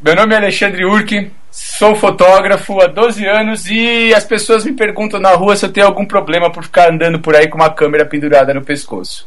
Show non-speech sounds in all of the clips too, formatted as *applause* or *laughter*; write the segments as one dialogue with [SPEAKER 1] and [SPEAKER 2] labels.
[SPEAKER 1] Meu nome é Alexandre Urque, sou fotógrafo há 12 anos e as pessoas me perguntam na rua se eu tenho algum problema por ficar andando por aí com uma câmera pendurada no pescoço.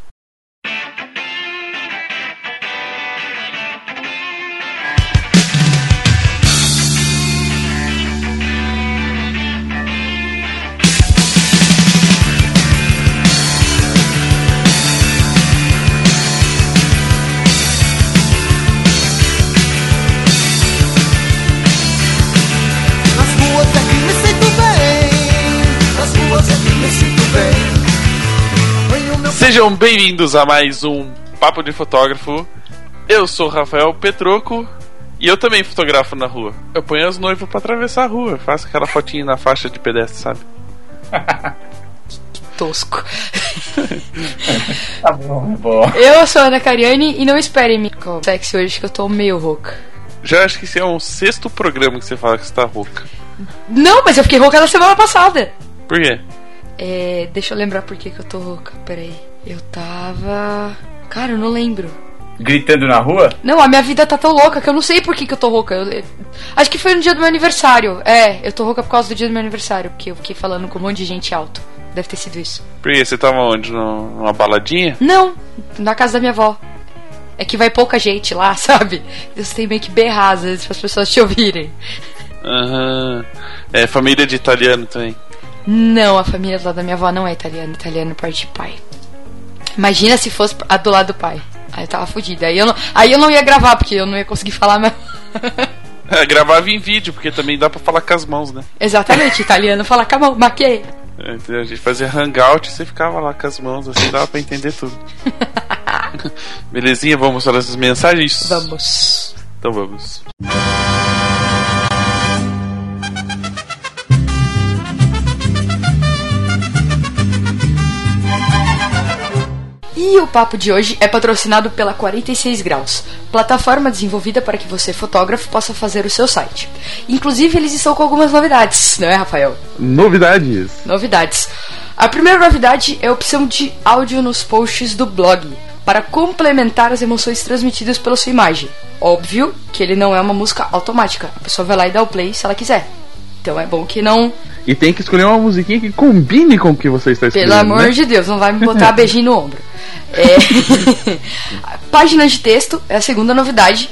[SPEAKER 2] Sejam bem-vindos a mais um Papo de Fotógrafo. Eu sou Rafael Petroco e eu também fotografo na rua. Eu ponho as noivas para atravessar a rua, faço aquela fotinha na faixa de pedestre, sabe? *laughs*
[SPEAKER 3] Tosco.
[SPEAKER 1] tá bom, bom.
[SPEAKER 3] Eu sou a Ana Cariani e não esperem me com sexy hoje que eu tô meio rouca.
[SPEAKER 2] Já acho que esse é um sexto programa que você fala que você tá rouca.
[SPEAKER 3] Não, mas eu fiquei rouca na semana passada.
[SPEAKER 2] Por quê?
[SPEAKER 3] É, deixa eu lembrar por que, que eu tô rouca. Peraí. Eu tava. Cara, eu não lembro.
[SPEAKER 1] Gritando na rua?
[SPEAKER 3] Não, a minha vida tá tão louca que eu não sei por que, que eu tô rouca. Eu, acho que foi no dia do meu aniversário. É, eu tô rouca por causa do dia do meu aniversário, porque eu fiquei falando com um monte de gente alto. Deve ter sido isso.
[SPEAKER 2] Por quê? Você tava onde? Numa baladinha?
[SPEAKER 3] Não, na casa da minha avó. É que vai pouca gente lá, *laughs* sabe? Você tem meio que berrar às vezes as pessoas te ouvirem.
[SPEAKER 2] Aham. Uhum. É família de italiano também.
[SPEAKER 3] Não, a família lá da minha avó não é italiana, italiano parte de pai. Imagina se fosse a do lado do pai. Aí eu tava fodida. Aí eu não, aí eu não ia gravar, porque eu não ia conseguir falar mesmo. *laughs*
[SPEAKER 2] É, gravava em vídeo, porque também dá pra falar com as mãos, né?
[SPEAKER 3] Exatamente, *laughs* italiano fala com a mão, maquei.
[SPEAKER 2] É, a gente fazia hangout e você ficava lá com as mãos, assim dava pra entender tudo. *laughs* Belezinha, vamos para essas mensagens?
[SPEAKER 3] Vamos.
[SPEAKER 2] Então vamos.
[SPEAKER 3] E o papo de hoje é patrocinado pela 46 Graus, plataforma desenvolvida para que você, fotógrafo, possa fazer o seu site. Inclusive, eles estão com algumas novidades, não é, Rafael?
[SPEAKER 2] Novidades!
[SPEAKER 3] Novidades. A primeira novidade é a opção de áudio nos posts do blog, para complementar as emoções transmitidas pela sua imagem. Óbvio que ele não é uma música automática, a pessoa vai lá e dá o play se ela quiser. Então é bom que não
[SPEAKER 4] e tem que escolher uma musiquinha que combine com o que você está escrevendo.
[SPEAKER 3] Pelo amor
[SPEAKER 4] né?
[SPEAKER 3] de Deus, não vai me botar *laughs* beijinho no ombro. É... *laughs* Página de texto é a segunda novidade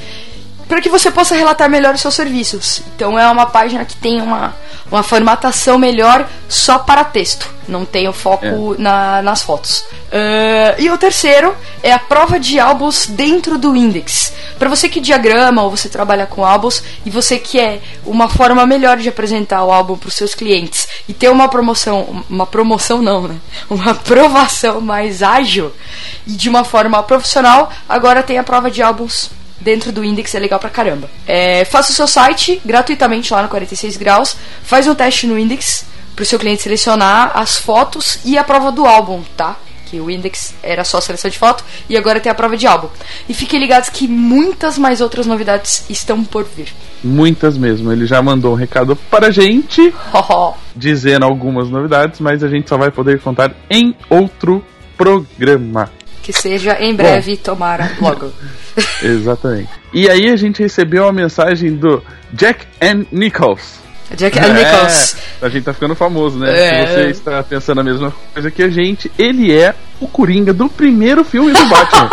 [SPEAKER 3] para que você possa relatar melhor os seus serviços. Então é uma página que tem uma, uma formatação melhor só para texto, não tem o foco é. na, nas fotos. Uh, e o terceiro é a prova de álbuns dentro do Index. Para você que diagrama ou você trabalha com álbuns e você quer uma forma melhor de apresentar o álbum para os seus clientes e ter uma promoção, uma promoção não, né? Uma *laughs* aprovação mais ágil e de uma forma profissional, agora tem a prova de álbuns dentro do Index é legal pra caramba. É, faça o seu site gratuitamente lá no 46 graus, faz um teste no Index pro seu cliente selecionar as fotos e a prova do álbum, tá? Que o Index era só seleção de foto e agora tem a prova de álbum. E fiquem ligados que muitas mais outras novidades estão por vir.
[SPEAKER 4] Muitas mesmo. Ele já mandou um recado para a gente dizendo algumas novidades, mas a gente só vai poder contar em outro programa.
[SPEAKER 3] Que seja em breve, Bom. tomara logo. *laughs*
[SPEAKER 4] Exatamente. E aí a gente recebeu a mensagem do Jack and Nichols.
[SPEAKER 3] Jack and Nichols.
[SPEAKER 4] É, a gente tá ficando famoso, né? É. Se você está pensando a mesma coisa que a gente, ele é o Coringa do primeiro filme do Batman.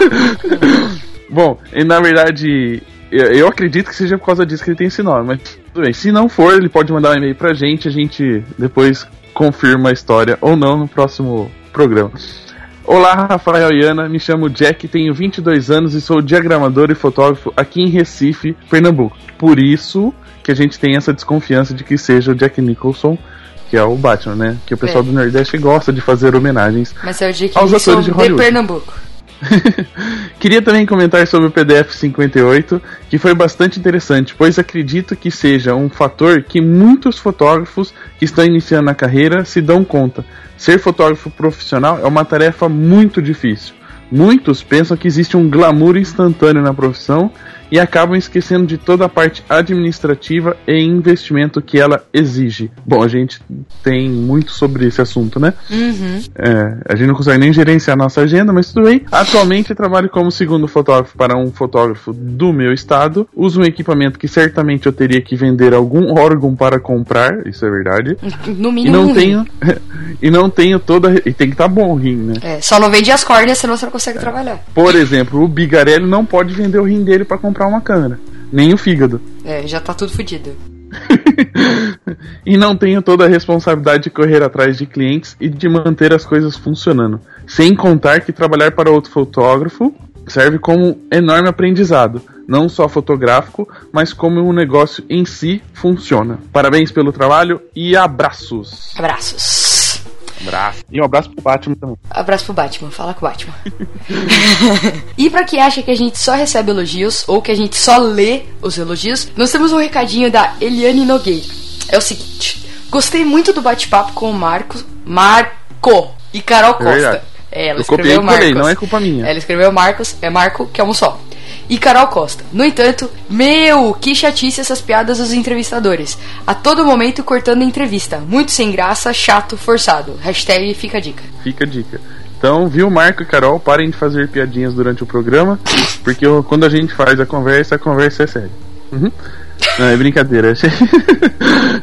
[SPEAKER 4] *laughs* *laughs* Bom, e na verdade, eu, eu, acredito que seja por causa disso que ele tem esse nome, mas tudo bem. Se não for, ele pode mandar um e-mail pra gente, a gente depois confirma a história ou não no próximo programa. Olá, Rafael e Ana, me chamo Jack, tenho 22 anos e sou diagramador e fotógrafo aqui em Recife, Pernambuco. Por isso que a gente tem essa desconfiança de que seja o Jack Nicholson, que é o Batman, né? Que o pessoal é. do Nordeste gosta de fazer homenagens
[SPEAKER 3] Mas é o Jack aos atores de Hollywood. De Pernambuco. *laughs*
[SPEAKER 4] Queria também comentar sobre o PDF 58, que foi bastante interessante, pois acredito que seja um fator que muitos fotógrafos que estão iniciando a carreira se dão conta. Ser fotógrafo profissional é uma tarefa muito difícil. Muitos pensam que existe um glamour instantâneo na profissão e acabam esquecendo de toda a parte administrativa e investimento que ela exige. Bom, a gente tem muito sobre esse assunto, né?
[SPEAKER 3] Uhum.
[SPEAKER 4] É, a gente não consegue nem gerenciar a nossa agenda, mas tudo bem. Atualmente trabalho como segundo fotógrafo para um fotógrafo do meu estado. Uso um equipamento que certamente eu teria que vender algum órgão para comprar, isso é verdade.
[SPEAKER 3] No
[SPEAKER 4] E
[SPEAKER 3] mínimo.
[SPEAKER 4] não
[SPEAKER 3] um
[SPEAKER 4] tenho *laughs* e não tenho toda e tem que estar bom o rim, né?
[SPEAKER 3] É, só não vende as córneas, senão você não consegue trabalhar.
[SPEAKER 4] Por exemplo, o Bigarelli não pode vender o rim dele para comprar uma câmera, nem o fígado.
[SPEAKER 3] É, já tá tudo fodido. *laughs*
[SPEAKER 4] e não tenho toda a responsabilidade de correr atrás de clientes e de manter as coisas funcionando. Sem contar que trabalhar para outro fotógrafo serve como um enorme aprendizado, não só fotográfico, mas como um negócio em si funciona. Parabéns pelo trabalho e abraços.
[SPEAKER 3] Abraços.
[SPEAKER 4] Abraço. E um abraço pro Batman também.
[SPEAKER 3] Abraço pro Batman, fala com o Batman. *laughs* e pra quem acha que a gente só recebe elogios ou que a gente só lê os elogios, nós temos um recadinho da Eliane Nogueira. É o seguinte: gostei muito do bate-papo com o Marco, Marco e Carol Costa.
[SPEAKER 4] verdade.
[SPEAKER 3] É, ela
[SPEAKER 4] Eu copiei
[SPEAKER 3] escreveu
[SPEAKER 4] colei,
[SPEAKER 3] Marcos.
[SPEAKER 4] não é culpa minha.
[SPEAKER 3] Ela escreveu Marcos, é Marco, que é um só. E Carol Costa. No entanto, meu, que chatice essas piadas dos entrevistadores. A todo momento cortando a entrevista. Muito sem graça, chato, forçado. Hashtag fica a dica.
[SPEAKER 4] Fica a dica. Então, viu, Marco e Carol, parem de fazer piadinhas durante o programa, porque quando a gente faz a conversa, a conversa é séria. Uhum. Não, é brincadeira.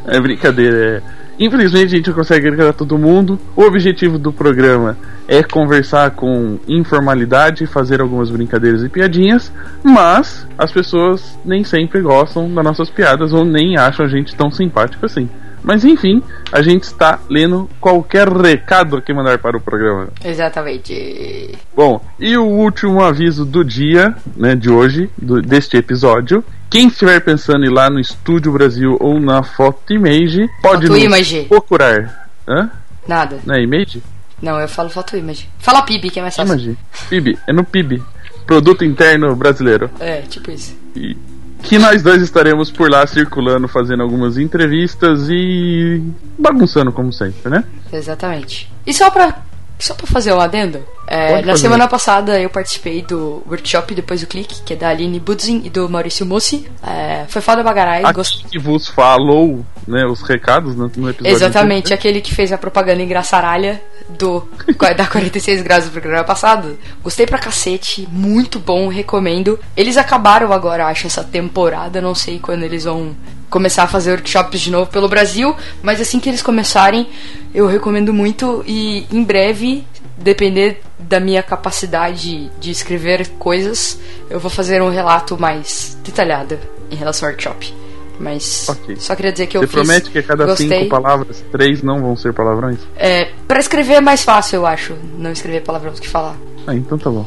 [SPEAKER 4] é *laughs* brincadeira. É. Infelizmente a gente não consegue agradar todo mundo. O objetivo do programa é conversar com informalidade, fazer algumas brincadeiras e piadinhas, mas as pessoas nem sempre gostam das nossas piadas ou nem acham a gente tão simpático assim. Mas enfim, a gente está lendo qualquer recado que mandar para o programa.
[SPEAKER 3] Exatamente.
[SPEAKER 4] Bom, e o último aviso do dia, né, de hoje, do- deste episódio. Quem estiver pensando em ir lá no Estúdio Brasil ou na Foto Image, pode
[SPEAKER 3] Foto Image.
[SPEAKER 4] procurar. Hã?
[SPEAKER 3] Nada.
[SPEAKER 4] Não é Image?
[SPEAKER 3] Não, eu falo foto image. Fala PIB, que é mais fácil.
[SPEAKER 4] Image. PIB. É no PIB. Produto Interno Brasileiro.
[SPEAKER 3] É, tipo isso.
[SPEAKER 4] E que nós dois estaremos por lá circulando, fazendo algumas entrevistas e bagunçando como sempre, né?
[SPEAKER 3] Exatamente. E só pra, só pra fazer um adendo, é, na
[SPEAKER 4] fazer.
[SPEAKER 3] semana passada eu participei do workshop Depois do Clique, que é da Aline Budzin e do Maurício Mussi. É, foi foda bagarai. gost-
[SPEAKER 4] Aqui que vos falou, né, os recados no, no episódio.
[SPEAKER 3] Exatamente, aquele que fez a propaganda engraçaralha do *laughs* da 46 graus do programa passado. Gostei pra cacete, muito bom, recomendo. Eles acabaram agora, acho, essa temporada, não sei quando eles vão começar a fazer workshops de novo pelo Brasil, mas assim que eles começarem, eu recomendo muito e em breve, depender da minha capacidade de escrever coisas, eu vou fazer um relato mais detalhado em relação ao workshop. Mas
[SPEAKER 4] Ok.
[SPEAKER 3] só queria dizer que eu
[SPEAKER 4] Você promete que a cada
[SPEAKER 3] gostei.
[SPEAKER 4] cinco palavras, três não vão ser palavrões?
[SPEAKER 3] É, pra escrever é mais fácil, eu acho. Não escrever palavrão do que falar.
[SPEAKER 4] Ah, então tá bom.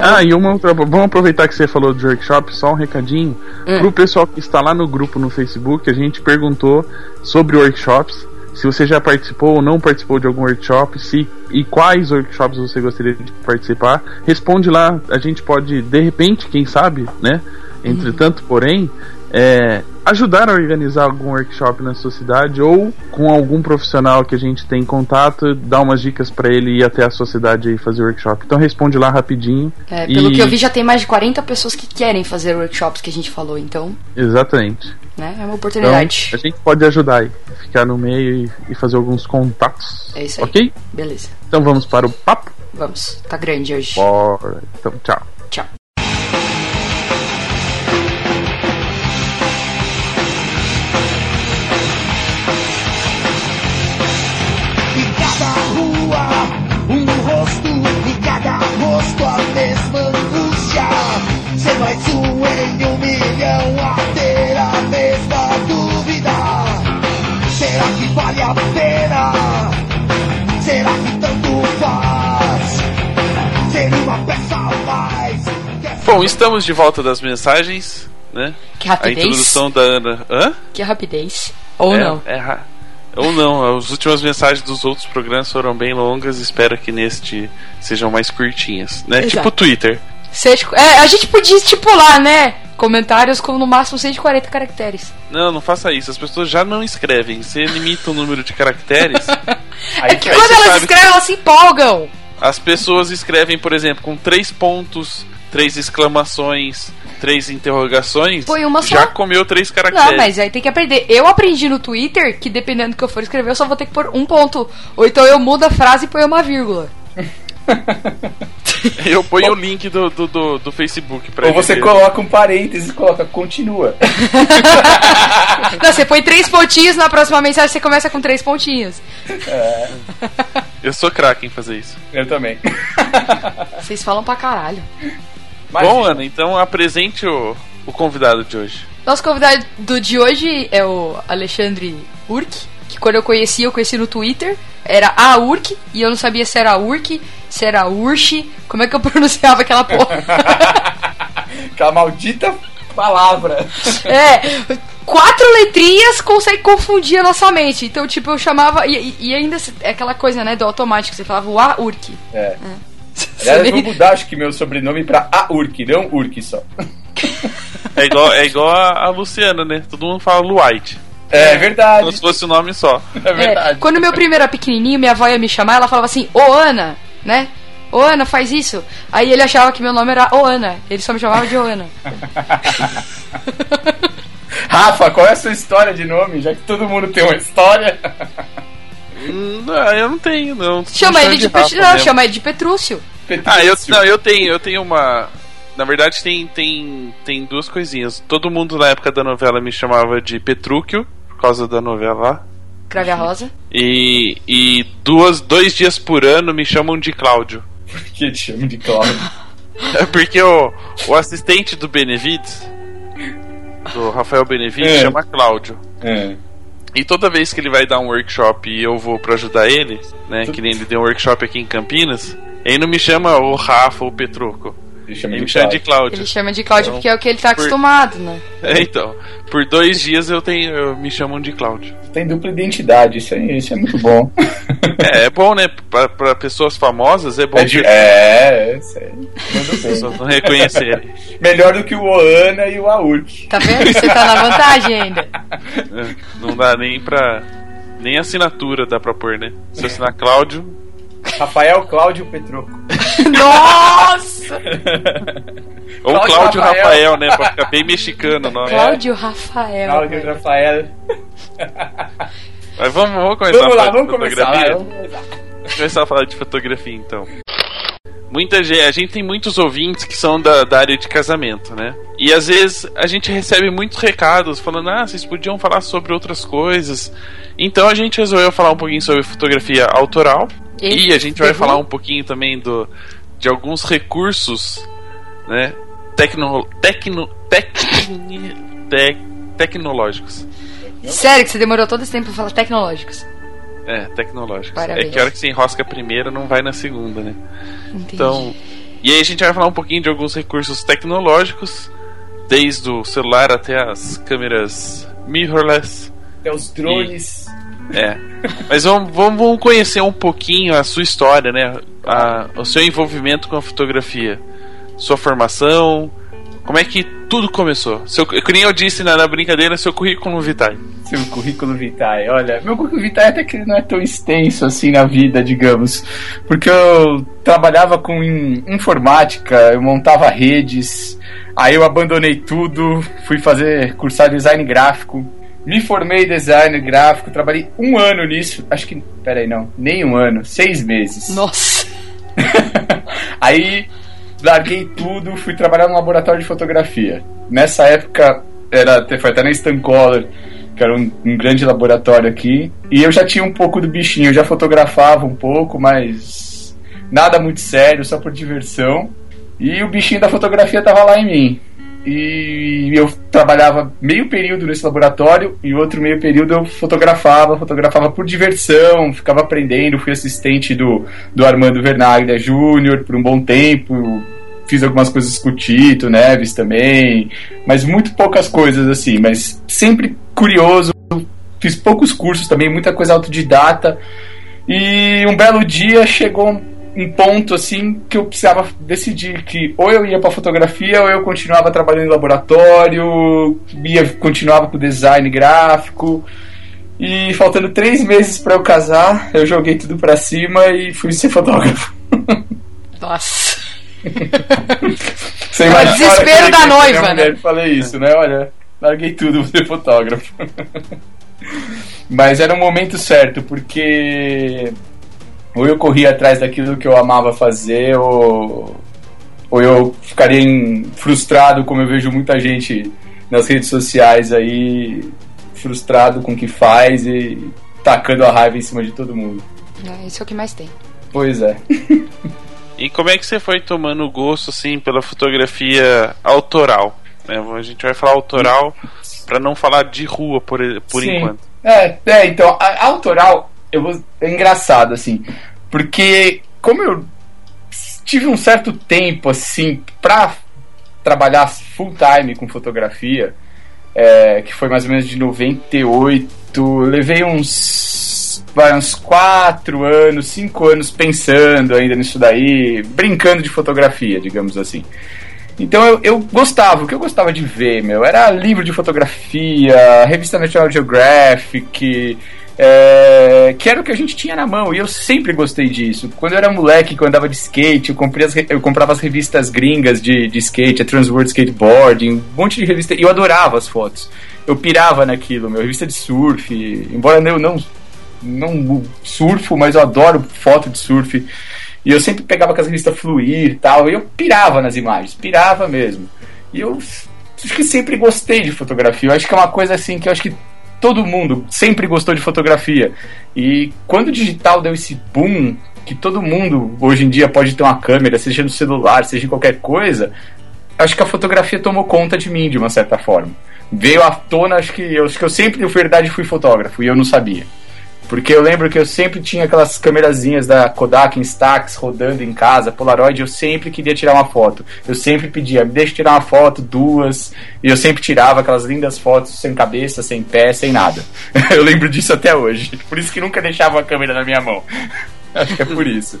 [SPEAKER 4] Ah, e uma outra. Vamos aproveitar que você falou de workshop, só um recadinho.
[SPEAKER 3] Hum.
[SPEAKER 4] Pro pessoal que está lá no grupo no Facebook, a gente perguntou sobre workshops. Se você já participou ou não participou de algum workshop, se e quais workshops você gostaria de participar, responde lá. A gente pode, de repente, quem sabe, né? Entretanto, porém, é, ajudar a organizar algum workshop na sua cidade ou com algum profissional que a gente tem contato, dar umas dicas para ele ir até a sua cidade e fazer workshop. Então responde lá rapidinho.
[SPEAKER 3] É, pelo
[SPEAKER 4] E-
[SPEAKER 3] que eu vi, já tem mais de 40 pessoas que querem fazer workshops que a gente falou, então,
[SPEAKER 4] Exatamente.
[SPEAKER 3] né, é uma
[SPEAKER 4] Então,
[SPEAKER 3] oportunidade.
[SPEAKER 4] a gente pode ajudar aí, ficar no meio e, e fazer alguns contatos.
[SPEAKER 3] É isso aí.
[SPEAKER 4] Ok?
[SPEAKER 3] Beleza,
[SPEAKER 4] Então vamos para o papo?
[SPEAKER 3] vamos. Tá grande hoje.
[SPEAKER 4] Bora. Então, tchau.
[SPEAKER 5] Bom, estamos de volta das mensagens, né?
[SPEAKER 3] Que
[SPEAKER 5] A
[SPEAKER 3] rapidez.
[SPEAKER 5] introdução da Ana. Hã?
[SPEAKER 3] Que rapidez. Ou
[SPEAKER 5] É,
[SPEAKER 3] não.
[SPEAKER 5] é ra- ou não, as últimas mensagens dos outros programas foram bem longas, espero que neste sejam mais curtinhas, né?
[SPEAKER 3] Exato.
[SPEAKER 5] Tipo o Twitter.
[SPEAKER 3] Seja- é, a gente podia estipular, né? Comentários com no máximo 140 caracteres.
[SPEAKER 5] Não, não faça isso, as pessoas já não escrevem, você limita o número de caracteres. *laughs*
[SPEAKER 1] Aí,
[SPEAKER 3] É que quando elas escrevem, elas se empolgam.
[SPEAKER 5] As pessoas escrevem, por exemplo, com três pontos, três exclamações,
[SPEAKER 4] três interrogações,
[SPEAKER 3] Põe uma só.
[SPEAKER 4] já comeu três caracteres.
[SPEAKER 3] Não, mas aí tem que aprender. Eu aprendi no Twitter que dependendo do que eu for escrever, eu só vou ter que pôr um ponto. Ou então eu mudo a frase e ponho uma vírgula. *laughs*
[SPEAKER 4] Eu ponho o link do, do, do, do Facebook pra
[SPEAKER 1] Ou você
[SPEAKER 4] ver.
[SPEAKER 1] coloca um parênteses e coloca continua. *laughs*
[SPEAKER 3] Não, você põe três pontinhos, na próxima mensagem você começa com três pontinhos.
[SPEAKER 4] Eu sou craque em fazer isso.
[SPEAKER 1] Eu também.
[SPEAKER 3] Vocês falam pra caralho. *laughs*
[SPEAKER 1] Mas,
[SPEAKER 4] Bom, Ana, então apresente o, o convidado de hoje.
[SPEAKER 3] Nosso convidado do de hoje é o Alexandre Urk, que quando eu conheci, eu conheci no Twitter. Era a Urk, e eu não sabia se era Urk, se era Urshi, como é que eu *laughs* pronunciava aquela porra. *laughs*
[SPEAKER 1] Aquela maldita palavra. *laughs*
[SPEAKER 3] é, quatro letrinhas consegue confundir a nossa mente. Então, tipo, eu chamava. E, e ainda se- é aquela coisa, né, do automático, você falava o A Urk.
[SPEAKER 1] É. Aliás, eu vou mudar, acho que meu sobrenome pra Aurk, não Urk só.
[SPEAKER 4] É igual, é igual a, a Luciana, né? Todo mundo fala Luite.
[SPEAKER 1] É
[SPEAKER 4] Como
[SPEAKER 1] verdade.
[SPEAKER 4] se fosse o nome só.
[SPEAKER 1] É *laughs*
[SPEAKER 3] É,
[SPEAKER 1] verdade.
[SPEAKER 3] quando meu primeiro era pequenininho, minha avó ia me chamar, ela falava assim, ô Ana, né? Ô Ana, faz isso. Aí ele achava que meu nome era Ô Ana, ele só me chamava de Ô Ana. *laughs*
[SPEAKER 1] Rafa, qual é a sua história de nome? Já que todo mundo tem uma história. *laughs*
[SPEAKER 4] Hum, Não, eu não tenho, não.
[SPEAKER 3] Chama ele de,
[SPEAKER 4] Rafa
[SPEAKER 3] Pet... não, chama ele de Petrúcio.
[SPEAKER 4] Ah, eu, não, eu tenho, eu tenho uma. Na verdade, tem, tem, tem duas coisinhas. Todo mundo na época da novela me chamava de Petrúquio, por causa da novela lá.
[SPEAKER 3] Crave a Rosa.
[SPEAKER 4] E, e duas, dois dias por ano me chamam de Cláudio.
[SPEAKER 1] Por que te chamo de Cláudio? *laughs*
[SPEAKER 4] É porque o, o assistente do Benevides, do Rafael Benevides,
[SPEAKER 1] É.
[SPEAKER 4] chama Cláudio.
[SPEAKER 1] É.
[SPEAKER 4] E toda vez que ele vai dar um workshop e eu vou pra ajudar ele, né? Que nem ele deu um workshop aqui em Campinas, ele não me chama o Rafa ou o Petruco.
[SPEAKER 1] Ele chama
[SPEAKER 4] Ele
[SPEAKER 1] de
[SPEAKER 4] me chama de
[SPEAKER 1] Cláudio.
[SPEAKER 4] Cláudio.
[SPEAKER 3] Ele chama de Cláudio
[SPEAKER 4] Então,
[SPEAKER 3] porque é o que ele tá
[SPEAKER 4] por-
[SPEAKER 3] acostumado, né?
[SPEAKER 4] É, *laughs* então. Por dois dias eu tenho. Eu, me chamam de Cláudio.
[SPEAKER 1] Tem dupla identidade, isso, aí, isso é muito bom. *laughs*
[SPEAKER 4] É, é bom, né? Pra, pra pessoas famosas é bom
[SPEAKER 1] É, de- é, aí. Mandou
[SPEAKER 4] as pessoas não reconhecerem. *laughs*
[SPEAKER 1] Melhor do que o Oana e o Aurk.
[SPEAKER 3] Tá vendo? Você tá na vantagem ainda.
[SPEAKER 4] É, Não dá nem pra. Nem assinatura dá pra pôr, né? Se eu assinar Cláudio.
[SPEAKER 1] Rafael Cláudio Petroco. *laughs*
[SPEAKER 3] Nossa! *laughs*
[SPEAKER 4] Ou
[SPEAKER 1] Cláudio
[SPEAKER 4] Cláudio Rafael.
[SPEAKER 1] Rafael,
[SPEAKER 4] né? Pra ficar bem mexicano o nome.
[SPEAKER 3] Cláudio Rafael.
[SPEAKER 1] Cláudio
[SPEAKER 3] velho.
[SPEAKER 1] Rafael.
[SPEAKER 4] Mas vamos, vamos *laughs* começar
[SPEAKER 1] Vamos
[SPEAKER 4] a
[SPEAKER 1] lá,
[SPEAKER 4] falar
[SPEAKER 1] vamos
[SPEAKER 4] de
[SPEAKER 1] começar.
[SPEAKER 4] fotografia?
[SPEAKER 1] vai, vamos começar.
[SPEAKER 4] Vamos começar a falar de fotografia então. Muita gente, a gente tem muitos ouvintes que são da, da área de casamento, né? E às vezes a gente recebe muitos recados falando, ah, vocês podiam falar sobre outras coisas. Então a gente resolveu falar um pouquinho sobre fotografia autoral.
[SPEAKER 3] E-
[SPEAKER 4] E, a gente vai
[SPEAKER 3] Uhum.
[SPEAKER 4] falar um pouquinho também do, de alguns recursos, né? Tecno, tecno, tec, tec, tecnológicos.
[SPEAKER 3] Sério que você demorou todo esse tempo pra falar tecnológicos.
[SPEAKER 4] É, tecnológicos.
[SPEAKER 3] Parabéns.
[SPEAKER 4] É que a hora que você enrosca a primeira não vai na segunda, né?
[SPEAKER 3] Entendi.
[SPEAKER 4] Então, e aí a gente vai falar um pouquinho de alguns recursos tecnológicos, desde o celular até as câmeras mirrorless.
[SPEAKER 1] Até os drones.
[SPEAKER 4] É. Mas vamos, vamos conhecer um pouquinho a sua história, né? A- o seu envolvimento com a fotografia. Sua formação. Como é que tudo começou? Seu, que nem eu disse na, na brincadeira, seu currículo vitae.
[SPEAKER 1] Seu currículo vitae. Olha, meu currículo vitae até que ele não é tão extenso assim na vida, digamos. Porque eu trabalhava com in- informática, eu montava redes, aí eu abandonei tudo, fui fazer cursar design gráfico. Me formei em design gráfico, trabalhei um ano nisso. Acho que. Peraí, não. Nem um ano, seis meses.
[SPEAKER 3] Nossa. *laughs*
[SPEAKER 1] Aí larguei tudo, fui trabalhar no laboratório de fotografia. Nessa época era foi até na Stancolor, que era um, um grande laboratório aqui. E eu já tinha um pouco do bichinho, eu já fotografava um pouco, mas nada muito sério, só por diversão. E o bichinho da fotografia tava lá em mim. E eu trabalhava meio período nesse laboratório e outro meio período eu fotografava, fotografava por diversão, ficava aprendendo, fui assistente do, do Armando Vernaglia Júnior por um bom tempo, fiz algumas coisas com o Tito Neves também, mas muito poucas coisas assim, mas sempre curioso, fiz poucos cursos também, muita coisa autodidata. E um belo dia chegou um ponto assim que eu precisava decidir que ou eu ia para fotografia ou eu continuava trabalhando em laboratório, ia continuava com design gráfico. E faltando três meses para eu casar, eu joguei tudo para cima e fui ser fotógrafo. *laughs*
[SPEAKER 3] Nossa.
[SPEAKER 1] Você
[SPEAKER 3] o
[SPEAKER 1] imagina a hora
[SPEAKER 3] desespero da
[SPEAKER 1] pra
[SPEAKER 3] noiva,
[SPEAKER 1] mulher
[SPEAKER 3] né?
[SPEAKER 1] e Falei isso, né? Olha, larguei tudo, vou ser fotógrafo. *laughs* Mas era o momento certo, porque ou eu corria atrás daquilo que eu amava fazer, ou, ou eu ficaria frustrado, como eu vejo muita gente nas redes sociais aí, frustrado com o que faz e tacando a raiva em cima de todo mundo.
[SPEAKER 3] É, isso é o que mais tem.
[SPEAKER 1] Pois é.
[SPEAKER 4] E como é que você foi tomando gosto, assim, pela fotografia autoral? né? A gente vai falar autoral pra não falar de rua por, por
[SPEAKER 1] Sim.
[SPEAKER 4] enquanto.
[SPEAKER 1] É, é, então, a, a autoral eu vou, é engraçado, assim, porque como eu tive um certo tempo, assim, pra trabalhar full time com fotografia, é, que foi mais ou menos de 98, eu levei uns, vai, uns 4 anos, 5 anos pensando ainda nisso daí, brincando de fotografia, digamos assim. Então eu, eu gostava, o que eu gostava de ver, meu, era livro de fotografia, revista National Geographic, é, que era o que a gente tinha na mão, e eu sempre gostei disso. Quando eu era moleque, quando eu andava de skate, eu, as eu comprava as revistas gringas de, de skate, a Transworld Skateboarding, um monte de revista, e eu adorava as fotos. Eu pirava naquilo, meu, revista de surf, embora eu não, não surfo, mas eu adoro foto de surf. E eu sempre pegava com as revistas Fluir e tal, e eu pirava nas imagens, pirava mesmo. E eu acho que sempre gostei de fotografia. Eu acho que é uma coisa assim que eu acho que todo mundo sempre gostou de fotografia. E quando o digital deu esse boom, que todo mundo hoje em dia pode ter uma câmera, seja no celular, seja em qualquer coisa, acho que a fotografia tomou conta de mim de uma certa forma. Veio à tona, acho que eu, acho que eu sempre, de verdade, fui fotógrafo e eu não sabia. Porque eu lembro que eu sempre tinha aquelas câmerazinhas da Kodak Instax rodando em casa, Polaroid, eu sempre queria tirar uma foto. Eu sempre pedia, me deixa tirar uma foto, duas, e eu sempre tirava aquelas lindas fotos sem cabeça, sem pé, sem nada. *laughs* eu lembro disso até hoje. Por isso que nunca deixava a câmera na minha mão. *laughs* Acho que é por isso.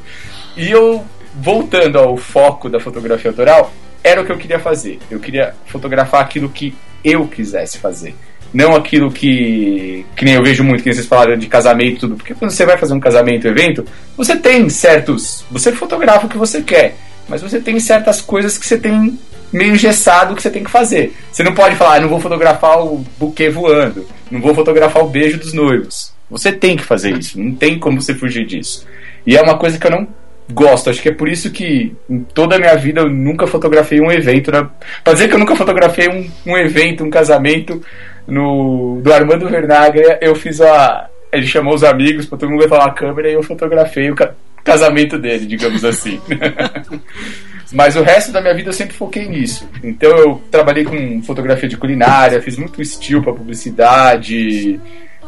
[SPEAKER 1] E eu, voltando ao foco da fotografia autoral, era o que eu queria fazer. Eu queria fotografar aquilo que eu quisesse fazer. Não aquilo que. Que nem eu vejo muito, que vocês falaram de casamento e tudo. Porque quando você vai fazer um casamento, evento, você tem certos. Você fotografa o que você quer. Mas você tem certas coisas que você tem meio engessado que você tem que fazer. Você não pode falar, ah, não vou fotografar o buquê voando. Não vou fotografar o beijo dos noivos. Você tem que fazer isso. Não tem como você fugir disso. E é uma coisa que eu não gosto. Acho que é por isso que em toda a minha vida eu nunca fotografei um evento. Né? Pra dizer que eu nunca fotografei um, um evento, um casamento no do Armando Vernaglia, eu fiz a. Ele chamou os amigos pra todo mundo levar uma câmera e eu fotografei o ca- casamento dele, digamos assim. *laughs* Mas o resto da minha vida eu sempre foquei nisso. Então eu trabalhei com fotografia de culinária, fiz muito estilo para publicidade.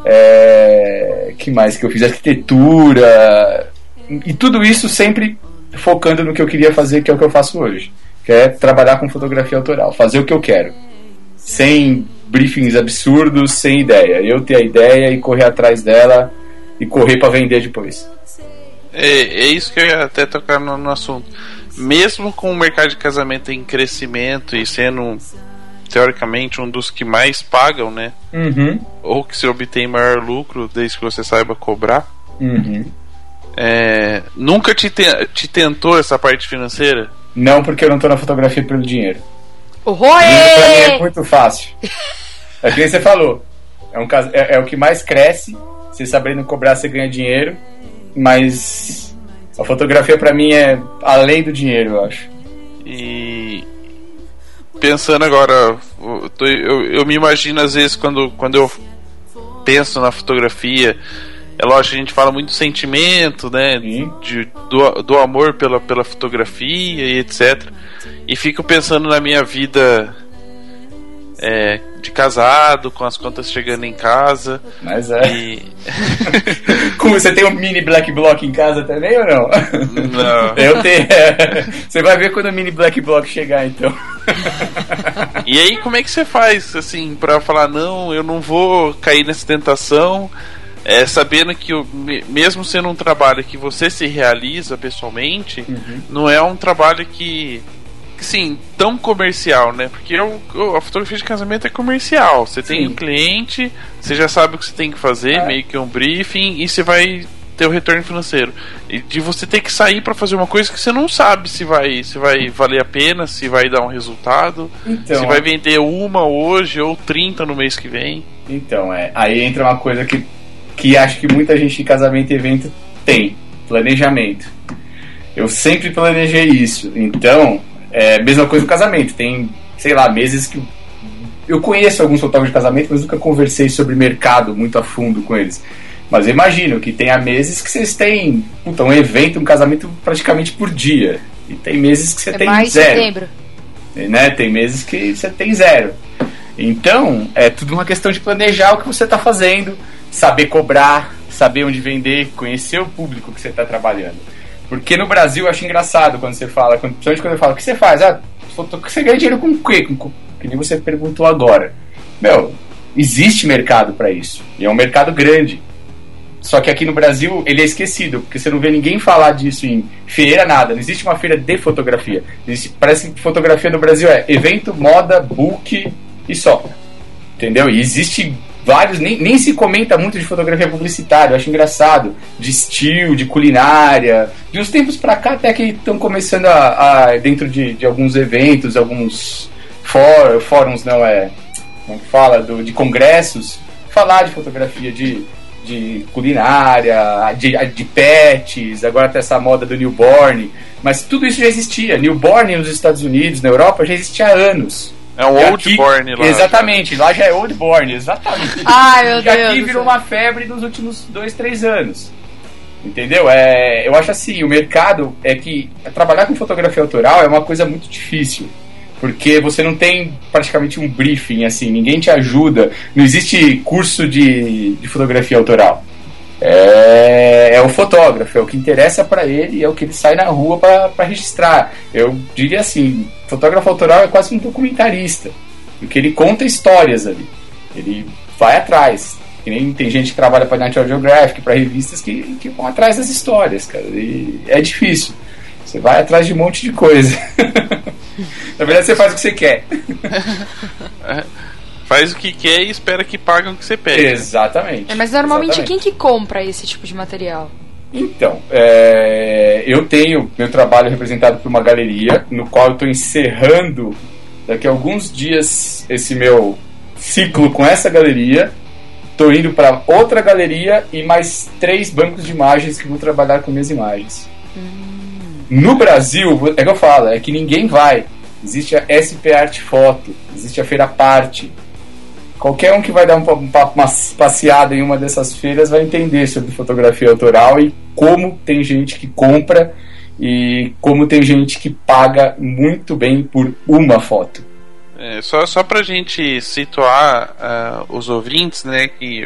[SPEAKER 1] É... que mais que eu fiz? Arquitetura. E tudo isso sempre focando no que eu queria fazer, que é o que eu faço hoje. Que é trabalhar com fotografia autoral, fazer o que eu quero. Sem briefings absurdos, sem ideia. Eu ter a ideia e correr atrás dela e correr para vender depois.
[SPEAKER 4] É, é isso que eu ia até tocar no, no assunto. Mesmo com o mercado de casamento em crescimento e sendo, teoricamente, um dos que mais pagam, né?
[SPEAKER 1] Uhum.
[SPEAKER 4] Ou que se obtém maior lucro, desde que você saiba cobrar.
[SPEAKER 1] Uhum.
[SPEAKER 4] É, nunca te, te, te tentou essa parte financeira?
[SPEAKER 1] Não porque eu não tô na fotografia pelo dinheiro.
[SPEAKER 3] O
[SPEAKER 1] Dinheiro pra mim é
[SPEAKER 3] Roê!
[SPEAKER 1] muito fácil. É que você falou. É, um, é, é o que mais cresce. Você sabendo cobrar, você ganha dinheiro. Mas a fotografia pra mim é além do dinheiro, eu acho.
[SPEAKER 4] E pensando agora, eu, eu, eu me imagino às vezes quando, quando eu penso na fotografia, é lógico, a gente fala muito do sentimento, né?
[SPEAKER 1] Sim.
[SPEAKER 4] De, do, do amor pela, pela fotografia e etc. E fico pensando na minha vida é, de casado, com as contas chegando em casa.
[SPEAKER 1] Mas é.
[SPEAKER 4] E. *laughs*
[SPEAKER 1] Como você tem um mini black block em casa também ou não?
[SPEAKER 4] Não. *laughs*
[SPEAKER 1] Eu tenho. *laughs* Você vai ver quando o mini black block chegar, então.
[SPEAKER 4] E aí, como é que você faz, assim, pra falar, não, eu não vou cair nessa tentação, é, sabendo que, o, me- mesmo sendo um trabalho que você se realiza pessoalmente, não é um trabalho que, sim, tão comercial, né? Porque o- o- a fotografia de casamento é comercial. Você tem
[SPEAKER 1] Sim.
[SPEAKER 4] um cliente, você já sabe o que você tem que fazer,
[SPEAKER 1] É.
[SPEAKER 4] meio que um briefing, e você vai ter o retorno financeiro. E de você ter que sair para fazer uma coisa que você não sabe se vai, se vai valer a pena, se vai dar um resultado,
[SPEAKER 1] Então,
[SPEAKER 4] se vai vender uma hoje ou 30 no mês que vem.
[SPEAKER 1] Então, é. Aí entra uma coisa que, que acho que muita gente de casamento e evento tem: planejamento. Eu sempre planejei isso. Então, é a mesma coisa no casamento. Tem, sei lá, meses que. Eu conheço alguns fotógrafos de casamento, mas nunca conversei sobre mercado muito a fundo com eles. Mas eu imagino que tenha meses que vocês têm puta, um evento, um casamento praticamente por dia. E tem meses que você
[SPEAKER 3] É
[SPEAKER 1] tem
[SPEAKER 3] mais
[SPEAKER 1] zero
[SPEAKER 3] setembro.
[SPEAKER 1] né? Tem meses que você tem zero. Então, é tudo uma questão de planejar o que você está fazendo, saber cobrar, saber onde vender, conhecer o público que você está trabalhando. Porque no Brasil eu acho engraçado quando você fala, quando, principalmente quando eu falo, o que você faz? Ah, você ganha dinheiro com o quê? Com, que nem você perguntou agora. Meu, existe mercado para isso. E é um mercado grande. Só que aqui no Brasil ele é esquecido, porque você não vê ninguém falar disso em feira, nada. Não existe uma feira de fotografia. Existe- parece que fotografia no Brasil é evento, moda, book e só. Entendeu? E existe vários, nem, nem se comenta muito de fotografia publicitária, eu acho engraçado. De estilo, de culinária. De uns tempos pra cá até que estão começando a, a- dentro de, de alguns eventos, alguns fór- fóruns, não é? Como fala? Do, de congressos, falar de fotografia de, de culinária, de, de pets, agora tem essa moda do newborn. Mas tudo isso já existia. Newborn nos Estados Unidos, na Europa, já existia há anos.
[SPEAKER 4] É um
[SPEAKER 1] E
[SPEAKER 4] old
[SPEAKER 1] aqui-
[SPEAKER 4] born lá.
[SPEAKER 1] Exatamente, lá já é old born, exatamente.
[SPEAKER 3] Ai, meu
[SPEAKER 1] e
[SPEAKER 3] Deus.
[SPEAKER 1] aqui virou uma febre nos últimos dois, três anos. Entendeu? É, eu acho assim, o mercado é que trabalhar com fotografia autoral é uma coisa muito difícil. Porque você não tem praticamente um briefing, assim, ninguém te ajuda. Não existe curso de, de fotografia autoral. É, é o fotógrafo, é o que interessa pra ele, é o que ele sai na rua pra registrar. Eu diria assim, fotógrafo autoral é quase um documentarista, porque ele conta histórias ali. Ele vai atrás. Que nem tem gente que trabalha para National Geographic, para revistas que, que vão atrás das histórias, cara. E é difícil. Você vai atrás de um monte de coisa. *laughs* Na verdade, você faz o que você quer. *laughs*
[SPEAKER 4] Faz o que quer e espera que paguem o que você pede.
[SPEAKER 1] Exatamente.
[SPEAKER 3] É, mas normalmente
[SPEAKER 1] Exatamente.
[SPEAKER 3] quem que compra esse tipo de material?
[SPEAKER 1] Então, é, eu tenho meu trabalho representado por uma galeria, no qual eu estou encerrando daqui a alguns dias esse meu ciclo com essa galeria. Estou indo para outra galeria e mais três bancos de imagens que vão trabalhar com minhas imagens. No Brasil, é que eu falo, é que ninguém vai. Existe a SP Arte Foto, existe a Feira Parte. Qualquer um que vai dar um um pa- uma passeada em uma dessas feiras vai entender sobre fotografia autoral e como tem gente que compra e como tem gente que paga muito bem por uma foto.
[SPEAKER 4] É, só, só pra gente situar ah, os ouvintes, né, que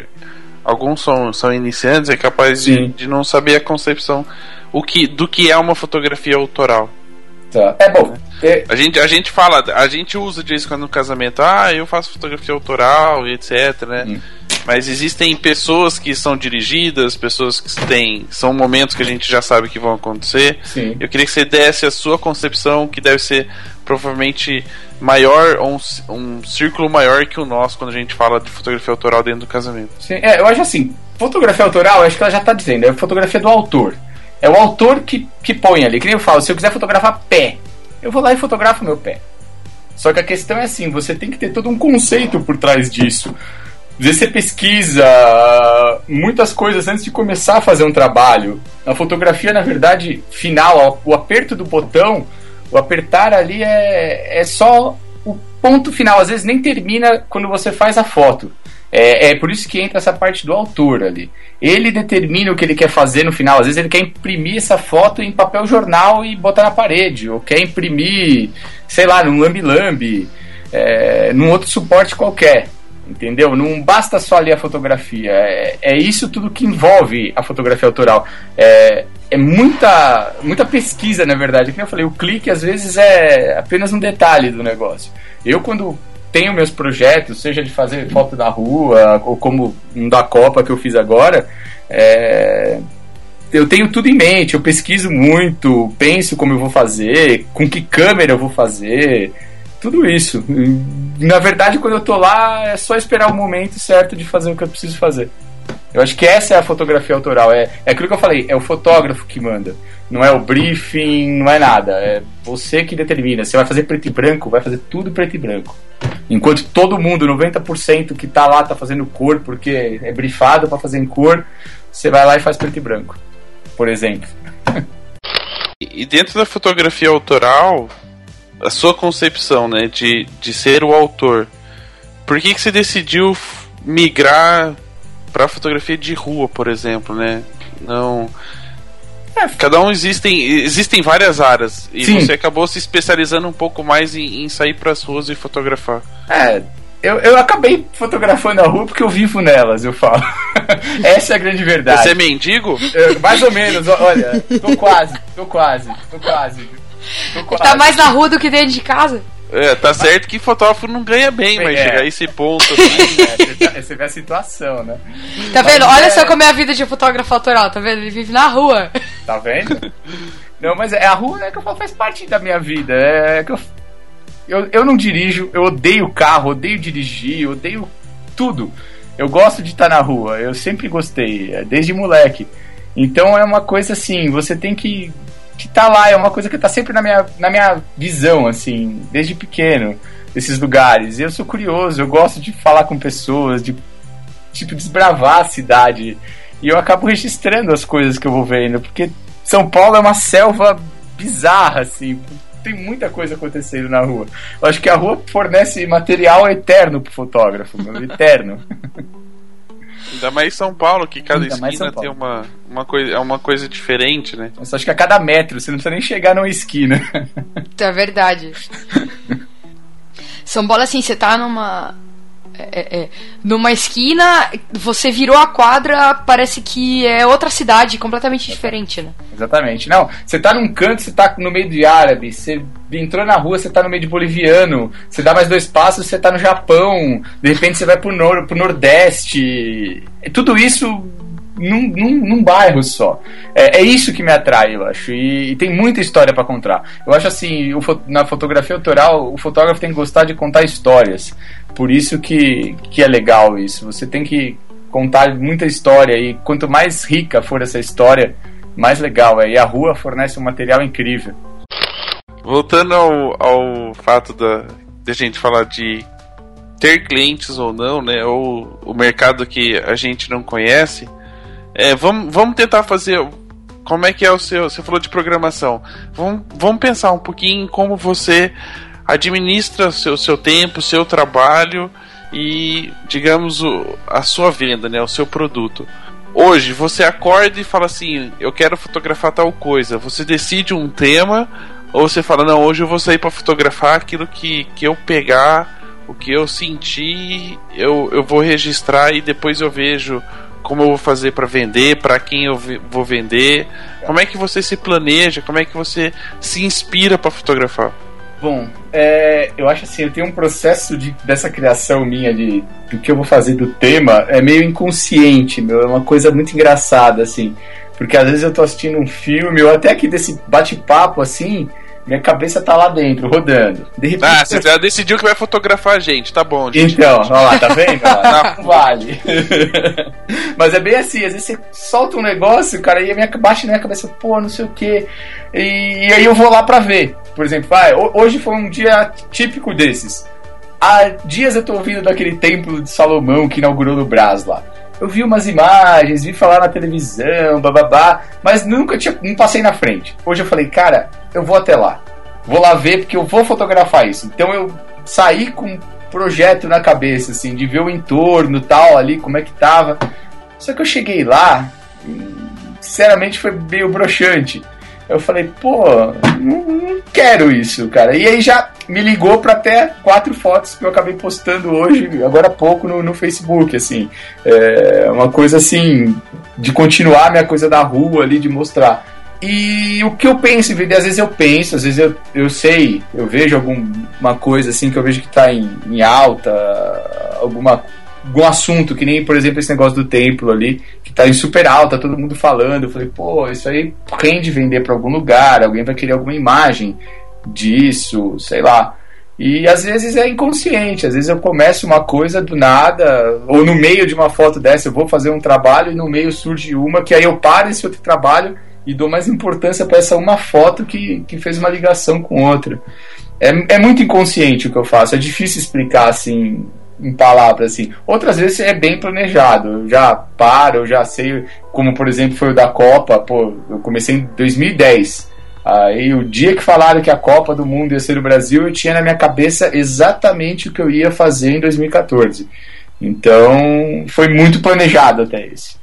[SPEAKER 4] alguns são, são iniciantes, é capaz de, de não saber a concepção o que, do que é uma fotografia autoral.
[SPEAKER 1] Tá? É bom. É-
[SPEAKER 4] A gente, a gente fala, a gente usa de vez em quando no casamento, ah, eu faço fotografia autoral e etc, né?
[SPEAKER 1] Hum.
[SPEAKER 4] Mas existem pessoas que são dirigidas, pessoas que têm. São momentos que a gente já sabe que vão acontecer.
[SPEAKER 1] sim.
[SPEAKER 4] Eu queria que você desse a sua concepção, que deve ser provavelmente maior, ou um, um círculo maior que o nosso quando a gente fala de fotografia autoral dentro do casamento.
[SPEAKER 1] Sim, é, eu acho assim, fotografia autoral, acho que ela já tá dizendo, é fotografia do autor. É o autor que, que põe ali, que nem eu falo, se eu quiser fotografar pé, eu vou lá e fotografo meu pé. Só que a questão é assim, você tem que ter todo um conceito por trás disso. Às vezes você pesquisa muitas coisas antes de começar a fazer um trabalho. A fotografia, na verdade, final, o aperto do botão, o apertar ali é, é só o ponto final. Às vezes nem termina quando você faz a foto. É, é por isso que entra essa parte do autor ali. Ele determina o que ele quer fazer no final. Às vezes ele quer imprimir essa foto em papel jornal e botar na parede, ou quer imprimir, sei lá, num lambi-lambi, é, num outro suporte qualquer. Entendeu? Não basta só ler a fotografia. É, é isso tudo que envolve a fotografia autoral. É, é muita, muita pesquisa, na verdade. Como eu falei, o clique às vezes é apenas um detalhe do negócio. Eu, quando tenho meus projetos, seja de fazer foto na rua, ou como um da Copa que eu fiz agora, é, eu tenho tudo em mente, eu pesquiso muito, penso como eu vou fazer, com que câmera eu vou fazer, tudo isso. Na verdade, quando eu tô lá, é só esperar o momento certo de fazer o que eu preciso fazer. Eu acho que essa é a fotografia autoral. É, é aquilo que eu falei, é o fotógrafo que manda. Não é o briefing, não é nada. É você que determina. Você vai fazer preto e branco, vai fazer tudo preto e branco. Enquanto todo mundo, 90% que tá lá, tá fazendo cor porque é briefado para fazer em cor, você vai lá e faz preto e branco. Por exemplo. *laughs*
[SPEAKER 4] E dentro da fotografia autoral, a sua concepção, né, de, de ser o autor, por que, que você decidiu migrar para fotografia de rua, por exemplo, né? Não. É, cada um existem existem várias áreas e Sim. você acabou se especializando um pouco mais em, em sair para as ruas e fotografar.
[SPEAKER 1] É, eu, eu acabei fotografando a rua porque eu vivo nelas, eu falo. *laughs* Essa é a grande verdade.
[SPEAKER 4] Você é mendigo?
[SPEAKER 1] Eu, mais ou menos, olha, tô quase, tô quase, tô quase.
[SPEAKER 3] Tô quase. Tá mais na rua do que dentro de casa?
[SPEAKER 4] É, tá certo que fotógrafo não ganha bem, mas é. chegar a esse ponto. Assim, *laughs*
[SPEAKER 1] é, você vê a situação, né?
[SPEAKER 3] Tá vendo? Olha é... só como é a vida de fotógrafo autoral, tá vendo? Ele vive na rua.
[SPEAKER 1] Tá vendo? Não, mas é a rua né, que eu falo, faz parte da minha vida. É que eu, eu, eu não dirijo, eu odeio carro, odeio dirigir, odeio tudo. Eu gosto de estar na rua, eu sempre gostei, é, desde moleque. Então é uma coisa assim, você tem que que tá lá, é uma coisa que tá sempre na minha, na minha visão, assim, desde pequeno, esses lugares. Eu sou curioso, eu gosto de falar com pessoas, de tipo desbravar a cidade. E eu acabo registrando as coisas que eu vou vendo, porque São Paulo é uma selva bizarra, assim. Tem muita coisa acontecendo na rua. Eu acho que a rua fornece material eterno pro fotógrafo, eterno. *laughs*
[SPEAKER 4] Ainda mais São Paulo, que cada Ainda esquina tem uma, uma, coisa, é uma coisa diferente, né?
[SPEAKER 1] Eu acho que a cada metro, você não precisa nem chegar numa esquina.
[SPEAKER 3] É verdade. *laughs* São Paulo, assim, você tá numa é, é, é, numa esquina, você virou a quadra, parece que é outra cidade, completamente diferente, né?
[SPEAKER 1] Exatamente. Não, você tá num canto, você tá no meio de árabe, você entrou na rua, você tá no meio de boliviano, você dá mais dois passos, você tá no Japão, de repente você vai pro, nor pro Nordeste. Tudo isso num, num, num bairro só. É, é, isso que me atrai, eu acho. E, e tem muita história para contar. Eu acho assim, o, na fotografia autoral, o fotógrafo tem que gostar de contar histórias. Por isso que, que é legal isso. Você tem que contar muita história e quanto mais rica for essa história, mais legal é. E a rua fornece um material incrível.
[SPEAKER 4] Voltando ao, ao fato da, de a gente falar de ter clientes ou não, né? Ou o mercado que a gente não conhece. É, vamos, vamos tentar fazer. Como é que é o seu. Você falou de programação. Vamos, vamos pensar um pouquinho em como você administra seu, seu tempo, seu trabalho e, digamos, o, a sua venda, né, o seu produto. Hoje você acorda e fala assim: Eu quero fotografar tal coisa. Você decide um tema, ou você fala: Não, hoje eu vou sair para fotografar aquilo que, que eu pegar, o que eu sentir, eu, eu vou registrar e depois eu vejo como eu vou fazer para vender, para quem eu vou vender, como é que você se planeja, como é que você se inspira para fotografar?
[SPEAKER 1] Bom, é, eu acho assim, eu tenho um processo de, dessa criação minha de do que eu vou fazer do tema é meio inconsciente, meu, é uma coisa muito engraçada assim, porque às vezes eu tô assistindo um filme ou até aqui desse bate-papo assim, minha cabeça tá lá dentro, rodando.
[SPEAKER 4] De repente, ah, você já decidiu que vai fotografar a gente, tá bom.
[SPEAKER 1] Gente. Então, olha lá, tá vendo? *laughs* Não vale. *laughs* Mas é bem assim, às vezes você solta um negócio, cara, e a minha, baixa na minha cabeça, pô, não sei o quê. E, e aí eu vou lá pra ver. Por exemplo, ah, hoje foi um dia típico desses. Há dias eu tô ouvindo daquele templo de Salomão que inaugurou no Brás lá eu vi umas imagens, vi falar na televisão, bababá, mas nunca tinha, não passei na frente. Hoje eu falei, cara, eu vou até lá. Vou lá ver porque eu vou fotografar isso. Então eu saí com um projeto na cabeça, assim, de ver o entorno tal ali, como é que tava. Só que eu cheguei lá, sinceramente foi meio broxante. Eu falei, pô, não, quero isso, cara. E aí já me ligou para até quatro fotos que eu acabei postando hoje, agora há pouco, no, no Facebook, assim. É uma coisa assim, de continuar minha coisa da rua ali, de mostrar. E o que eu penso às vezes eu penso, às vezes eu, eu sei, eu vejo alguma coisa assim que eu vejo que está em, em alta, alguma algum assunto, que nem, por exemplo, esse negócio do templo ali, que tá em super alta, todo mundo falando. Eu falei, pô, isso aí rende vender para algum lugar, alguém vai querer alguma imagem disso, sei lá. E às vezes é inconsciente, às vezes eu começo uma coisa do nada, ou no meio de uma foto dessa eu vou fazer um trabalho e no meio surge uma que aí eu paro esse outro trabalho e dou mais importância para essa uma foto que, que fez uma ligação com outra. É, é muito inconsciente o que eu faço, é difícil explicar assim em palavras assim. Outras vezes é bem planejado, eu já paro, eu já sei, como por exemplo foi o da Copa, pô, eu comecei em 2010. Aí o dia que falaram que a Copa do Mundo ia ser no Brasil, eu tinha na minha cabeça exatamente o que eu ia fazer em 2014. Então foi muito planejado até esse.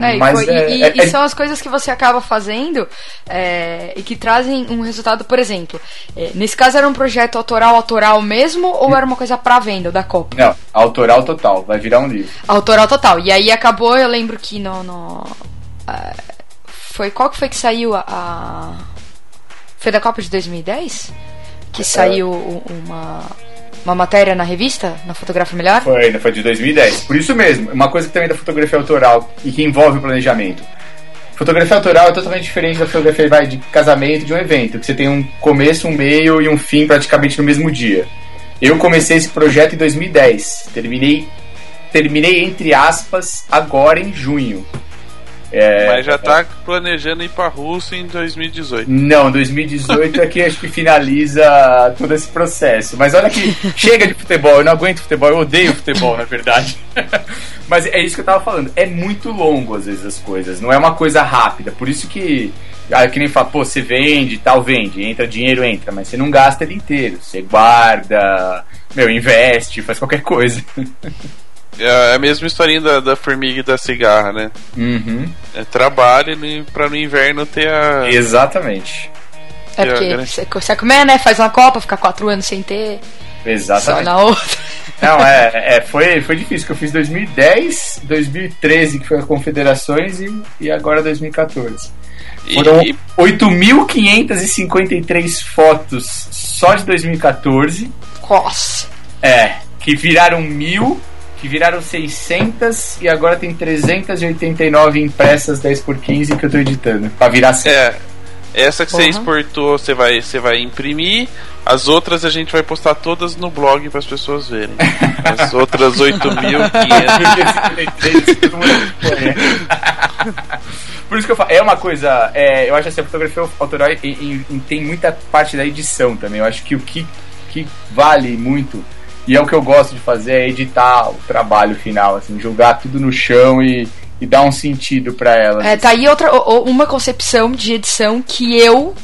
[SPEAKER 3] É, e,
[SPEAKER 1] Mas
[SPEAKER 3] foi-
[SPEAKER 1] é-
[SPEAKER 3] e-
[SPEAKER 1] é-
[SPEAKER 3] e
[SPEAKER 1] é-
[SPEAKER 3] são as coisas que você acaba fazendo é, e que trazem um resultado, por exemplo. é, nesse caso era um projeto autoral, autoral mesmo, ou era uma coisa pra venda, da Copa?
[SPEAKER 1] Não, autoral total, vai virar um livro.
[SPEAKER 3] Autoral total. E aí acabou, eu lembro que no. no foi qual que foi que saiu a, a- Foi da Copa de 2010? Que saiu uma, uma matéria na revista, na Fotografia Melhor?
[SPEAKER 1] Foi, foi de 2010. Por isso mesmo, uma coisa que também da fotografia autoral e que envolve o planejamento. Fotografia autoral é totalmente diferente da fotografia vai, de casamento, de um evento, que você tem um começo, um meio e um fim praticamente no mesmo dia. Eu comecei esse projeto em 2010. Terminei, terminei entre aspas, agora em junho. É,
[SPEAKER 4] Mas já tá planejando ir pra Rússia em 2018.
[SPEAKER 1] Não, 2018 é que acho que finaliza todo esse processo. Mas olha que chega de futebol, eu não aguento futebol, eu odeio futebol, na verdade. *laughs* Mas é isso que eu tava falando, é muito longo às vezes as coisas, não é uma coisa rápida. Por isso que, ah, que nem fala, pô, você vende tal, vende, entra dinheiro, entra, mas você não gasta ele inteiro. Você guarda, meu, investe, faz qualquer coisa. *laughs*
[SPEAKER 4] É a mesma historinha da, da formiga e da cigarra, né?
[SPEAKER 1] Uhum,
[SPEAKER 4] É trabalho pra no inverno ter a.
[SPEAKER 1] exatamente.
[SPEAKER 3] É porque
[SPEAKER 4] É,
[SPEAKER 3] você você comer, né? Faz uma Copa, fica quatro anos sem ter, só
[SPEAKER 1] Exatamente.
[SPEAKER 3] na outra. *laughs*
[SPEAKER 1] Não, é, é foi, foi difícil, que eu fiz 2010, 2013, que foi as confederações, e, e agora 2014.
[SPEAKER 4] E,
[SPEAKER 1] Foram
[SPEAKER 4] e-
[SPEAKER 1] 8.553 fotos só de 2014,
[SPEAKER 3] Nossa.
[SPEAKER 1] é, que viraram mil, que viraram 600 e agora tem 389 impressas 10 por 15 que eu tô editando, pra virar 100.
[SPEAKER 4] é. Essa que você
[SPEAKER 3] Uhum.
[SPEAKER 4] exportou, você vai, você vai imprimir. As outras a gente vai postar todas no blog para as pessoas verem. *laughs* As outras 8.500.
[SPEAKER 1] todo mundo põe. Por isso que eu falo, é uma coisa. é, eu acho assim, a fotografia autoral e- e- e tem muita parte da edição também. Eu acho que o que, que vale muito, e é o que eu gosto de fazer, é editar o trabalho final, assim, jogar tudo no chão e, e dar um sentido pra ela.
[SPEAKER 3] É, tá aí outra, uma concepção de edição que eu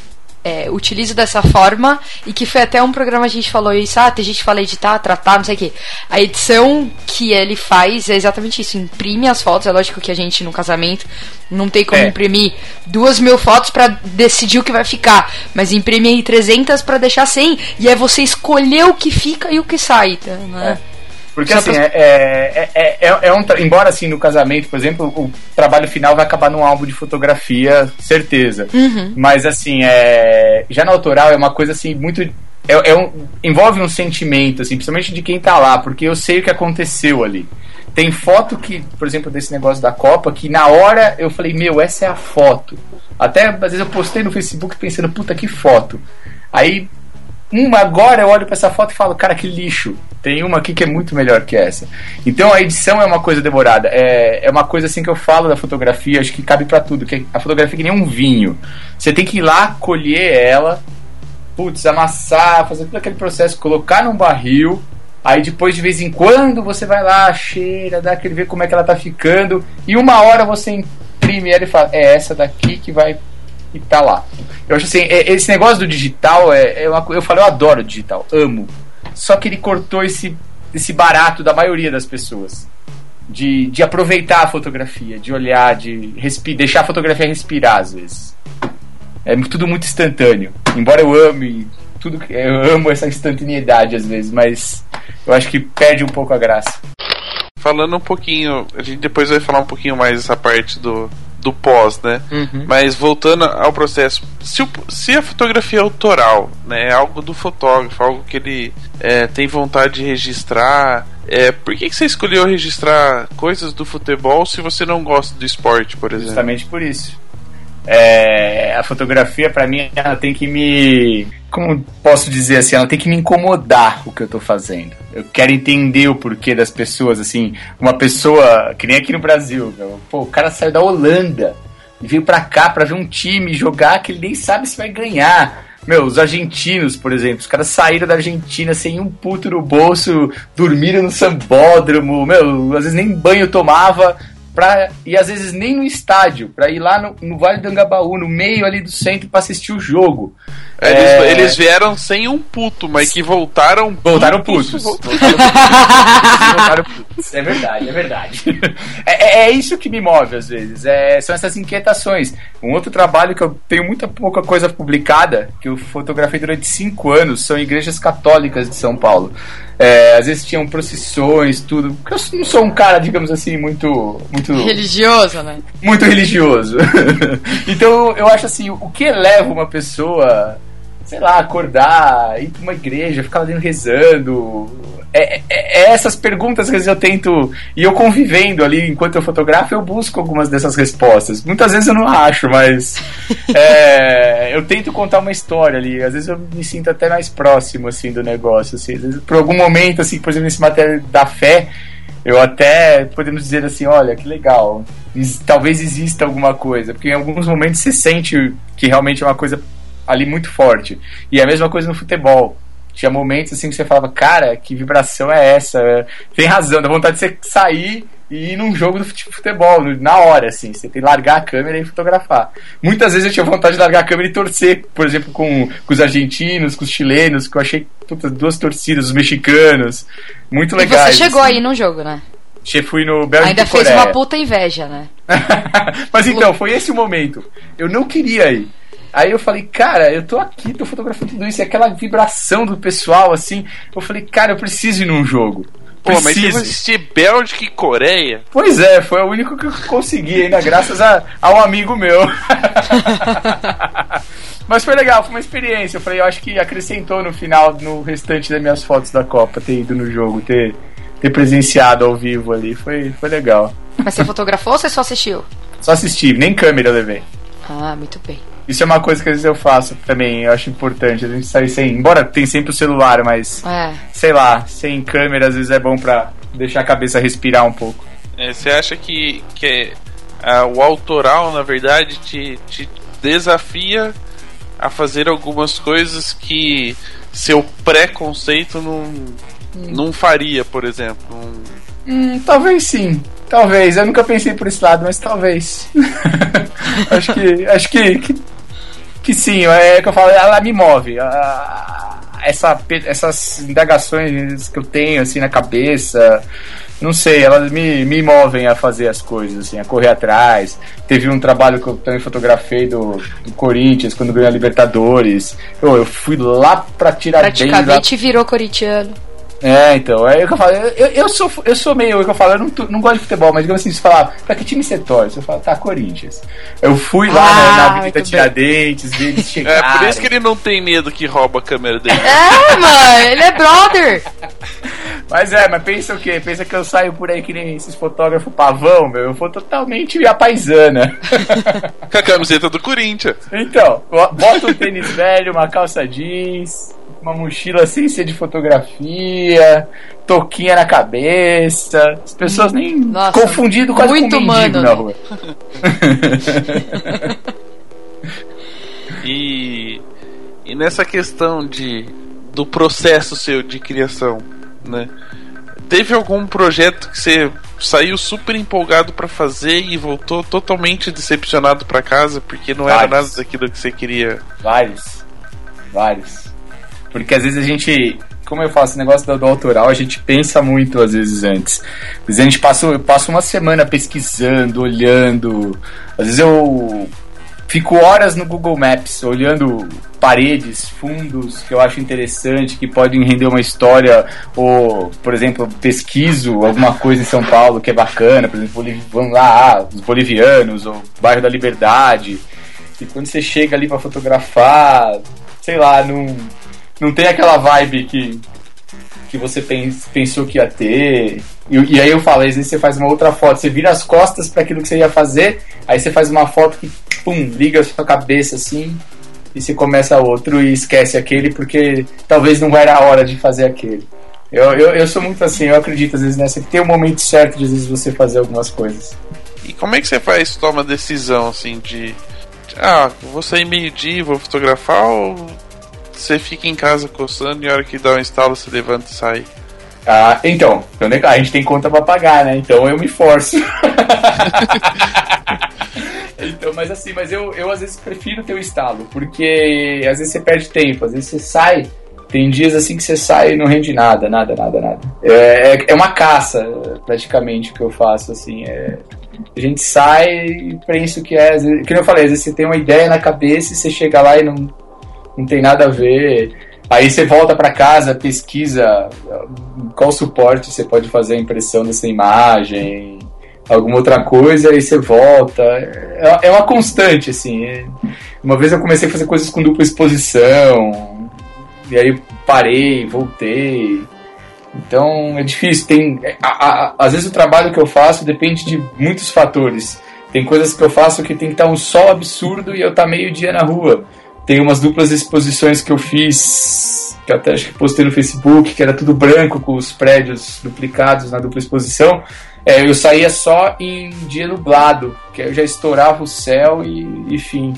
[SPEAKER 3] é, utilizo dessa forma e que foi até um programa a gente falou isso, ah, tem gente que fala editar, tratar, não sei o quê. A edição que ele faz é exatamente isso, imprime as fotos, é lógico que a gente no casamento não tem como
[SPEAKER 1] É.
[SPEAKER 3] imprimir duas mil fotos pra decidir o que vai ficar, mas imprime aí 300 pra deixar 100 e é você escolher o que fica e o que sai, tá, né?
[SPEAKER 1] Porque assim, é, é, é, é- é um. Embora assim, no casamento, por exemplo, o trabalho final vai acabar num álbum de fotografia, certeza.
[SPEAKER 3] Uhum.
[SPEAKER 1] Mas assim, é, já na autoral é uma coisa assim, muito. É, é um, envolve um sentimento, assim, principalmente de quem tá lá, porque eu sei o que aconteceu ali. Tem foto que, por exemplo, desse negócio da Copa, que na hora eu falei, meu, essa é a foto. Até às vezes eu postei no Facebook pensando, puta que foto. Aí uma agora eu olho pra essa foto e falo, cara, que lixo. Tem uma aqui que é muito melhor que essa. Então a edição é uma coisa demorada. É, é uma coisa assim que eu falo da fotografia, acho que cabe pra tudo. Que a fotografia é que nem um vinho. Você tem que ir lá, colher ela, putz, amassar, fazer todo aquele processo, colocar num barril. Aí depois, de vez em quando, você vai lá, cheira, dá aquele ver como é que ela tá ficando. E uma hora você imprime ela e fala, é essa daqui que vai e tá lá. Eu acho assim, é- esse negócio do digital é, é uma. Eu falo, eu adoro digital, amo. Só que ele cortou esse, esse barato da maioria das pessoas. De, de aproveitar a fotografia, de olhar, de respi deixar a fotografia respirar às vezes. É tudo muito instantâneo. Embora eu ame tudo, que- eu amo essa instantaneidade às vezes, mas eu acho que perde um pouco a graça.
[SPEAKER 4] Falando um pouquinho, a gente depois vai falar um pouquinho mais dessa parte do, do pós, né? Mas voltando ao processo, se, o- se a fotografia é autoral, né, é algo do fotógrafo, algo que ele é, tem vontade de registrar, é, por que, que você escolheu registrar coisas do futebol se você não gosta do esporte, por exemplo?
[SPEAKER 1] Justamente por isso. É, a fotografia, pra mim, ela tem que me. Como posso dizer assim? Ela tem que me incomodar o que eu tô fazendo. Eu quero entender o porquê das pessoas, assim. Uma pessoa, que nem aqui no Brasil, meu, pô, o cara saiu da Holanda e veio pra cá pra ver um time jogar que ele nem sabe se vai ganhar. Meu, os argentinos, por exemplo, os caras saíram da Argentina sem um puto no bolso, dormiram no sambódromo, meu, às vezes nem banho tomava, pra, e às vezes nem no estádio, pra ir lá no, no Vale do Angabaú, no meio ali do centro, pra assistir o jogo.
[SPEAKER 4] Eles,
[SPEAKER 1] É,
[SPEAKER 4] eles vieram sem um puto, mas que voltaram
[SPEAKER 1] Voltaram
[SPEAKER 4] putos. *laughs*
[SPEAKER 1] putos. Voltaram putos. É verdade, é verdade. É, é- é isso que me move às vezes. É, são essas inquietações. Um outro trabalho que eu tenho muita pouca coisa publicada, que eu fotografei durante cinco anos, são igrejas católicas de São Paulo. É, às vezes tinham procissões, tudo. Porque eu não sou um cara, digamos assim, muito. muito
[SPEAKER 3] Religioso, né?
[SPEAKER 1] muito religioso. *laughs* então eu acho assim, o que eleva uma pessoa, sei lá, acordar, ir pra uma igreja, ficar lá dentro rezando. É, é- é essas perguntas que às vezes eu tento. E eu convivendo ali enquanto eu fotografo, eu busco algumas dessas respostas. Muitas vezes eu não acho, mas. *laughs* é, eu tento contar uma história ali. Às vezes eu me sinto até mais próximo assim do negócio. Assim. Por algum momento, assim, por exemplo, nesse matéria da fé, eu até podemos dizer assim, olha, que legal. Talvez exista alguma coisa, porque em alguns momentos você sente que realmente é uma coisa ali muito forte. E é a mesma coisa no futebol. Tinha momentos assim que você falava, cara, que vibração é essa? Tem razão, dá vontade de você sair e ir num jogo fute- futebol, na hora, assim. Você tem que largar a câmera e fotografar. Muitas vezes eu tinha vontade de largar a câmera e torcer, por exemplo, com, com os argentinos, com os chilenos, que eu achei duas torcidas, os mexicanos, muito
[SPEAKER 3] E
[SPEAKER 1] legais.
[SPEAKER 3] você chegou
[SPEAKER 1] assim.
[SPEAKER 3] aí no jogo, né?
[SPEAKER 1] Fui no Bélgica
[SPEAKER 3] Ainda fez uma puta inveja, né? *laughs*
[SPEAKER 1] Mas então, foi esse o momento. Eu não queria ir. Aí eu falei, cara, eu tô aqui, tô fotografando tudo isso, e aquela vibração do pessoal, assim. Eu falei, cara, eu preciso ir num jogo.
[SPEAKER 4] Pô, mas
[SPEAKER 1] Preciso.
[SPEAKER 4] assistir Bélgica e Coreia.
[SPEAKER 1] Pois é, foi o único que eu consegui ainda, graças a, a um amigo meu. *laughs* Mas foi legal, foi uma experiência. Eu falei, eu acho que acrescentou no final, no restante das minhas fotos da Copa, ter ido no jogo, ter, ter presenciado ao vivo ali. Foi, foi legal.
[SPEAKER 3] Mas você fotografou ou você só assistiu?
[SPEAKER 1] Só assisti, nem câmera eu levei.
[SPEAKER 3] Ah, muito bem.
[SPEAKER 1] Isso é uma coisa que às vezes eu faço também, eu acho importante. A gente sair sem. Embora tem sempre o celular, mas
[SPEAKER 3] É.
[SPEAKER 1] sei lá, sem câmera às vezes é bom pra deixar a cabeça respirar um pouco.
[SPEAKER 4] É, você acha que, que ah, o autoral, na verdade, te, te desafia a fazer algumas coisas que seu preconceito não, não faria, por exemplo? Um-
[SPEAKER 1] Hum, talvez sim. Talvez. Eu nunca pensei por esse lado, mas talvez. *laughs* acho que. Acho que, que. Que sim, é que eu falo, ela me move. Essa, essas indagações que eu tenho assim na cabeça. Não sei, elas me, me movem a fazer as coisas, assim, a correr atrás. Teve um trabalho que eu também fotografei do, do Corinthians, quando ganhou a Libertadores. Eu, eu fui lá pra tirar bem lá
[SPEAKER 3] Praticamente virou corintiano.
[SPEAKER 1] É, então, é o que eu falo. Eu, eu, sou, eu sou meio, é eu falo, eu não, não gosto de futebol, mas digamos assim, se falar, pra que time você torce? Eu falo, tá, Corinthians. Eu fui lá
[SPEAKER 3] Ah,
[SPEAKER 1] na, na Avenida. Tiradentes, vi eles
[SPEAKER 4] É
[SPEAKER 1] chegarem.
[SPEAKER 4] por isso que ele não tem medo que rouba a câmera dele.
[SPEAKER 3] É, mano, ele é brother.
[SPEAKER 1] Mas é, mas pensa o quê? Pensa que eu saio por aí que nem esses fotógrafos pavão, meu, eu vou totalmente a paisana.
[SPEAKER 4] Com a camiseta do Corinthians.
[SPEAKER 1] então, bota um tênis velho, uma calça jeans, uma mochila sem ser de fotografia, toquinha na cabeça. As pessoas nem
[SPEAKER 3] Nossa,
[SPEAKER 1] confundido quase
[SPEAKER 3] muito
[SPEAKER 1] com um mendigo
[SPEAKER 3] humano,
[SPEAKER 1] na
[SPEAKER 3] né?
[SPEAKER 1] rua. *laughs*
[SPEAKER 4] E, e nessa questão de do processo seu de criação, né? Teve algum projeto que você saiu super empolgado pra fazer e voltou totalmente decepcionado pra casa porque não era
[SPEAKER 1] Vários.
[SPEAKER 4] nada daquilo que você queria?
[SPEAKER 1] Vários. Vários. Porque às vezes a gente, como eu falo, esse negócio do, do autoral, a gente pensa muito às vezes antes. Às vezes a gente passa, eu passo uma semana pesquisando, olhando. Às vezes eu fico horas no Google Maps olhando paredes, fundos que eu acho interessante, que podem render uma história, ou, por exemplo, pesquiso alguma coisa em São Paulo que é bacana, por exemplo, vamos lá, ah, os bolivianos, ou bairro da Liberdade. E quando você chega ali pra fotografar, sei lá, não, não tem aquela vibe que, que você pens- pensou que ia ter. E, e aí eu falo, às vezes você faz uma outra foto, você vira as costas para aquilo que você ia fazer, aí você faz uma foto que pum, liga a sua cabeça assim e você começa outro e esquece aquele porque talvez não era a hora de fazer aquele. Eu, eu, eu sou muito assim, eu acredito às vezes nessa que tem um momento certo de às vezes você fazer algumas coisas.
[SPEAKER 4] E como é que você faz, toma decisão assim de. Ah, vou sair meio-dia, vou fotografar ou você fica em casa coçando e a hora que dá um instalo você levanta e sai?
[SPEAKER 1] Ah, então, a gente tem conta pra pagar, né? Então eu me forço. *laughs* então, mas assim, mas eu, eu às vezes prefiro ter o estalo, porque às vezes você perde tempo, às vezes você sai, tem dias assim que você sai e não rende nada, nada, nada, nada. É, é, é uma caça, praticamente, o que eu faço, assim. É, a gente sai e pensa o que é, vezes, que eu falei, às vezes você tem uma ideia na cabeça e você chega lá e não, não tem nada a ver. Aí você volta para casa, pesquisa qual suporte você pode fazer a impressão dessa imagem, alguma outra coisa, e você volta. É, é uma constante, assim. Uma vez eu comecei a fazer coisas com dupla exposição, e aí parei, voltei. Então é difícil. Tem, a- a- às vezes o trabalho que eu faço depende de muitos fatores. Tem coisas que eu faço que tem que estar um sol absurdo e eu estar meio dia na rua. Tem umas duplas exposições que eu fiz, que eu até acho que postei no Facebook, que era tudo branco, com os prédios duplicados na dupla exposição. É, eu saía só em dia nublado, que aí eu já estourava o céu e, enfim.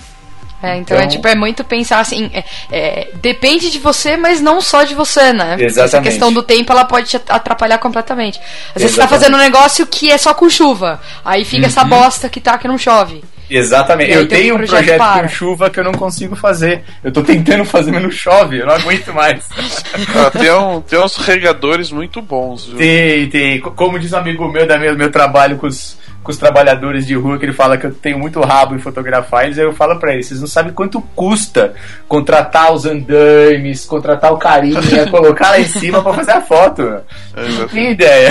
[SPEAKER 3] É, então, é
[SPEAKER 1] Então-
[SPEAKER 3] tipo, é muito pensar assim, é, é, depende de você, mas não só de você, né? Essa
[SPEAKER 1] Exatamente.
[SPEAKER 3] questão do tempo, ela pode te atrapalhar completamente. Às vezes você tá
[SPEAKER 1] Exatamente.
[SPEAKER 3] fazendo um negócio que é só com chuva, aí fica essa bosta que tá, que não chove.
[SPEAKER 1] Exatamente. Eu tenho um
[SPEAKER 3] projeto
[SPEAKER 1] projeto
[SPEAKER 3] para.
[SPEAKER 1] com chuva que eu não consigo fazer. Eu tô tentando fazer, mas não chove, eu não aguento mais. *laughs*
[SPEAKER 4] Ah, tem, um, tem uns regadores muito bons, viu?
[SPEAKER 1] Tem, tem. Co- Como diz um amigo meu da meu, meu trabalho com os, com os trabalhadores de rua, que ele fala que eu tenho muito rabo em fotografar eles, eu falo pra eles, vocês não sabem quanto custa contratar os andames, contratar o carinha, *laughs* colocar lá em cima pra fazer a foto. Não tem ideia.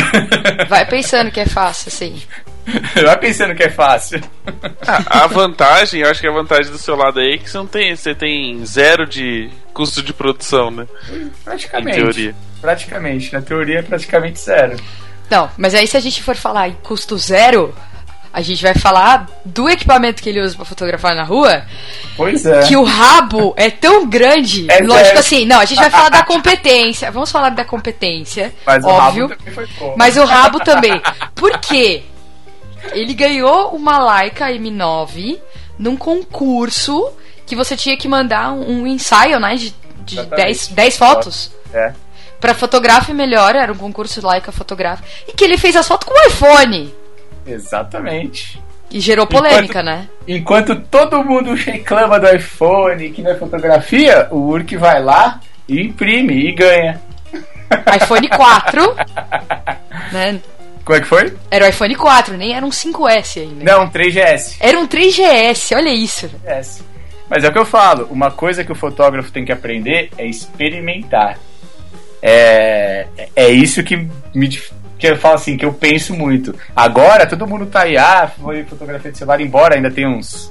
[SPEAKER 3] Vai pensando que é fácil, assim. *laughs*
[SPEAKER 1] Vai pensando que é fácil.
[SPEAKER 4] Ah, a vantagem, eu acho que a vantagem do seu lado aí é que você não tem, você tem zero de custo de produção, né? Em
[SPEAKER 1] Praticamente.
[SPEAKER 4] teoria.
[SPEAKER 1] Praticamente. Na teoria é praticamente zero.
[SPEAKER 3] Não, mas aí se a gente for falar em custo zero, a gente vai falar do equipamento que ele usa pra fotografar na rua,
[SPEAKER 1] Pois é.
[SPEAKER 3] que o rabo é tão grande.
[SPEAKER 1] É
[SPEAKER 3] lógico assim, não, a gente vai falar da competência. Vamos falar da competência,
[SPEAKER 1] Mas
[SPEAKER 3] óbvio.
[SPEAKER 1] o.
[SPEAKER 3] Mas o rabo também. Por quê? Ele ganhou uma Leica M9 num concurso que você tinha que mandar um, ensaio, né? De, de
[SPEAKER 1] Exatamente.
[SPEAKER 3] 10, 10 fotos.
[SPEAKER 1] É.
[SPEAKER 3] Pra fotografe melhor, era um concurso Leica fotografe. E que ele fez as fotos com o iPhone.
[SPEAKER 1] Exatamente.
[SPEAKER 3] E gerou polêmica, né?
[SPEAKER 1] Enquanto todo mundo reclama do iPhone, que não é fotografia, o Urk vai lá e imprime e ganha.
[SPEAKER 3] iPhone 4. *laughs* né?
[SPEAKER 1] Como é que foi?
[SPEAKER 3] Era o iPhone 4, nem era um 5S ainda.
[SPEAKER 1] Não, 3GS.
[SPEAKER 3] Era um 3GS, olha isso.
[SPEAKER 1] 3GS. Mas é o que eu falo, uma coisa que o fotógrafo tem que aprender é experimentar. É, é isso que me que eu falo assim, que eu penso muito. Agora todo mundo tá aí, ah, foi fotografia de celular, embora ainda tenha uns.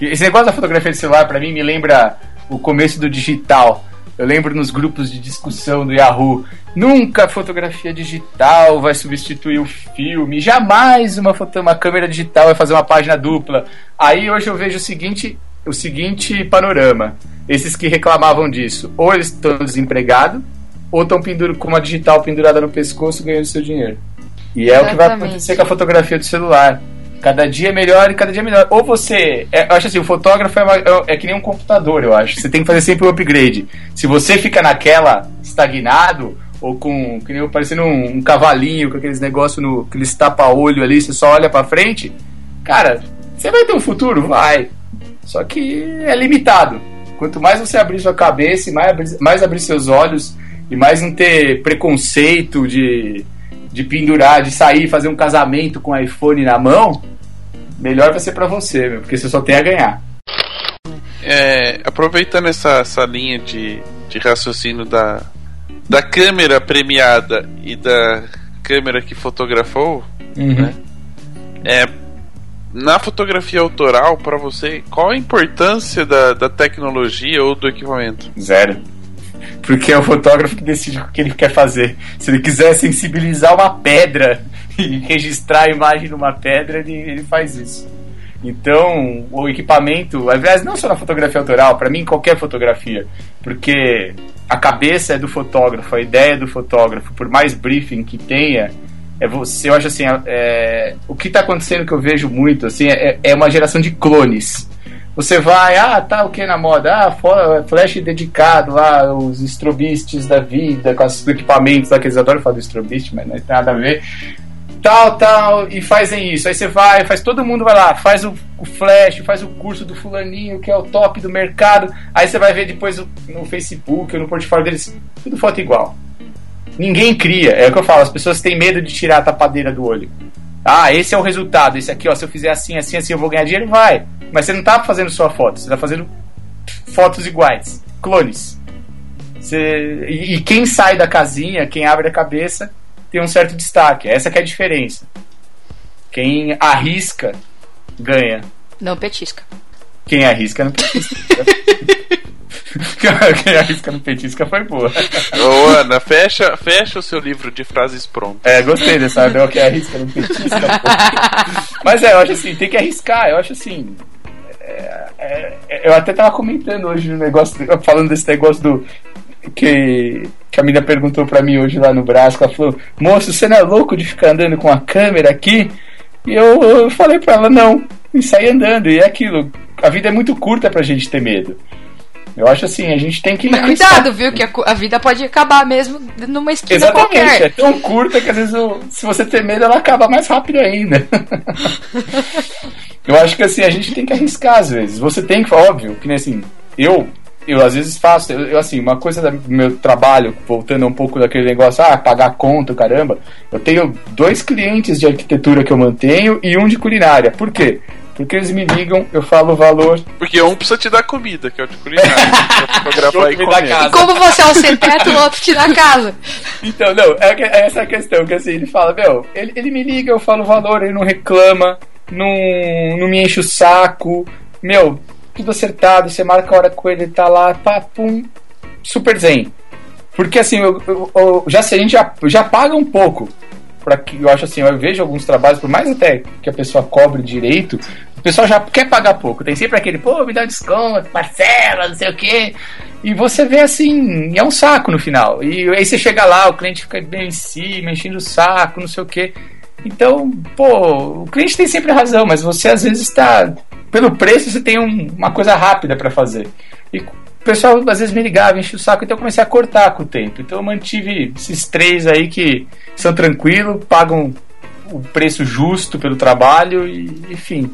[SPEAKER 1] Esse negócio da fotografia de celular pra mim me lembra o começo do digital. Eu lembro nos grupos de discussão do Yahoo. Nunca a fotografia digital vai substituir o filme. Jamais uma, foto, uma câmera digital vai fazer uma página dupla. Aí hoje eu vejo o seguinte, o seguinte panorama. Esses que reclamavam disso, ou eles estão desempregados, ou estão com uma digital pendurada no pescoço ganhando seu dinheiro. E é o que vai
[SPEAKER 3] Exatamente.
[SPEAKER 1] acontecer com a fotografia do celular. Cada dia é melhor e cada dia é melhor. Ou você. é, eu acho assim, o fotógrafo é, uma- é- é que nem um computador, eu acho. Você tem que fazer sempre um upgrade. Se você fica naquela estagnado, ou com. que nem parecendo um, um cavalinho, com aqueles negócios no. aqueles tapa-olho ali, você só olha pra frente, cara, você vai ter um futuro? Vai. Só que é limitado. Quanto mais você abrir sua cabeça mais abrir, mais abrir seus olhos e mais não ter preconceito de, de pendurar, de sair e fazer um casamento com o iPhone na mão, melhor vai ser pra você, meu, porque você só tem a ganhar.
[SPEAKER 4] É, aproveitando essa, essa linha de, de raciocínio da, da câmera premiada e da câmera que fotografou,
[SPEAKER 1] Uhum.
[SPEAKER 4] é, na fotografia autoral, para você, qual a importância da, da tecnologia ou do equipamento?
[SPEAKER 1] Zero. Porque é o fotógrafo que decide o que ele quer fazer. Se ele quiser sensibilizar uma pedra *laughs* e registrar a imagem numa pedra, ele, ele faz isso. Então, o equipamento, aliás, não só na fotografia autoral, para mim qualquer fotografia, porque a cabeça é do fotógrafo, a ideia é do fotógrafo, por mais briefing que tenha, é você, eu acho assim, é, o que está acontecendo que eu vejo muito, assim, é, é uma geração de clones. Você vai, ah, tá o que na moda? Ah, flash dedicado lá, os strobistes da vida, com os equipamentos lá, que eles adoram falar do strobist, mas não tem nada a ver tal, tal, e fazem isso. Aí você vai, faz todo mundo vai lá, faz o, o, flash, faz o curso do fulaninho, que é o top do mercado. Aí você vai ver depois no Facebook ou no portfólio deles, tudo foto igual. Ninguém cria, é o que eu falo, as pessoas têm medo de tirar a tapadeira do olho. Ah, esse é o resultado, esse aqui, ó, se eu fizer assim, assim, assim, eu vou ganhar dinheiro, vai. Mas você não tá fazendo sua foto, você tá fazendo fotos iguais, clones. Você, e, e quem sai da casinha, quem abre a cabeça, tem um certo destaque. Essa que é a diferença. Quem arrisca ganha.
[SPEAKER 3] Não petisca.
[SPEAKER 1] Quem arrisca não petisca. *laughs* *laughs* Quem arrisca no petisca foi boa.
[SPEAKER 4] Ô, Ana, fecha, fecha o seu livro de frases prontas.
[SPEAKER 1] É, gostei dessa, né? Quem arrisca no petisca. Mas é, eu acho assim, tem que arriscar. Eu acho assim. É, é, eu até tava comentando hoje um negócio, falando desse negócio do que, que a menina perguntou pra mim hoje lá no Brasco. Ela falou: Moço, você não é louco de ficar andando com a câmera aqui? E eu, eu falei pra ela: Não, e saí andando. E é aquilo. A vida é muito curta pra gente ter medo. Eu acho assim, a gente tem que.
[SPEAKER 3] Mas cuidado, viu? Que a, a, vida pode acabar mesmo numa esquina Exatamente, qualquer.
[SPEAKER 1] é tão curta que às vezes se você ter medo, ela acaba mais rápido ainda. *laughs* eu acho que assim, a gente tem que arriscar às vezes. Você tem que, óbvio, que nem assim, eu eu às vezes faço, eu, eu, assim, uma coisa do meu trabalho, voltando um pouco daquele negócio, ah, pagar conta, caramba, eu tenho dois clientes de arquitetura que eu mantenho e um de culinária. Por quê? Porque eles me ligam, eu falo o valor.
[SPEAKER 4] Porque um precisa te dar comida, que é o de culinária. *laughs*
[SPEAKER 3] e comer. E como você é o sem teto, o outro te dá casa.
[SPEAKER 1] Então, não, é, é essa a questão, que assim, ele fala, meu, ele, ele me liga, eu falo o valor, ele não reclama, não, não me enche o saco, meu, tudo acertado, você marca a hora com ele, tá lá, pá, pum, super zen. Porque assim, eu, eu, eu, já, a gente já, já paga um pouco. Pra que, eu acho assim, eu vejo alguns trabalhos, por mais até que a pessoa cobre direito, o pessoal já quer pagar pouco. Tem sempre aquele, pô, me dá desconto, parcela, não sei o quê. E você vê assim, é um saco no final. E aí você chega lá, o cliente fica bem em cima, enchendo o saco, não sei o quê. Então, pô, o cliente tem sempre razão, mas você às vezes está pelo preço você tem um, uma coisa rápida para fazer. E o pessoal às vezes me ligava, enchia o saco, então eu comecei a cortar com o tempo. Então eu mantive esses três aí que são tranquilos, pagam o preço justo pelo trabalho e enfim.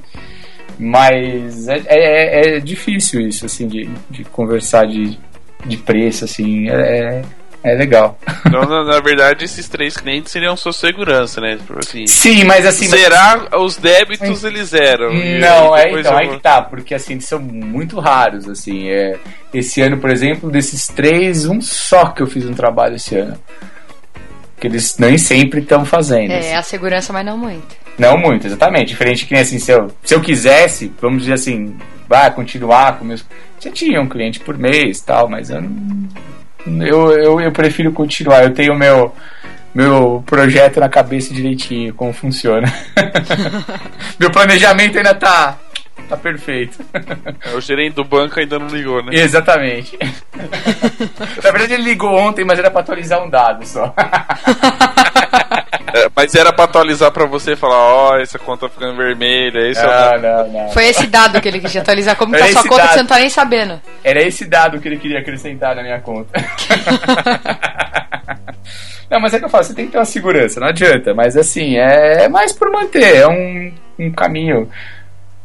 [SPEAKER 1] Mas é, é, é difícil isso, assim, de, de conversar de, de preço, assim. É, é legal. *laughs*
[SPEAKER 4] Então, na, na, verdade, esses três clientes seriam sua segurança, né? Tipo assim,
[SPEAKER 1] Sim, mas assim.
[SPEAKER 4] Zerar mas... os débitos eles eram.
[SPEAKER 1] Não, é então, eu... aí que tá, porque assim, eles são muito raros, assim. É, esse ano, por exemplo, desses três, um só que eu fiz um trabalho esse ano. Que eles nem sempre estão fazendo.
[SPEAKER 3] É, assim. a segurança, mas não muito.
[SPEAKER 1] Não muito, exatamente. Diferente que assim, se eu, se eu quisesse, vamos dizer assim, vai continuar com meus. Já tinha um cliente por mês tal, mas eu não eu, eu, eu prefiro continuar. Eu tenho meu meu projeto na cabeça direitinho, como funciona. *laughs* meu planejamento ainda tá tá perfeito.
[SPEAKER 4] É, o gerente do banco ainda não ligou, né?
[SPEAKER 1] Exatamente. *laughs* na verdade ele ligou ontem, mas era para atualizar um dado só. *laughs*
[SPEAKER 4] Mas era pra atualizar pra você e falar, ó, oh, essa conta tá ficando vermelha, esse
[SPEAKER 1] é não, não, não.
[SPEAKER 3] Foi esse dado que ele queria atualizar, como era tá sua conta dado. você não tá nem sabendo.
[SPEAKER 1] Era esse dado que ele queria acrescentar na minha conta. *laughs* não, mas é que eu falo, você tem que ter uma segurança, não adianta, mas assim, é, é mais por manter, é um, um caminho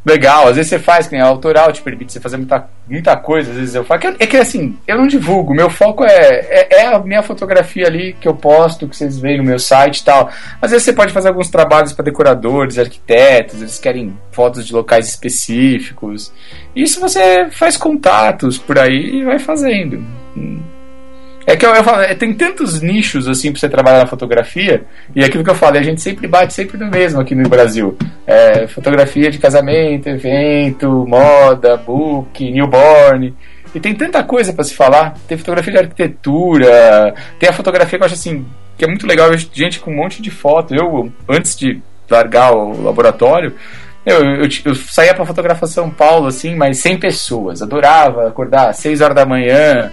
[SPEAKER 1] legal. Às vezes você faz, que nem a autoral te permite você fazer muita, muita coisa. Às vezes eu faço. É que assim, eu não divulgo. Meu foco é, é, é, a minha fotografia ali que eu posto, que vocês veem no meu site e tal. Às vezes você pode fazer alguns trabalhos para decoradores, arquitetos, eles querem fotos de locais específicos. Isso você faz contatos por aí e vai fazendo. É que eu, eu falo, é, tem tantos nichos assim pra você trabalhar na fotografia, e aquilo que eu falei, a gente sempre bate sempre no mesmo aqui no Brasil. É, fotografia de casamento, evento, moda, book, newborn. E tem tanta coisa para se falar. Tem fotografia de arquitetura, tem a fotografia que eu acho assim, que é muito legal, gente com um monte de foto. Eu, antes de largar o laboratório, Eu, eu, eu saía pra fotografar São Paulo, assim, mas sem pessoas. Adorava acordar às 6 horas da manhã,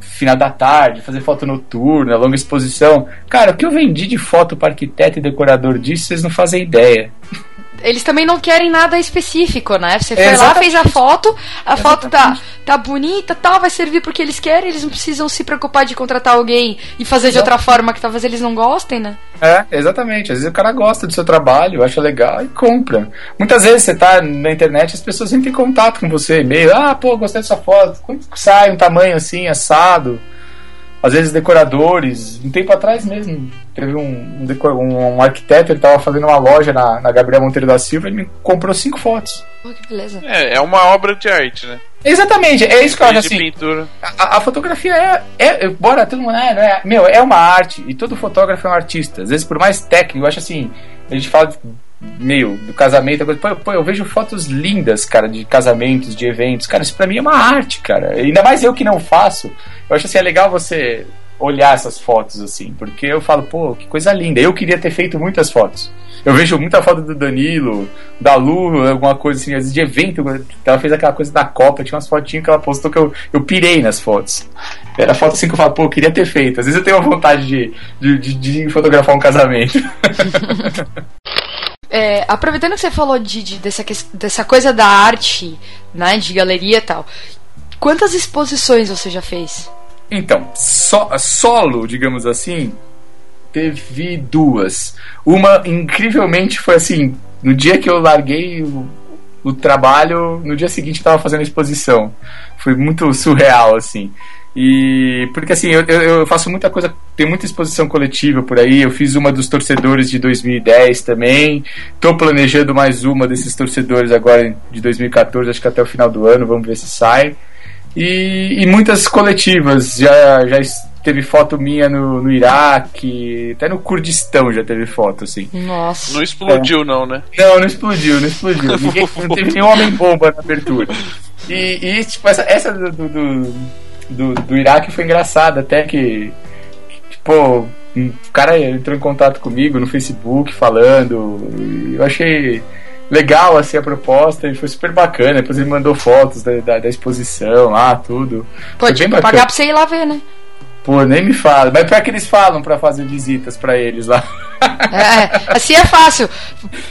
[SPEAKER 1] final da tarde, fazer foto noturna, longa exposição. Cara, o que eu vendi de foto para arquiteto e decorador disso, vocês não fazem ideia.
[SPEAKER 3] Eles também não querem nada específico, né? Você foi lá,
[SPEAKER 1] Exatamente.
[SPEAKER 3] fez a foto, a foto tá, tá bonita, tal, vai servir porque eles querem, eles não precisam se preocupar de contratar alguém e fazer de outra forma que talvez eles não gostem, né?
[SPEAKER 1] É, exatamente. Às vezes o cara gosta do seu trabalho, acha legal e compra. Muitas vezes você tá na internet as pessoas entram em contato com você, e-mail, ah, pô, gostei dessa foto, sai um tamanho assim, assado? Às vezes decoradores, um tempo atrás mesmo, teve um, um, um- arquiteto, ele tava fazendo uma loja na, na Gabriel Monteiro da Silva, ele me comprou cinco fotos.
[SPEAKER 3] Pô, que beleza.
[SPEAKER 4] É, é uma obra de arte, né?
[SPEAKER 1] Exatamente, é isso que eu acho
[SPEAKER 4] de
[SPEAKER 1] assim.
[SPEAKER 4] pintura.
[SPEAKER 1] A, a fotografia é, é. Bora, todo mundo. É, é, meu, é uma arte. E todo fotógrafo é um artista. Às vezes, por mais técnico, eu acho assim. A gente fala, meio, do casamento. Pô, pô, eu vejo fotos lindas, cara, de casamentos, de eventos. Cara, isso pra mim é uma arte, cara. Ainda mais eu que não faço. Eu acho assim, é legal você olhar essas fotos, assim. Porque eu falo, pô, que coisa linda. Eu queria ter feito muitas fotos. Eu vejo muita foto do Danilo, da Lu, alguma coisa assim, às vezes de evento. Ela fez aquela coisa da Copa, tinha umas fotinhas que ela postou que eu, eu pirei nas fotos. Era foto assim que eu falo, pô, eu queria ter feito. Às vezes eu tenho vontade de, de, de, de fotografar um casamento. *laughs*
[SPEAKER 3] É, aproveitando que você falou de, de- dessa, dessa coisa da arte, né, de galeria e tal, quantas exposições você já fez?
[SPEAKER 1] Então, so- solo, digamos assim, teve duas. Uma, incrivelmente, foi assim: no dia que eu larguei o, o trabalho, no dia seguinte eu tava fazendo a exposição. Foi muito surreal, assim. E porque assim, eu, eu faço muita coisa, tem muita exposição coletiva por aí. Eu fiz uma dos torcedores de 2010 também. Tô planejando mais uma desses torcedores agora de 2014, acho que até o final do ano, vamos ver se sai. E, e muitas coletivas. Já, já teve foto minha no, no Iraque, até no Kurdistão já teve foto, assim.
[SPEAKER 3] Nossa.
[SPEAKER 4] Não explodiu, não, né?
[SPEAKER 1] Não, não explodiu, não explodiu. Ninguém, *laughs* não teve nenhum homem-bomba na abertura. E, e, tipo, essa, essa do, do, do, do, Iraque foi engraçada, até que, tipo, um cara entrou em contato comigo no Facebook falando. e eu achei legal assim a proposta e foi super bacana. Depois ele mandou fotos da, da, da exposição lá, tudo.
[SPEAKER 3] Pô,
[SPEAKER 1] Foi
[SPEAKER 3] tipo, pagar pra você ir lá ver, né?
[SPEAKER 1] Pô, nem me fala. Mas pior que eles falam pra fazer visitas pra eles lá.
[SPEAKER 3] É, assim é fácil.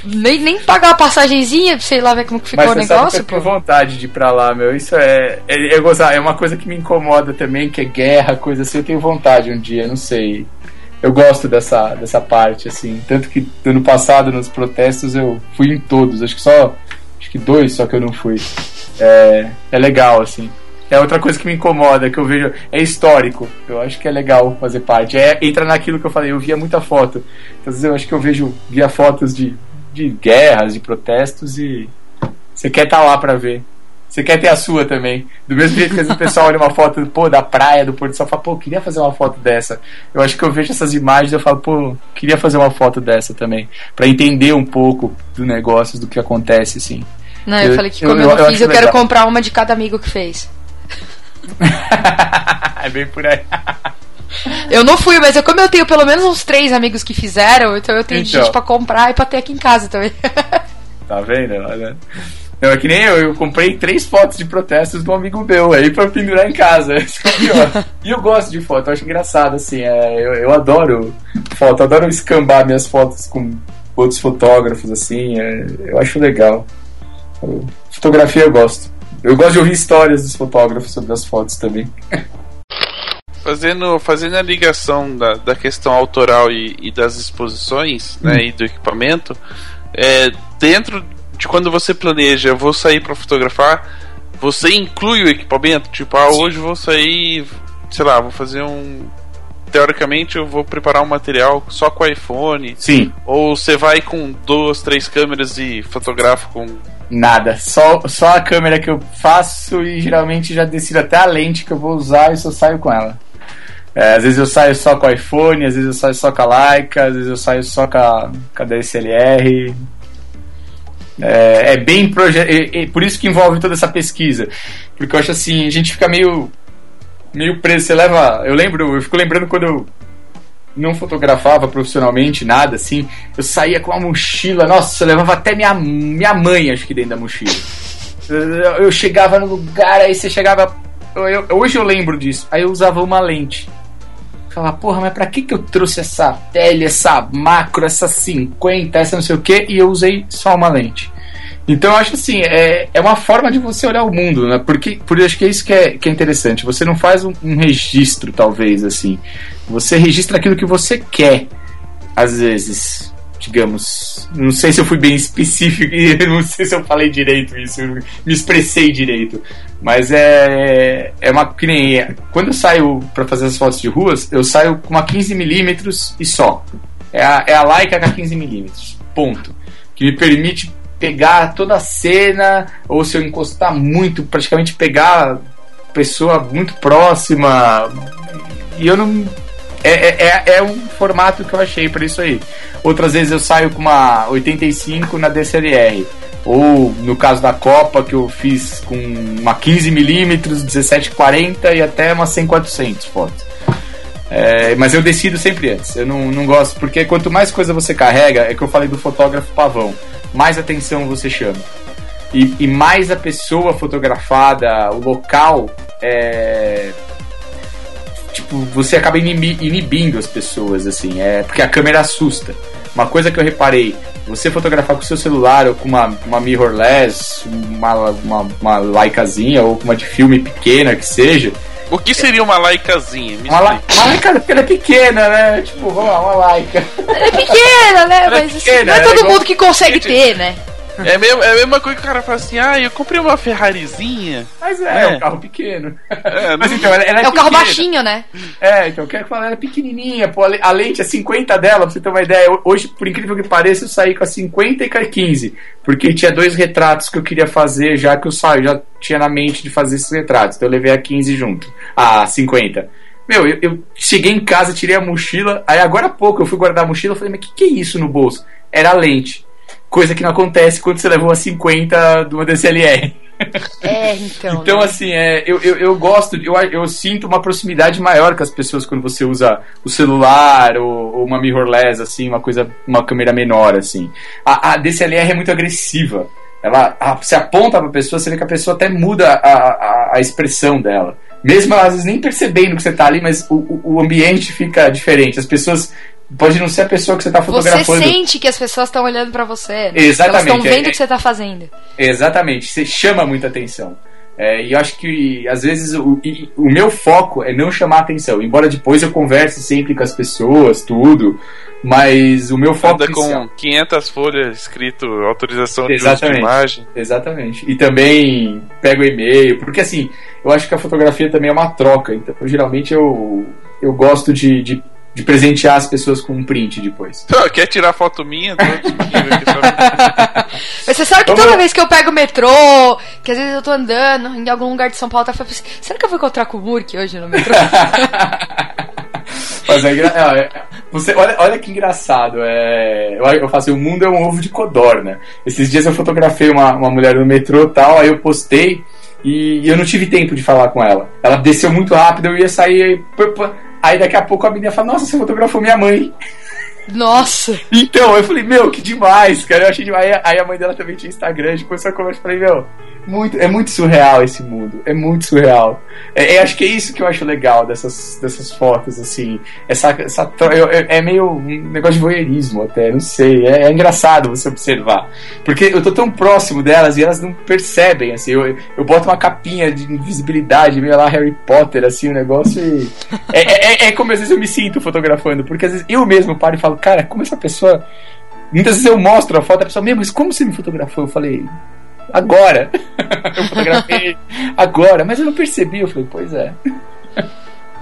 [SPEAKER 3] Nem, nem pagar a passagenzinha ir lá ver como que ficou
[SPEAKER 1] Mas
[SPEAKER 3] o
[SPEAKER 1] você sabe que
[SPEAKER 3] negócio,
[SPEAKER 1] eu tenho
[SPEAKER 3] pô.
[SPEAKER 1] vontade de ir pra lá, meu. Isso é. É, é, é uma coisa que me incomoda também, que é guerra, coisa assim. Eu tenho vontade um dia, não sei. Eu gosto dessa, dessa parte, assim. Tanto que ano passado, nos protestos, eu fui em todos. Acho que só. Acho que dois só que eu não fui. É, é legal, assim. É outra coisa que me incomoda, que eu vejo. É histórico. Eu acho que é legal fazer parte. É, entra naquilo que eu falei, eu via muita foto. Então, às vezes eu acho que eu vejo. Via fotos de, de guerras, de protestos e. Você quer estar lá pra ver. Você quer ter a sua também. Do mesmo jeito que o pessoal olha uma foto pô, da praia, do Porto do Sol, fala, pô, eu queria fazer uma foto dessa. Eu acho que eu vejo essas imagens e eu falo, pô, queria fazer uma foto dessa também. Pra entender um pouco do negócio, do que acontece, assim.
[SPEAKER 3] Não, eu,
[SPEAKER 1] Eu-
[SPEAKER 3] falei que
[SPEAKER 1] eu-
[SPEAKER 3] como eu,
[SPEAKER 1] eu
[SPEAKER 3] não fiz, eu quero
[SPEAKER 1] legal.
[SPEAKER 3] comprar uma de cada amigo que fez. *laughs*
[SPEAKER 1] é bem por aí.
[SPEAKER 3] Eu não fui, mas eu, como eu tenho pelo menos uns três amigos que fizeram, então eu tenho
[SPEAKER 1] Então.
[SPEAKER 3] gente pra comprar e pra ter aqui em casa também. *laughs*
[SPEAKER 1] Tá vendo? Olha. Não, é que nem eu, eu comprei três fotos de protestos do amigo meu aí pra pendurar em casa. *laughs* Isso que é pior. E eu gosto de foto, eu acho engraçado, assim. é, eu, eu adoro foto, adoro escambar minhas fotos com outros fotógrafos, assim. é, eu acho legal. Fotografia eu gosto. Eu gosto de ouvir histórias dos fotógrafos sobre as fotos também.
[SPEAKER 4] Fazendo, fazendo a ligação da, da questão autoral e, e das exposições né, e do equipamento, é, dentro de quando você planeja, eu vou sair para fotografar, você inclui o equipamento? Tipo, ah, hoje eu vou sair, sei lá, vou fazer um. Teoricamente, eu vou preparar um material só com iPhone.
[SPEAKER 1] Sim.
[SPEAKER 4] Ou você vai com duas, três câmeras e fotografa com.
[SPEAKER 1] Nada, só, só a câmera que eu faço e geralmente já decido até a lente que eu vou usar e só saio com ela. É, às vezes eu saio só com o iPhone, às vezes eu saio só com a Leica, às vezes eu saio só com a, com a DSLR. É, é bem e por isso que envolve toda essa pesquisa. Porque eu acho assim, a gente fica meio meio preso, você leva, eu lembro, eu fico lembrando quando eu não fotografava profissionalmente nada assim, eu saía com uma mochila, nossa, eu levava até minha, minha mãe, acho que dentro da mochila. Eu, chegava no lugar, aí você chegava. eu- hoje eu lembro disso. Aí eu usava uma lente. Falava, porra, mas pra que, que eu trouxe essa tele, essa macro, essa 50, essa não sei o que, e eu usei só uma lente. Então eu acho assim, é, é uma forma de você olhar o mundo, né? Porque, porque eu acho que é isso que é, que é interessante. Você não faz um, um registro, talvez, assim. Você registra aquilo que você quer, às vezes. Digamos. Não sei se eu fui bem específico, e *laughs* não sei se eu falei direito isso, me expressei direito. Mas é. É uma. Que nem. Quando eu saio pra fazer as fotos de ruas, eu saio com uma 15mm e só. É a, é a Leica com 15mm. Ponto. Que me permite pegar toda a cena, ou se eu encostar muito, praticamente pegar pessoa muito próxima. E eu não. É, é, é- é um formato que eu achei para isso aí. Outras vezes eu saio com uma 85 na DSLR. Ou no caso da Copa, que eu fiz com uma 15mm, 1740 e até uma 100-400 fotos. É, mas eu decido sempre antes. Eu não, não gosto, porque quanto mais coisa você carrega, é que eu falei do fotógrafo pavão, mais atenção você chama. E, e mais a pessoa fotografada, o local, é, tipo, você acaba inibi- inibindo as pessoas, assim, é porque a câmera assusta. Uma coisa que eu reparei, você fotografar com seu celular ou com uma, uma mirrorless, uma, uma, uma Leicazinha ou com uma de filme pequena que seja,
[SPEAKER 4] O que seria uma laicazinha? Me
[SPEAKER 1] uma, la- uma Leica porque ela é pequena, né? Tipo, vamos lá, uma Leica.
[SPEAKER 3] É pequena, né?
[SPEAKER 4] Ela é
[SPEAKER 3] Mas assim,
[SPEAKER 1] pequena,
[SPEAKER 3] não é
[SPEAKER 1] ela é
[SPEAKER 3] todo
[SPEAKER 1] igual-
[SPEAKER 3] mundo que consegue ter, né?
[SPEAKER 4] É, mesmo, é a mesma coisa que o cara fala assim: ah, eu comprei uma Ferrarizinha.
[SPEAKER 1] Mas é, é,
[SPEAKER 4] É.
[SPEAKER 1] um carro pequeno.
[SPEAKER 4] É, *laughs*
[SPEAKER 1] Mas então, ela, ela é,
[SPEAKER 3] É o carro baixinho, né?
[SPEAKER 1] É, então eu quero falar, ela é pequenininha, pô, a le- a lente é 50 dela, pra você ter uma ideia. Hoje, por incrível que pareça, eu saí com a 50 e com a 15, porque tinha dois retratos que eu queria fazer, já que eu saio, já tinha na mente de fazer esses retratos, então eu levei a 15 junto, a 50. Meu, eu, eu cheguei em casa, tirei a mochila, aí agora há pouco eu fui guardar a mochila, eu falei, mas que que é isso no bolso? Era a lente. Coisa que não acontece quando você levou a 50 de uma DSLR.
[SPEAKER 3] É, então. *laughs*
[SPEAKER 1] Então,
[SPEAKER 3] né?
[SPEAKER 1] assim, é, eu, eu, eu gosto, eu, eu sinto uma proximidade maior com as pessoas quando você usa o celular ou, ou uma mirrorless, assim, uma coisa, uma câmera menor, assim. A, a DSLR é muito agressiva. Ela, a, você aponta pra pessoa, você vê que a pessoa até muda a, a, a expressão dela. Mesmo às vezes nem percebendo que você tá ali, mas o, o ambiente fica diferente. As pessoas. Pode não ser a pessoa que você tá
[SPEAKER 3] Você
[SPEAKER 1] fotografando.
[SPEAKER 3] sente que as pessoas estão olhando pra você. Né?
[SPEAKER 1] Exatamente,
[SPEAKER 3] Elas estão vendo
[SPEAKER 1] é-
[SPEAKER 3] o que você tá fazendo.
[SPEAKER 1] Exatamente, você chama muita atenção. É, e eu acho que às vezes o, e- o meu foco é não chamar atenção, embora depois eu converse sempre com as pessoas, tudo, mas o meu foco
[SPEAKER 4] Anda com 500 folhas escrito autorização de uso de imagem.
[SPEAKER 1] Exatamente. E também pego e-mail, porque assim, eu acho que a fotografia também é uma troca, então geralmente eu, eu gosto de, de, de presentear as pessoas com um print depois.
[SPEAKER 4] Quer tirar foto minha? *laughs*
[SPEAKER 3] Mas você sabe que
[SPEAKER 1] Vamos-
[SPEAKER 3] toda vez que eu pego o metrô, que às vezes eu tô andando em algum lugar de São Paulo, tá falando assim, será que eu vou encontrar com o Murk hoje no metrô? *laughs*
[SPEAKER 1] Mas é, é, você, olha, olha que engraçado. É, eu, eu faço, o mundo é um ovo de codorna. Esses dias eu fotografei uma, uma mulher no metrô e tal, aí eu postei e eu não tive tempo de falar com ela. Ela desceu muito rápido, eu ia sair. Aí, aí daqui a pouco a menina fala: Nossa, você fotografou minha mãe.
[SPEAKER 3] Nossa!
[SPEAKER 1] Então, eu falei, meu, que demais, cara. Eu achei demais. Aí, a mãe dela também tinha Instagram, a gente começou a conversa. Eu falei, meu, muito, é muito surreal esse mundo. É muito surreal. É, é, acho que é isso que eu acho legal dessas, dessas fotos, assim. Essa, essa, eu- é meio um negócio de voyeurismo até, não sei. É, é engraçado você observar. Porque eu tô tão próximo delas e elas não percebem, assim. Eu, eu boto uma capinha de invisibilidade, meio lá Harry Potter, assim, o negócio e. *laughs* É, é, é- é como às vezes eu me sinto fotografando, porque às vezes eu mesmo paro e falo, cara, como essa pessoa. Muitas vezes eu mostro a foto da pessoa, meu, mas como você me fotografou? Eu falei, agora. *laughs* eu fotografei *laughs* agora, mas eu não percebi. Eu falei, pois é.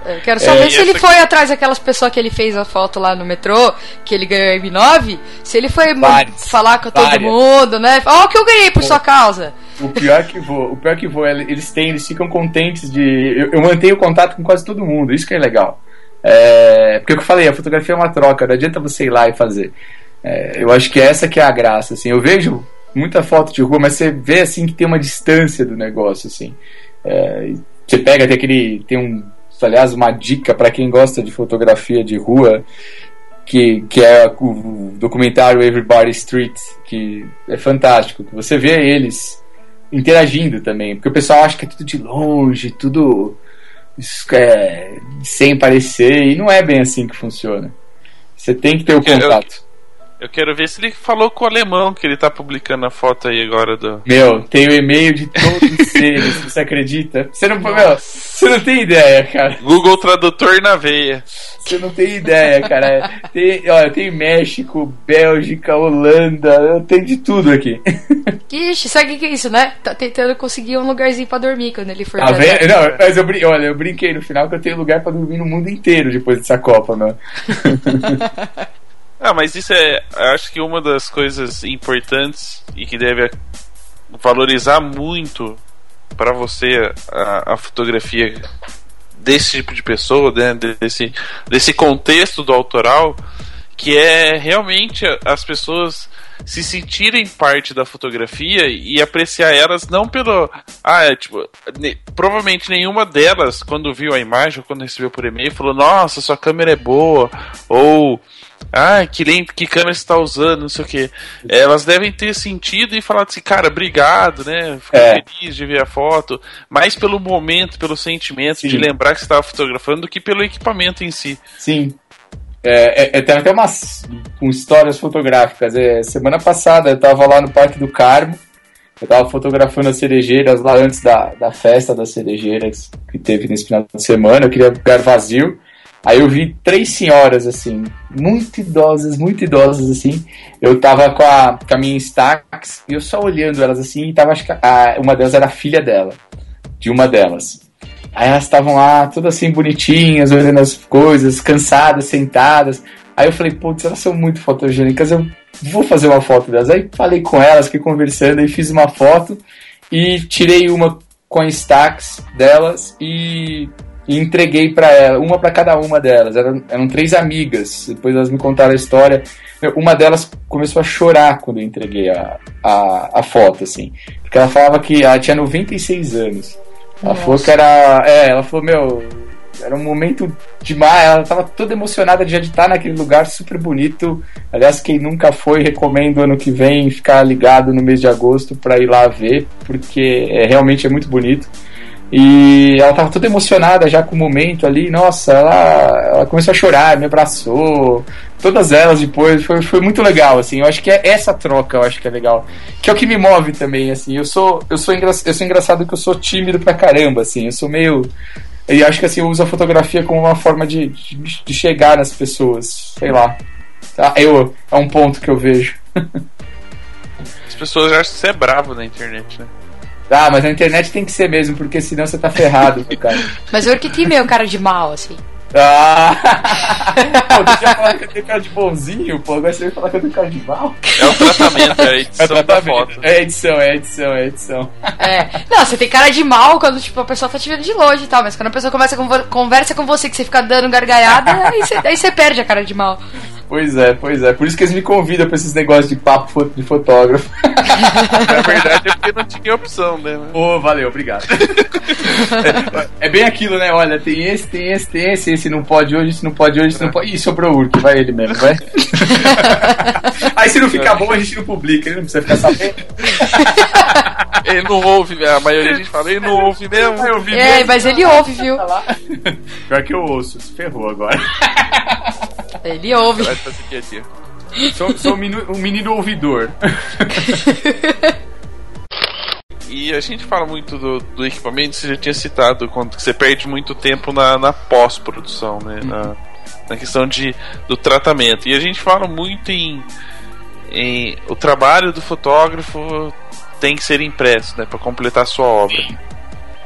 [SPEAKER 3] Eu quero só
[SPEAKER 1] É,
[SPEAKER 3] ver se ele foi atrás daquelas pessoas que ele fez a foto lá no metrô, que ele ganhou a M9, se ele foi
[SPEAKER 1] Várias.
[SPEAKER 3] falar com todo
[SPEAKER 1] Várias.
[SPEAKER 3] mundo, né? Ó, o que eu ganhei por
[SPEAKER 1] Pô.
[SPEAKER 3] sua causa.
[SPEAKER 1] O pior que vou, o pior que vou, é, eles têm, eles ficam contentes de. Eu, eu mantenho contato com quase todo mundo, isso que é legal. É, porque o que eu falei, a fotografia é uma troca, não adianta você ir lá e fazer. É, eu acho que essa que é a graça, assim. Eu vejo muita foto de rua, mas você vê assim que tem uma distância do negócio, assim. É, você pega, tem aquele. Tem um aliás, uma dica para quem gosta de fotografia de rua, que, que é o documentário Everybody Street, que é fantástico. Você vê eles interagindo também, porque o pessoal acha que é tudo de longe, tudo é, sem parecer, e não é bem assim que funciona. Você tem que ter o contato.
[SPEAKER 4] Eu quero ver se ele falou com o alemão que ele tá publicando a foto aí agora do.
[SPEAKER 1] Meu, tem o e-mail de todos *laughs* eles, você acredita? Você não, meu, você não tem ideia, cara.
[SPEAKER 4] Google Tradutor na veia.
[SPEAKER 1] Você não tem ideia, cara. Tem, olha, tem México, Bélgica, Holanda, tem de tudo aqui. *laughs*
[SPEAKER 3] Ixi, sabe o que é isso, né? Tá tentando conseguir um lugarzinho pra dormir quando ele for.
[SPEAKER 1] Tá vendo? Não, mas eu, olha, eu brinquei no final que eu tenho lugar pra dormir no mundo inteiro depois dessa Copa, meu. *laughs*
[SPEAKER 4] Ah, mas isso é. Acho que uma das coisas importantes e que deve valorizar muito para você a, a fotografia desse tipo de pessoa, né, desse, desse contexto do autoral, que é realmente as pessoas se sentirem parte da fotografia e apreciar elas não pelo. Ah, é, tipo, ne- provavelmente nenhuma delas, quando viu a imagem ou quando recebeu por e-mail, falou: Nossa, sua câmera é boa, ou. Ah, que lente, que câmera você está usando, não sei o que. Elas devem ter sentido e falado assim, cara, obrigado, né? Fiquei
[SPEAKER 1] É.
[SPEAKER 4] feliz de ver a foto. Mais pelo momento, pelo sentimento
[SPEAKER 1] Sim.
[SPEAKER 4] de lembrar que você estava fotografando do que pelo equipamento em si.
[SPEAKER 1] Sim. É, é, é, tem até umas com histórias fotográficas. É, semana passada eu tava lá no Parque do Carmo. Eu tava fotografando as cerejeiras lá antes da, da festa das cerejeiras que teve nesse final de semana. Eu queria lugar vazio. Aí eu vi três senhoras, assim, muito idosas, muito idosas, assim. Eu tava com a, com a minha Stax e eu só olhando elas assim, e tava, acho que a- uma delas era a filha dela, de uma delas. Aí elas estavam lá, todas assim, bonitinhas, olhando as coisas, cansadas, sentadas. Aí eu falei, putz, elas são muito fotogênicas, eu vou fazer uma foto delas. Aí falei com elas, fiquei conversando e fiz uma foto e tirei uma com a Stax delas e, e entreguei para ela, uma para cada uma delas. Eram, eram três amigas, depois elas me contaram a história. Uma delas começou a chorar quando eu entreguei a, a, a foto, assim. Porque ela falava que ela tinha 96 anos. Ela falou que era. É, ela falou, meu, era um momento demais. Ela tava toda emocionada de estar naquele lugar super bonito. Aliás, quem nunca foi, recomendo ano que vem ficar ligado no mês de agosto para ir lá ver, porque é, realmente é muito bonito. E ela tava toda emocionada já com o momento ali. Nossa, ela, ela começou a chorar, me abraçou. Todas elas depois. Foi, foi muito legal, assim. Eu acho que é essa troca, eu acho que é legal. Que é o que me move também, assim. Eu sou, eu sou, engra, eu sou engraçado que eu sou tímido pra caramba, assim. Eu sou meio. E acho que assim, eu uso a fotografia como uma forma de, de, de chegar nas pessoas. Sei lá. Tá? Eu, é um ponto que eu vejo. *laughs*
[SPEAKER 4] As pessoas acham que você é bravo na internet, né?
[SPEAKER 1] Ah, mas na internet tem que ser mesmo, porque senão você tá ferrado, cara. *laughs*
[SPEAKER 3] Mas eu que tem meio cara de mal, assim.
[SPEAKER 1] Ah! *laughs* pô, deixa eu falar que eu tenho cara de bonzinho, pô. Agora você vai falar que eu tenho cara de mal.
[SPEAKER 4] É o tratamento, é a edição da foto.
[SPEAKER 1] É edição, é edição, é edição.
[SPEAKER 3] É. Não, você tem cara de mal quando, tipo, a pessoa tá te vendo de longe e tal, mas quando a pessoa conversa com, vo- conversa com você que você fica dando gargalhada, aí você, aí você perde a cara de mal.
[SPEAKER 1] Pois é, pois é. Por isso que eles me convidam pra esses negócios de papo fo- de fotógrafo. *laughs*
[SPEAKER 4] Na verdade é porque não tinha opção, né?
[SPEAKER 1] Ô, valeu, obrigado. *laughs* é, é bem aquilo, né? Olha, tem esse, tem esse, tem esse, esse não pode hoje, esse não pode hoje, esse não pode. Ih, sobrou o Urk, vai ele mesmo, vai. *laughs* Aí se não ficar bom, a gente não publica, ele não precisa ficar sabendo.
[SPEAKER 4] Ele não ouve, a maioria a gente fala, ele não ouve mesmo.
[SPEAKER 1] Eu vi
[SPEAKER 3] É, mas ele ouve, viu?
[SPEAKER 1] Pior que eu ouço, se ferrou agora.
[SPEAKER 3] Ele ouve.
[SPEAKER 1] Sou, sou um, menino, um menino ouvidor. *laughs*
[SPEAKER 4] E a gente fala muito do, do equipamento, você já tinha citado, quando você perde muito tempo na, na pós-produção, né? Na, na questão de, do tratamento. E a gente fala muito em, em o trabalho do fotógrafo tem que ser impresso, né? Para completar a sua obra.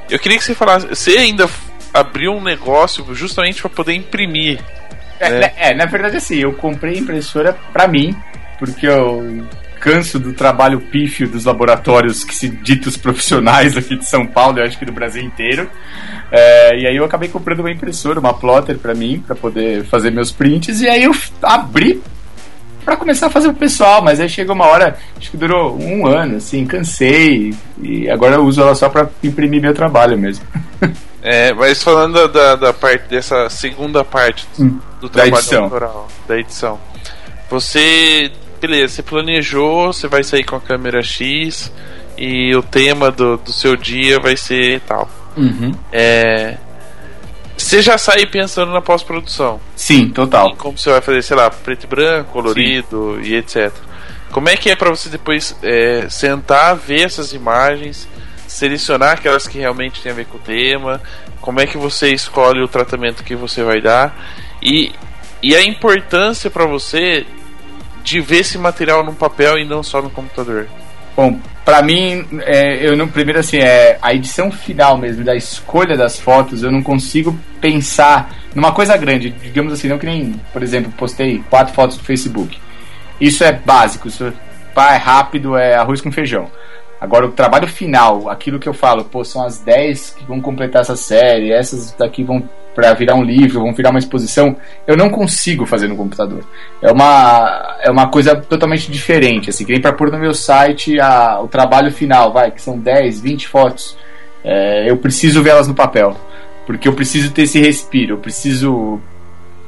[SPEAKER 4] Eu queria que você falasse, você ainda abriu um negócio justamente para poder imprimir.
[SPEAKER 1] É,
[SPEAKER 4] É.
[SPEAKER 1] né, é, na verdade, assim, eu comprei a impressora pra mim, porque eu canso do trabalho pífio dos laboratórios que se ditos profissionais aqui de São Paulo, eu acho que do Brasil inteiro. É, e aí eu acabei comprando uma impressora, uma plotter pra mim, pra poder fazer meus prints, e aí eu abri pra começar a fazer pro pessoal, mas aí chegou uma hora, acho que durou um ano, assim, cansei, e agora eu uso ela só pra imprimir meu trabalho mesmo. *laughs*
[SPEAKER 4] É, mas falando da, da parte dessa segunda parte
[SPEAKER 1] Hum,
[SPEAKER 4] do
[SPEAKER 1] da
[SPEAKER 4] trabalho
[SPEAKER 1] edição.
[SPEAKER 4] autoral, da edição. Você, beleza, você planejou, você vai sair com a câmera X e o tema do, do seu dia vai ser tal.
[SPEAKER 1] Uhum.
[SPEAKER 4] É, você já sai pensando na pós-produção.
[SPEAKER 1] Sim, total.
[SPEAKER 4] Como você vai fazer, sei lá, preto e branco, colorido e etc. Como é que é pra você depois é, sentar, ver essas imagens, selecionar aquelas que realmente têm a ver com o tema? Como é que você escolhe o tratamento que você vai dar? E, e a importância pra você de ver esse material num papel e não só no computador?
[SPEAKER 1] Bom, pra mim, é, eu não. Primeiro, assim, é a edição final mesmo, da escolha das fotos, eu não consigo pensar numa coisa grande. Digamos assim, não que nem, por exemplo, postei quatro fotos no Facebook. Isso é básico, isso pá, é rápido, é arroz com feijão. Agora, o trabalho final, aquilo que eu falo, pô, são as 10 que vão completar essa série, essas daqui vão para virar um livro, vão virar uma exposição, eu não consigo fazer no computador. É uma, é uma coisa totalmente diferente, assim, que nem para pôr no meu site a, o trabalho final, vai, que são 10, 20 fotos. É, eu preciso ver elas no papel, porque eu preciso ter esse respiro, eu preciso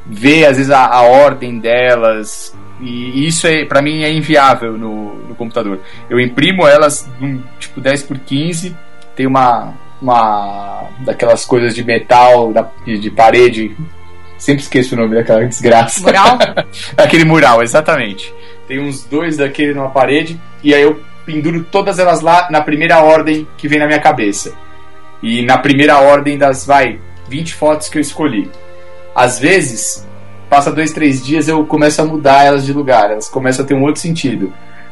[SPEAKER 1] ver às vezes a, a ordem delas, e isso é para mim é inviável no, no computador. Eu imprimo elas num, tipo 10 por 15, tem uma uma daquelas coisas de metal da, de, de parede. Sempre esqueço o nome daquela desgraça.
[SPEAKER 3] Mural? *laughs*
[SPEAKER 1] Aquele mural, exatamente. Tem uns dois daquele numa parede e aí eu penduro todas elas lá na primeira ordem que vem na minha cabeça. E na primeira ordem das, vai, 20 fotos que eu escolhi. Às vezes, passa dois, três dias eu começo a mudar elas de lugar, elas começam a ter um outro sentido.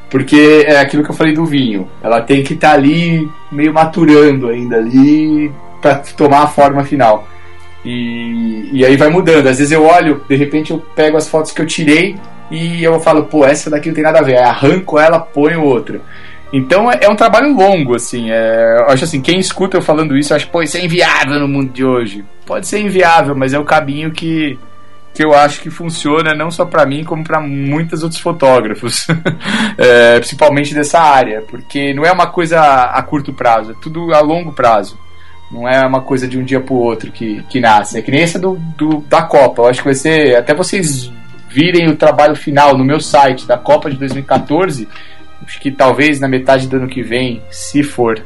[SPEAKER 1] Porque é aquilo que eu falei do vinho. Ela tem que estar ali meio maturando ainda ali para tomar a forma final. E, e aí vai mudando. Às vezes eu olho, de repente eu pego as fotos que eu tirei e eu falo, pô, essa daqui não tem nada a ver. Aí arranco ela, ponho outra. Então é, é um trabalho longo, assim. É, acho assim, quem escuta eu falando isso, acha, pô, isso é inviável no mundo de hoje. Pode ser inviável, mas é o caminho que, que eu acho que funciona não só para mim, como para muitos outros fotógrafos, *laughs* é, principalmente dessa área, porque não é uma coisa a curto prazo, é tudo a longo prazo. Não é uma coisa de um dia pro outro que, que nasce. É que nem essa do, do, da Copa. Eu acho que vai ser. Até vocês virem o trabalho final no meu site da Copa de 2014. Acho que talvez na metade do ano que vem, se for.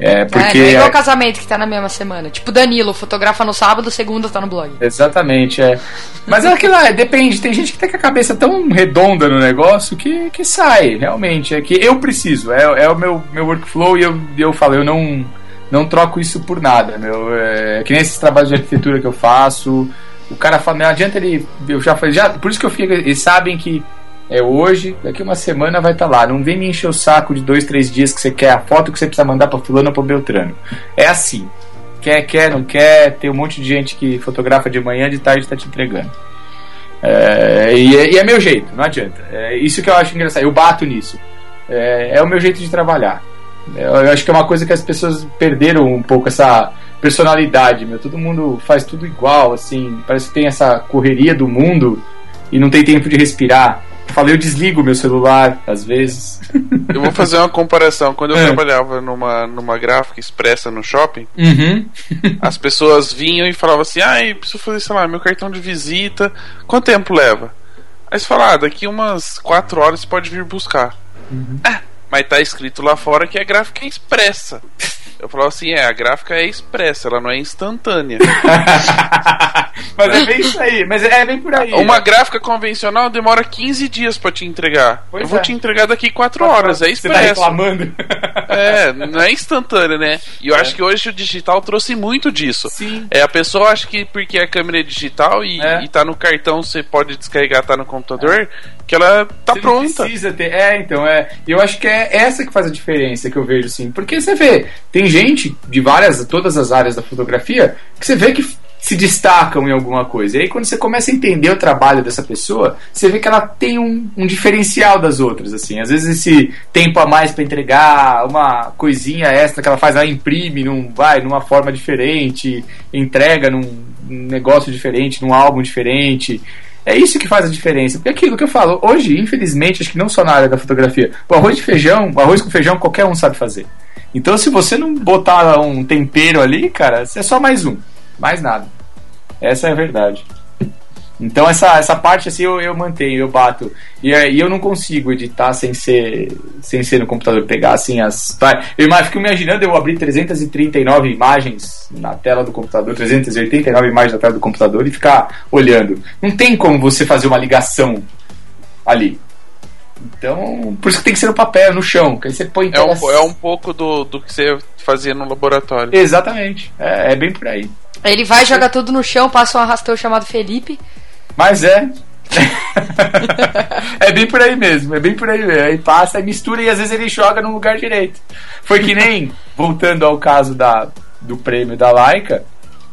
[SPEAKER 1] É, porque.
[SPEAKER 3] É, é igual casamento que tá na mesma semana. Tipo, Danilo fotografa no sábado, segunda tá no blog.
[SPEAKER 1] Exatamente, é. Mas é aquilo, é, depende. Tem gente que tá com a cabeça tão redonda no negócio que, que sai, realmente. É que eu preciso, é, é o meu, meu workflow e eu, eu falo, eu não, não troco isso por nada, meu. É, que nem esses trabalhos de arquitetura que eu faço. O cara fala, não adianta ele. Eu já falei, já, por isso que eu fico. Eles sabem que é hoje, daqui uma semana vai estar lá. Não vem me encher o saco de dois, três dias que você quer a foto que você precisa mandar para fulano ou para Beltrano. É assim. Quer, quer, não quer. Tem um monte de gente que fotografa de manhã, de tarde está te entregando. É, e, é, e é meu jeito, não adianta. É isso que eu acho engraçado. Eu bato nisso. É, é o meu jeito de trabalhar. Eu, eu acho que é uma coisa que as pessoas perderam um pouco essa personalidade, meu. Todo mundo faz tudo igual, assim. Parece que tem essa correria do mundo e não tem tempo de respirar. Falei, eu desligo meu celular, às vezes. *laughs*
[SPEAKER 4] Eu vou fazer uma comparação. Quando eu
[SPEAKER 1] É.
[SPEAKER 4] trabalhava numa, numa gráfica expressa no shopping,
[SPEAKER 1] Uhum. *laughs*
[SPEAKER 4] as pessoas vinham e falavam assim: ai, preciso fazer, sei lá, meu cartão de visita. Quanto tempo leva? Aí você fala: ah, daqui umas 4 horas você pode vir buscar. Ah, mas tá escrito lá fora que a gráfica é expressa. Eu falava assim: é, a gráfica é expressa, ela não é instantânea. *laughs*
[SPEAKER 1] Mas é bem isso aí, mas é bem por aí.
[SPEAKER 4] Uma gráfica convencional demora 15 dias pra te entregar.
[SPEAKER 1] Pois
[SPEAKER 4] eu vou
[SPEAKER 1] é.
[SPEAKER 4] te entregar daqui 4 horas, é
[SPEAKER 1] Você tá
[SPEAKER 4] expresso.
[SPEAKER 1] reclamando? *laughs*
[SPEAKER 4] É, não é instantâneo, né? E eu acho que hoje o digital trouxe muito disso.
[SPEAKER 1] Sim.
[SPEAKER 4] É, a pessoa acha que porque a câmera é digital e,
[SPEAKER 1] É.
[SPEAKER 4] e tá no cartão, você pode descarregar, tá no computador, que ela tá
[SPEAKER 1] Você
[SPEAKER 4] pronta.
[SPEAKER 1] precisa ter. É, então, é. Eu acho que é essa que faz a diferença que eu vejo, assim. Porque você vê, tem gente de várias, todas as áreas da fotografia, que você vê que se destacam em alguma coisa. E aí, quando você começa a entender o trabalho dessa pessoa, você vê que ela tem um, um diferencial das outras, assim. Às vezes esse tempo a mais para entregar, uma coisinha extra que ela faz, ela imprime num, vai, numa forma diferente, entrega num, negócio diferente, num álbum diferente. É isso que faz a diferença. Porque é aquilo que eu falo, hoje, infelizmente, acho que não só na área da fotografia, o arroz de feijão, o arroz com feijão, qualquer um sabe fazer. Então, se você não botar um tempero ali, cara, é só mais um. Mais nada. Essa é a verdade. Então essa, essa parte assim eu, eu mantenho, eu bato. E, é, e eu não consigo editar sem ser sem ser no computador, pegar assim as. Eu fico imaginando eu abrir 339 imagens na tela do computador, 389 imagens na tela do computador e ficar olhando. Não tem como você fazer uma ligação ali. Então, por isso que tem que ser no papel, no chão, que aí você põe
[SPEAKER 4] É um, é um pouco do, do que você fazia no laboratório.
[SPEAKER 1] Exatamente, é, é bem por aí.
[SPEAKER 3] Ele vai, joga tudo no chão, passa um arrastão chamado Felipe.
[SPEAKER 1] Mas é. *laughs* é bem por aí mesmo, é bem por aí mesmo. Aí passa, aí mistura e às vezes ele joga no lugar direito. Foi que nem, *laughs* voltando ao caso da, do prêmio da Laika,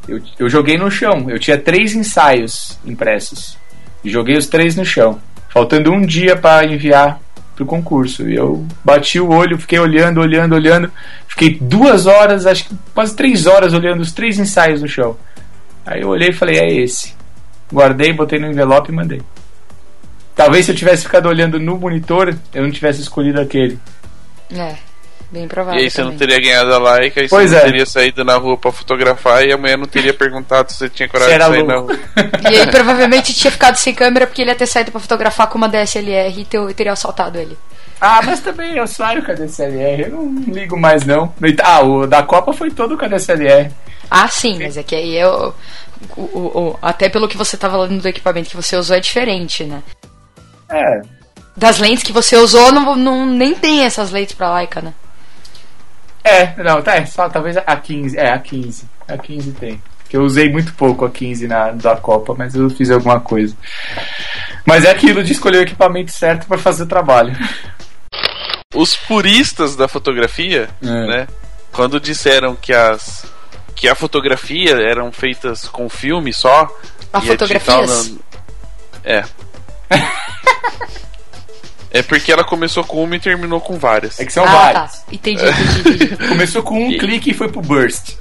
[SPEAKER 1] eu, eu joguei no chão. Eu tinha três ensaios impressos. E joguei os três no chão. Faltando um dia para enviar pro concurso. E eu bati o olho, fiquei olhando, olhando, olhando. Fiquei duas horas, acho que quase três horas olhando os três ensaios no chão. Aí eu olhei e falei, é esse. Guardei, botei no envelope e mandei. Talvez se eu tivesse ficado olhando no monitor, eu não tivesse escolhido aquele.
[SPEAKER 3] É, bem
[SPEAKER 4] E
[SPEAKER 3] provável.
[SPEAKER 4] aí você não
[SPEAKER 3] também.
[SPEAKER 4] teria ganhado a like, aí
[SPEAKER 1] Pois
[SPEAKER 4] você não
[SPEAKER 1] é.
[SPEAKER 4] teria saído na rua pra fotografar e amanhã não teria perguntado se você tinha coragem de sair rua.
[SPEAKER 3] E aí provavelmente tinha ficado sem câmera porque ele ia ter saído pra fotografar com uma DSLR e teu- teria assaltado ele.
[SPEAKER 1] Ah, mas também eu saio com a DSLR, eu não ligo mais não. Ah, o da Copa foi todo com a DSLR.
[SPEAKER 3] Ah, sim, mas é que aí eu. o- o- o- até pelo que você tá falando do equipamento que você usou é diferente, né?
[SPEAKER 1] É,
[SPEAKER 3] Das lentes que você usou, não, não- nem tem essas lentes pra Leica, né?
[SPEAKER 1] É, não, tá, é, só talvez a 15, é, a 15. A 15 tem. Que eu usei muito pouco a 15 na, da Copa, mas eu fiz alguma coisa. Mas é aquilo de escolher o equipamento certo para fazer o trabalho.
[SPEAKER 4] Os puristas da fotografia,
[SPEAKER 1] É.
[SPEAKER 4] né? Quando disseram que as que a fotografia eram feitas com filme só
[SPEAKER 3] A
[SPEAKER 4] a digital
[SPEAKER 3] fotografias?
[SPEAKER 4] não- É. *laughs* é porque ela começou com uma e terminou com várias.
[SPEAKER 1] É que são
[SPEAKER 3] ah,
[SPEAKER 1] vários.
[SPEAKER 3] tá. Entendi, entendi, entendi. *laughs*
[SPEAKER 1] Começou com um
[SPEAKER 4] E-
[SPEAKER 1] clique e foi pro burst.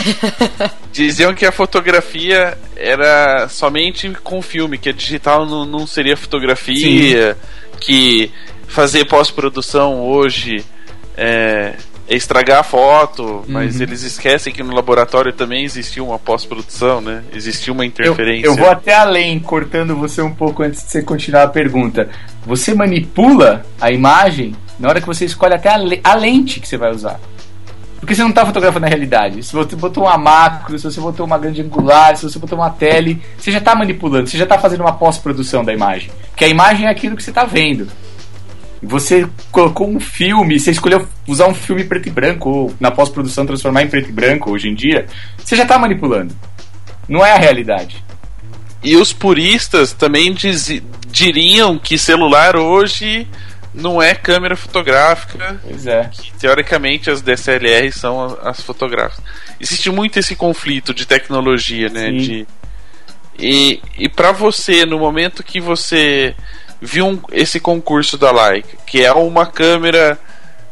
[SPEAKER 1] *laughs*
[SPEAKER 4] Diziam que a fotografia era somente com filme, que a digital não, não seria fotografia, que fazer pós-produção hoje é, é estragar a foto, mas
[SPEAKER 1] Uhum.
[SPEAKER 4] eles esquecem que no laboratório também existiu uma pós-produção, né? Existiu uma
[SPEAKER 1] Eu,
[SPEAKER 4] interferência.
[SPEAKER 1] eu vou até além, cortando você um pouco antes de você continuar a pergunta. Você manipula a imagem na hora que você escolhe até a, le- a lente que você vai usar. Porque você não está fotografando a realidade. Se você botou uma macro, se você botou uma grande angular, se você botou uma tele, você já está manipulando, você já está fazendo uma pós-produção da imagem. Que a imagem é aquilo que você está vendo. Você colocou um filme, você escolheu usar um filme preto e branco, ou na pós-produção transformar em preto e branco hoje em dia, você já está manipulando. Não é a realidade.
[SPEAKER 4] E os puristas também dizi- diriam que celular hoje não é câmera fotográfica,
[SPEAKER 1] Pois é.
[SPEAKER 4] que teoricamente as DSLR são a- as fotográficas. Existe muito esse conflito de tecnologia, né?
[SPEAKER 1] Sim.
[SPEAKER 4] De, e e para você, no momento que você viu um- esse concurso da Leica, que é uma câmera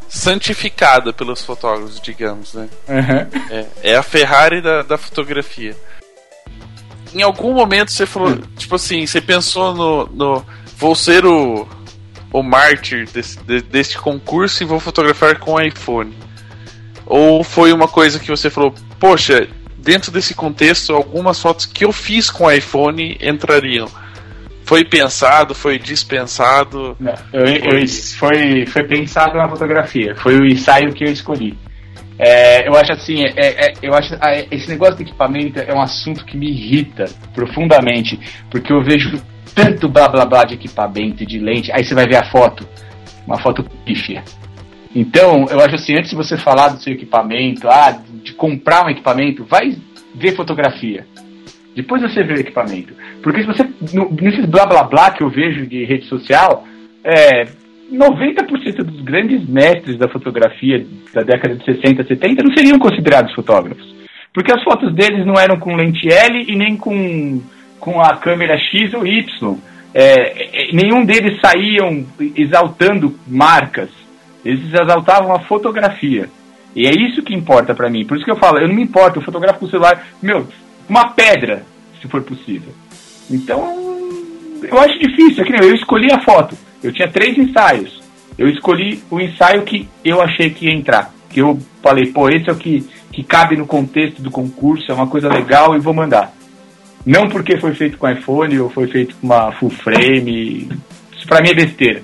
[SPEAKER 4] santificada pelos fotógrafos, digamos, né?
[SPEAKER 1] Aham.
[SPEAKER 4] É, é a Ferrari da, da fotografia. Em algum momento você falou, tipo assim, você pensou no, no vou ser o, o mártir desse, de- deste concurso e vou fotografar com iPhone. Ou foi uma coisa que você falou, poxa, dentro desse contexto, algumas fotos que eu fiz com iPhone entrariam. Foi pensado, foi dispensado.
[SPEAKER 1] Não, eu, eu- foi, foi pensado na fotografia, foi o ensaio que eu escolhi. É, eu acho assim, é, é, eu acho ah, esse negócio de equipamento é um assunto que me irrita profundamente, porque eu vejo tanto blá blá blá de equipamento de lente, aí você vai ver a foto, uma foto pífia. Então, eu acho assim, antes de você falar do seu equipamento, ah, de comprar um equipamento, vai ver fotografia. Depois você vê o equipamento. Porque se você. no- Nesses blá blá blá que eu vejo de rede social, é, 90% dos grandes mestres da fotografia da década de 60, 70 não seriam considerados fotógrafos. Porque as fotos deles não eram com lente L e nem com, com a câmera X ou Y. É, é, nenhum deles saíam exaltando marcas. Eles exaltavam a fotografia. E é isso que importa pra mim. Por isso que eu falo, eu não me importo, eu fotografo com o celular, meu, uma pedra, se for possível. Então, eu acho difícil. É que nem eu, escolhi a foto. Eu tinha três ensaios. Eu escolhi o ensaio que eu achei que ia entrar. que eu falei, pô, esse é o que, que cabe no contexto do concurso, é uma coisa legal e vou mandar. Não porque foi feito com iPhone ou foi feito com uma full frame. Isso pra mim é besteira.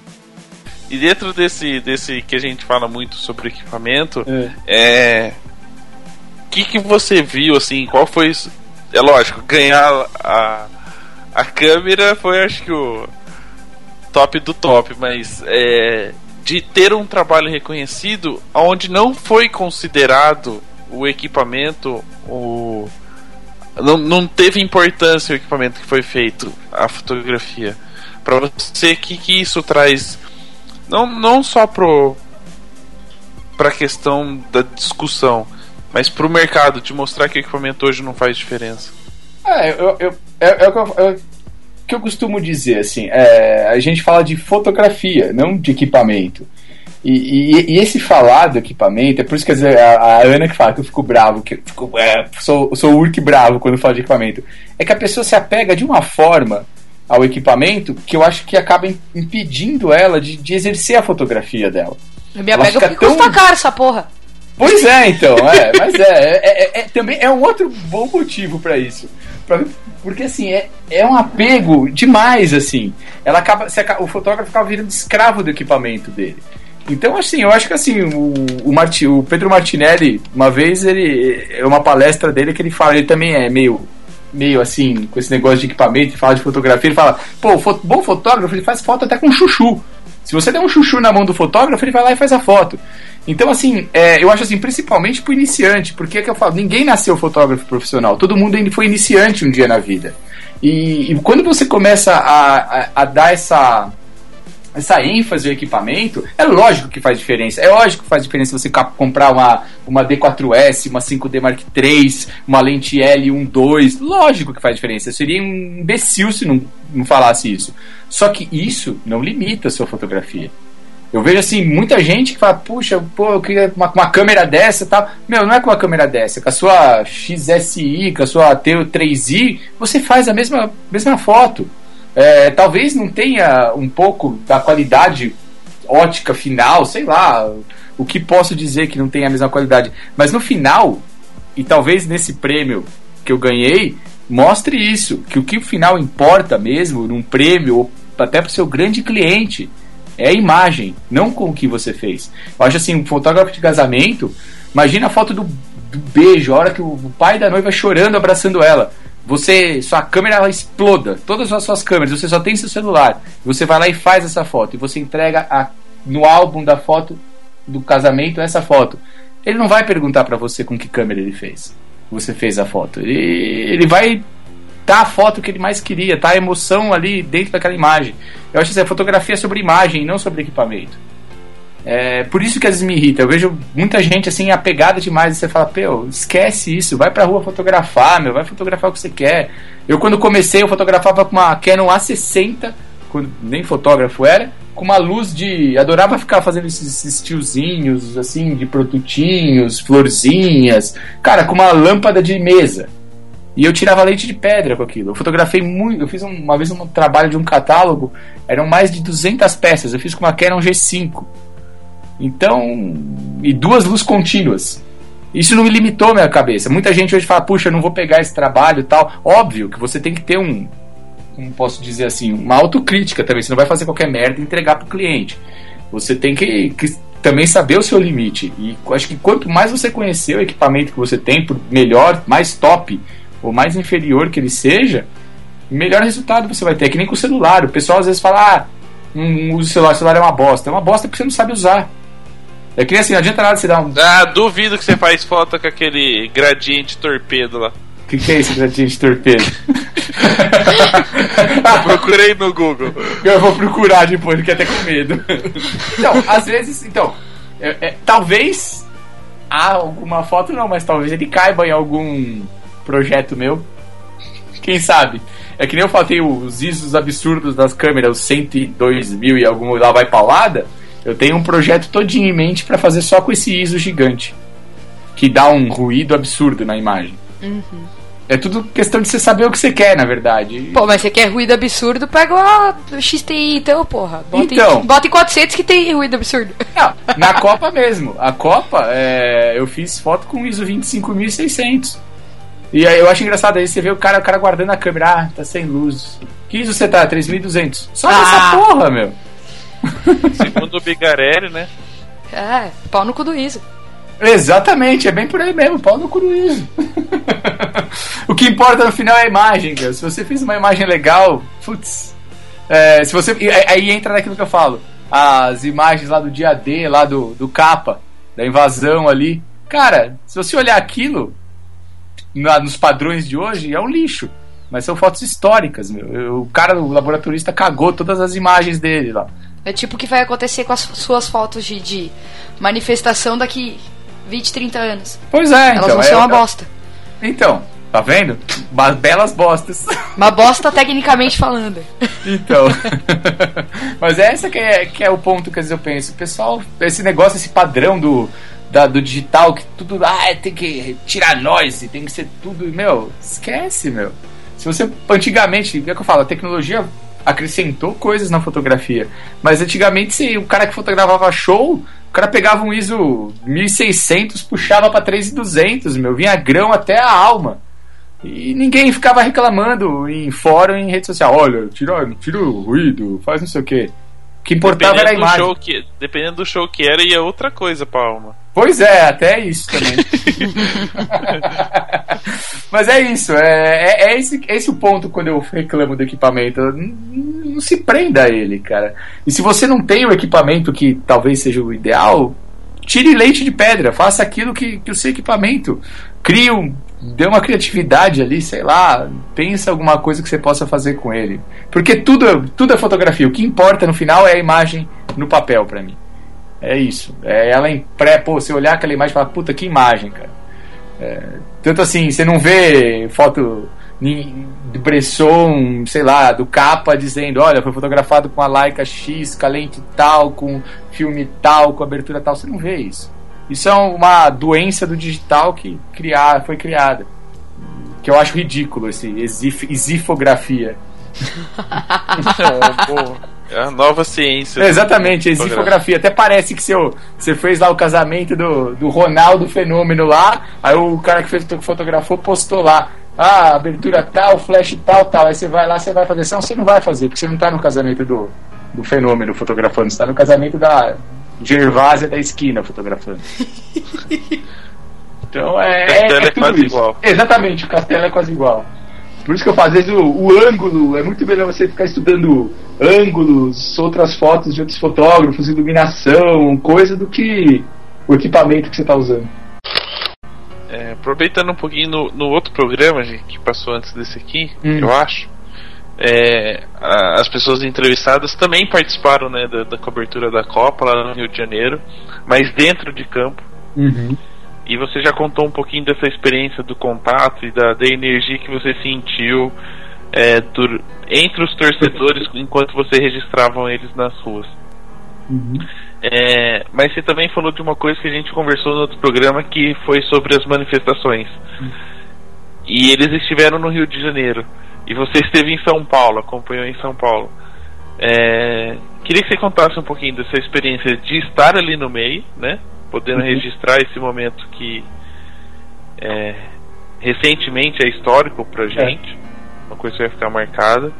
[SPEAKER 4] E dentro desse, desse que a gente fala muito sobre equipamento,
[SPEAKER 1] É.
[SPEAKER 4] é. O que, que você viu, assim, qual foi. É lógico, ganhar a, a câmera foi acho que o top do top, mas é, de ter um trabalho reconhecido onde não foi considerado o equipamento, o. Não, não teve importância o equipamento que foi feito, a fotografia. Pra você, que, que isso traz não, não só pro pra questão da discussão, mas pro mercado de mostrar que o equipamento hoje não faz diferença.
[SPEAKER 1] É, eu, eu, é, é o que eu, é o que eu costumo dizer, assim, é, a gente fala de fotografia, não de equipamento. E, e- e esse falar do equipamento, é por isso que às vezes, a, a Ana que fala que eu fico bravo, que eu fico, é, sou, sou urque bravo quando falo de equipamento, é que a pessoa se apega de uma forma ao equipamento que eu acho que acaba im- impedindo ela de, de exercer a fotografia dela.
[SPEAKER 3] Eu me apego porque
[SPEAKER 1] tão-
[SPEAKER 3] custa caro essa porra.
[SPEAKER 1] Pois é, então, é, mas é, é, é- é- também é um outro bom motivo pra isso. Pra- porque assim, é, é um apego demais, assim. Ela acaba, se o fotógrafo acaba virando escravo do equipamento dele. Então, assim, eu acho que assim, o, o, Marti, o Pedro Martinelli, uma vez, ele. É uma palestra dele que ele fala, ele também é meio. Meio assim, com esse negócio de equipamento, fala de fotografia, ele fala, pô, bom fotógrafo, ele faz foto até com chuchu. Se você der um chuchu na mão do fotógrafo, ele vai lá e faz a foto. Então, assim, é, eu acho assim, principalmente pro iniciante, porque é que eu falo, ninguém nasceu fotógrafo profissional, todo mundo foi iniciante um dia na vida. E, e quando você começa a, a, a dar essa, essa ênfase ao equipamento, é lógico que faz diferença. É lógico que faz diferença você comprar uma, uma D4S, uma 5D Mark III, uma lente L12. Lógico que faz diferença. Eu seria um imbecil se não, não falasse isso. Só que isso não limita a sua fotografia. Eu vejo assim, muita gente que fala, puxa, pô, eu queria uma, uma câmera dessa e tal. Meu, não é com uma câmera dessa, com a sua XSI, com a sua T3i, você faz a mesma, mesma foto. É, talvez não tenha um pouco da qualidade ótica final, sei lá, o que posso dizer que não tem a mesma qualidade. Mas no final, e talvez nesse prêmio que eu ganhei, mostre isso, que o que o final importa mesmo, num prêmio, ou até para o seu grande cliente, é a imagem, não com o que você fez. Eu acho assim, um fotógrafo de casamento, imagina a foto do, do beijo, a hora que o, pai da noiva chorando, abraçando ela. Você, sua câmera ela exploda, todas as suas câmeras, você só tem seu celular. Você vai lá e faz essa foto e você entrega a, no álbum da foto do casamento essa foto. Ele não vai perguntar para você com que câmera ele fez. Você fez a foto. Ele, ele vai tá a foto que ele mais queria, tá a emoção ali dentro daquela imagem. Eu acho que a fotografia é sobre imagem, não sobre equipamento. É por isso que às vezes me irrita. Eu vejo muita gente assim apegada demais e você fala, pô, esquece isso, vai pra rua fotografar, meu, vai fotografar o que você quer. Eu quando comecei eu fotografava com uma Canon A60, quando nem fotógrafo era, com uma luz de, adorava ficar fazendo esses, esses tiozinhos assim de produtinhos, florzinhas, cara, com uma lâmpada de mesa. E eu tirava leite de pedra com aquilo. Eu fotografei muito. Eu fiz um- uma vez um trabalho de um catálogo, eram mais de 200 peças. Eu fiz com uma Canon G5. Então. E duas luzes contínuas. Isso não me limitou minha cabeça. Muita gente hoje fala, puxa, eu não vou pegar esse trabalho e tal. Óbvio que você tem que ter um. Como posso dizer assim? Uma autocrítica também. Você não vai fazer qualquer merda e entregar pro cliente. Você tem que, que também saber o seu limite. E acho que quanto mais você conhecer o equipamento que você tem, por melhor, mais top ou mais inferior que ele seja, melhor resultado você vai ter. É que nem com o celular. O pessoal às vezes fala, ah, não uso o celular, o celular é uma bosta. É uma bosta porque você não sabe usar. É que nem assim, não adianta nada você dar um.
[SPEAKER 4] Ah, duvido que você faz foto com aquele gradiente torpedo lá.
[SPEAKER 1] O que, que é esse gradiente de torpedo? *laughs*
[SPEAKER 4] Procurei no Google.
[SPEAKER 1] Eu vou procurar depois, fiquei até com medo. Então, às vezes, então, é- é, talvez há alguma foto não, mas talvez ele caiba em algum projeto meu. Quem sabe? É que nem eu falei os ISOs absurdos das câmeras, os 102 mil e algum lá vai paulada. Eu tenho um projeto todinho em mente para fazer só com esse ISO gigante. Que dá um ruído absurdo na imagem. É tudo questão de você saber o que você quer, na verdade.
[SPEAKER 3] Pô, mas você quer ruído absurdo, pega o XTI então, porra. Bota,
[SPEAKER 1] Então.
[SPEAKER 3] Em, bota em 400 que tem ruído absurdo.
[SPEAKER 1] Não, na Copa mesmo. A Copa, é, eu fiz foto com ISO 25600. E aí eu acho engraçado aí você vê o cara, o cara guardando a câmera, ah, tá sem luz. Que ISO você tá? 3200. Só
[SPEAKER 3] Ah.
[SPEAKER 1] nessa porra, meu. *laughs*
[SPEAKER 4] Segundo o Bigarelli, né?
[SPEAKER 3] É, pau no cu do ISO.
[SPEAKER 1] Exatamente, é bem por aí mesmo, pau no cu do ISO. *laughs* o que importa no final é a imagem, cara. Se você fez uma imagem legal, putz. é, se você, aí- entra naquilo que eu falo. As imagens lá do dia D, lá do, do capa, da invasão ali. Cara, se você olhar aquilo na- nos padrões de hoje, é um lixo. Mas são fotos históricas, meu. Eu- O cara, o laboratorista, cagou todas as imagens dele lá.
[SPEAKER 3] É tipo o que vai acontecer com as suas fotos de, de manifestação daqui 20, 30 anos.
[SPEAKER 1] Pois é,
[SPEAKER 3] Elas
[SPEAKER 1] então.
[SPEAKER 3] vão
[SPEAKER 1] é-
[SPEAKER 3] ser uma
[SPEAKER 1] é-
[SPEAKER 3] bosta.
[SPEAKER 1] Então, tá vendo? Ba- belas bostas. *laughs*
[SPEAKER 3] Uma bosta tecnicamente falando.
[SPEAKER 1] Então. *laughs* Mas essa que é, que é o ponto que às vezes eu penso. O pessoal, esse negócio, esse padrão do, da- do digital, que tudo. Ah, tem que tirar noise, tem que ser tudo. Meu, esquece, meu. Se você. Antigamente, é o que eu falo, a tecnologia acrescentou coisas na fotografia. Mas antigamente, se o cara que fotografava show, o cara pegava um ISO 1600, puxava pra 3200, meu, vinha grão até a alma. E ninguém ficava reclamando em fórum, em rede social. Olha, tira, tira o ruído, faz não sei o quê. O que importava era a imagem.
[SPEAKER 4] show que, dependendo do show que era, ia outra coisa, Palma.
[SPEAKER 1] Pois é, até isso também. *laughs* *laughs* Mas é isso, é, é, é esse, esse o ponto quando eu reclamo do equipamento. Não, não se prenda a ele, cara. E se você não tem o equipamento que talvez seja o ideal, tire leite de pedra, faça aquilo que, que o seu equipamento. Crie um. Dê uma criatividade ali, sei lá, pensa alguma coisa que você possa fazer com ele. Porque tudo, é- tudo é fotografia. O que importa no final é a imagem no papel pra mim. É isso. É ela em pré, pô, você olhar aquela imagem e falar, puta, que imagem, cara. É, tanto assim, você não vê foto de Bresson, sei lá, do capa dizendo, olha, foi fotografado com a Leica X, com a lente tal, com filme tal, com abertura tal. Você não vê isso. Isso é uma doença do digital que criar, foi criada. Que eu acho ridículo, esse exif, exifografia. *laughs*
[SPEAKER 4] É, é a nova ciência.
[SPEAKER 1] É, exatamente, exifografia. Até parece que seu, você fez lá o casamento do, do Ronaldo Fenômeno lá, aí o cara que fez, fotografou postou lá. Ah, abertura tal, flash tal, tal. Aí você vai lá, você vai fazer. Não, você não vai fazer, porque você não tá no casamento do, do fenômeno fotografando, você tá no casamento da Gervásia da esquina fotografando. *laughs* Então é.
[SPEAKER 4] Castelo é
[SPEAKER 1] tudo
[SPEAKER 4] quase
[SPEAKER 1] isso.
[SPEAKER 4] igual.
[SPEAKER 1] Exatamente, o castelo é quase igual. Por isso que eu faço, às vezes o, o ângulo, é muito melhor você ficar estudando ângulos, outras fotos de outros fotógrafos, iluminação, coisa do que o equipamento que você está usando.
[SPEAKER 4] É, aproveitando um pouquinho no, no outro programa gente, que passou antes desse aqui,
[SPEAKER 1] Hum.
[SPEAKER 4] eu acho. É, a- as pessoas entrevistadas também participaram né, da, da cobertura da Copa lá no Rio de Janeiro, mas dentro de campo. E você já contou um pouquinho dessa experiência do contato e da, da energia que você sentiu é, entre os torcedores *laughs* enquanto você registravam eles nas ruas. É, mas você também falou de uma coisa que a gente conversou no outro programa que foi sobre as manifestações. E eles estiveram no Rio de Janeiro. E você esteve em São Paulo, acompanhou em São Paulo. É, queria que você contasse um pouquinho dessa experiência de estar ali no meio, né? Podendo registrar esse momento que é, recentemente é histórico pra gente. Uma coisa que vai ficar marcada.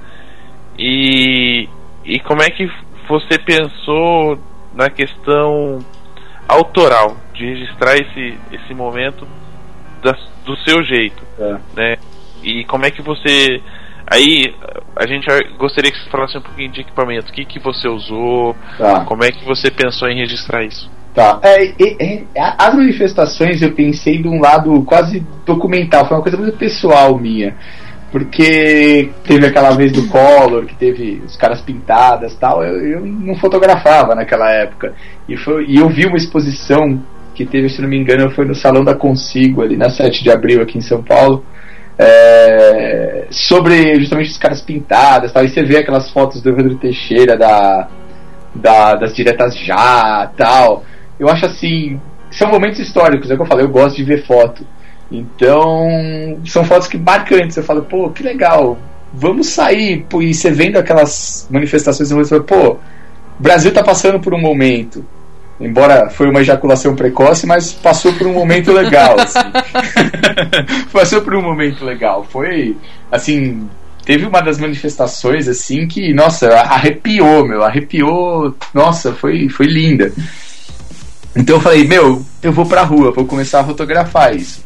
[SPEAKER 4] E, e como é que você pensou na questão autoral de registrar esse, esse momento da- do seu jeito,
[SPEAKER 1] É.
[SPEAKER 4] né? E como é que você aí a gente gostaria que você falasse um pouquinho de equipamento, o que que você usou,
[SPEAKER 1] Tá.
[SPEAKER 4] como é que você pensou em registrar isso?
[SPEAKER 1] Tá. É, e- e- as manifestações eu pensei de um lado quase documental, foi uma coisa muito pessoal minha. Porque teve aquela vez do Collor, que teve os caras pintadas e tal, eu, eu não fotografava naquela época. E, foi, e eu vi uma exposição que teve, se não me engano, foi no Salão da Consigo, ali na 7 de abril, aqui em São Paulo. É, sobre justamente os caras pintadas tal, e você vê aquelas fotos do Evandro Teixeira da, da- das diretas já tal. Eu acho assim, são momentos históricos, é o que eu falei, eu gosto de ver foto. Então, são fotos que marcantes. Você fala, pô, que legal, vamos sair. E você vendo aquelas manifestações, você fala, pô, o Brasil tá passando por um momento. Embora foi uma ejaculação precoce, mas passou por um momento legal. Assim. *laughs* passou por um momento legal. Foi, assim, teve uma das manifestações, assim, que, nossa, arrepiou, meu, arrepiou. Nossa, foi, foi linda. Então eu falei, meu, eu vou pra rua, vou começar a fotografar isso.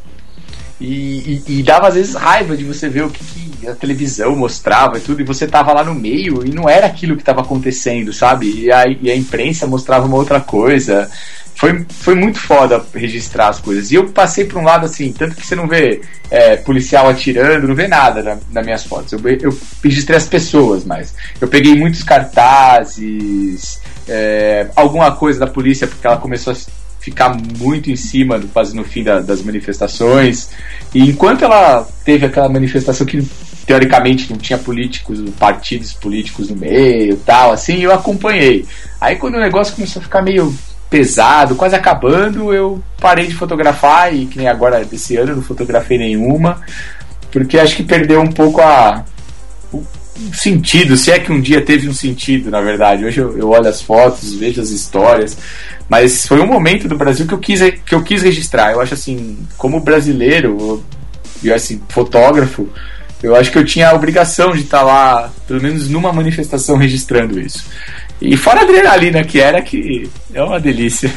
[SPEAKER 1] E, e, e, dava às vezes raiva de você ver o que, que, a televisão mostrava e tudo, e você tava lá no meio e não era aquilo que estava acontecendo, sabe? E a, e a imprensa mostrava uma outra coisa. Foi, foi muito foda registrar as coisas. E eu passei por um lado assim, tanto que você não vê é, policial atirando, não vê nada na, nas minhas fotos. Eu, eu registrei as pessoas, mas eu peguei muitos cartazes, é, alguma coisa da polícia, porque ela começou a ficar muito em cima quase no fim da, das manifestações. E enquanto ela teve aquela manifestação que teoricamente não tinha políticos, partidos políticos no meio, tal, assim, eu acompanhei. Aí quando o negócio começou a ficar meio pesado, quase acabando, eu parei de fotografar e que nem agora desse ano eu não fotografei nenhuma, porque acho que perdeu um pouco a o sentido, se é que um dia teve um sentido, na verdade. Hoje eu, eu olho as fotos, vejo as histórias, mas foi um momento do Brasil que eu quis, que eu quis registrar. Eu acho assim, como brasileiro, e assim, fotógrafo, eu acho que eu tinha a obrigação de estar lá, pelo menos numa manifestação, registrando isso. E fora a adrenalina que era, que é uma delícia.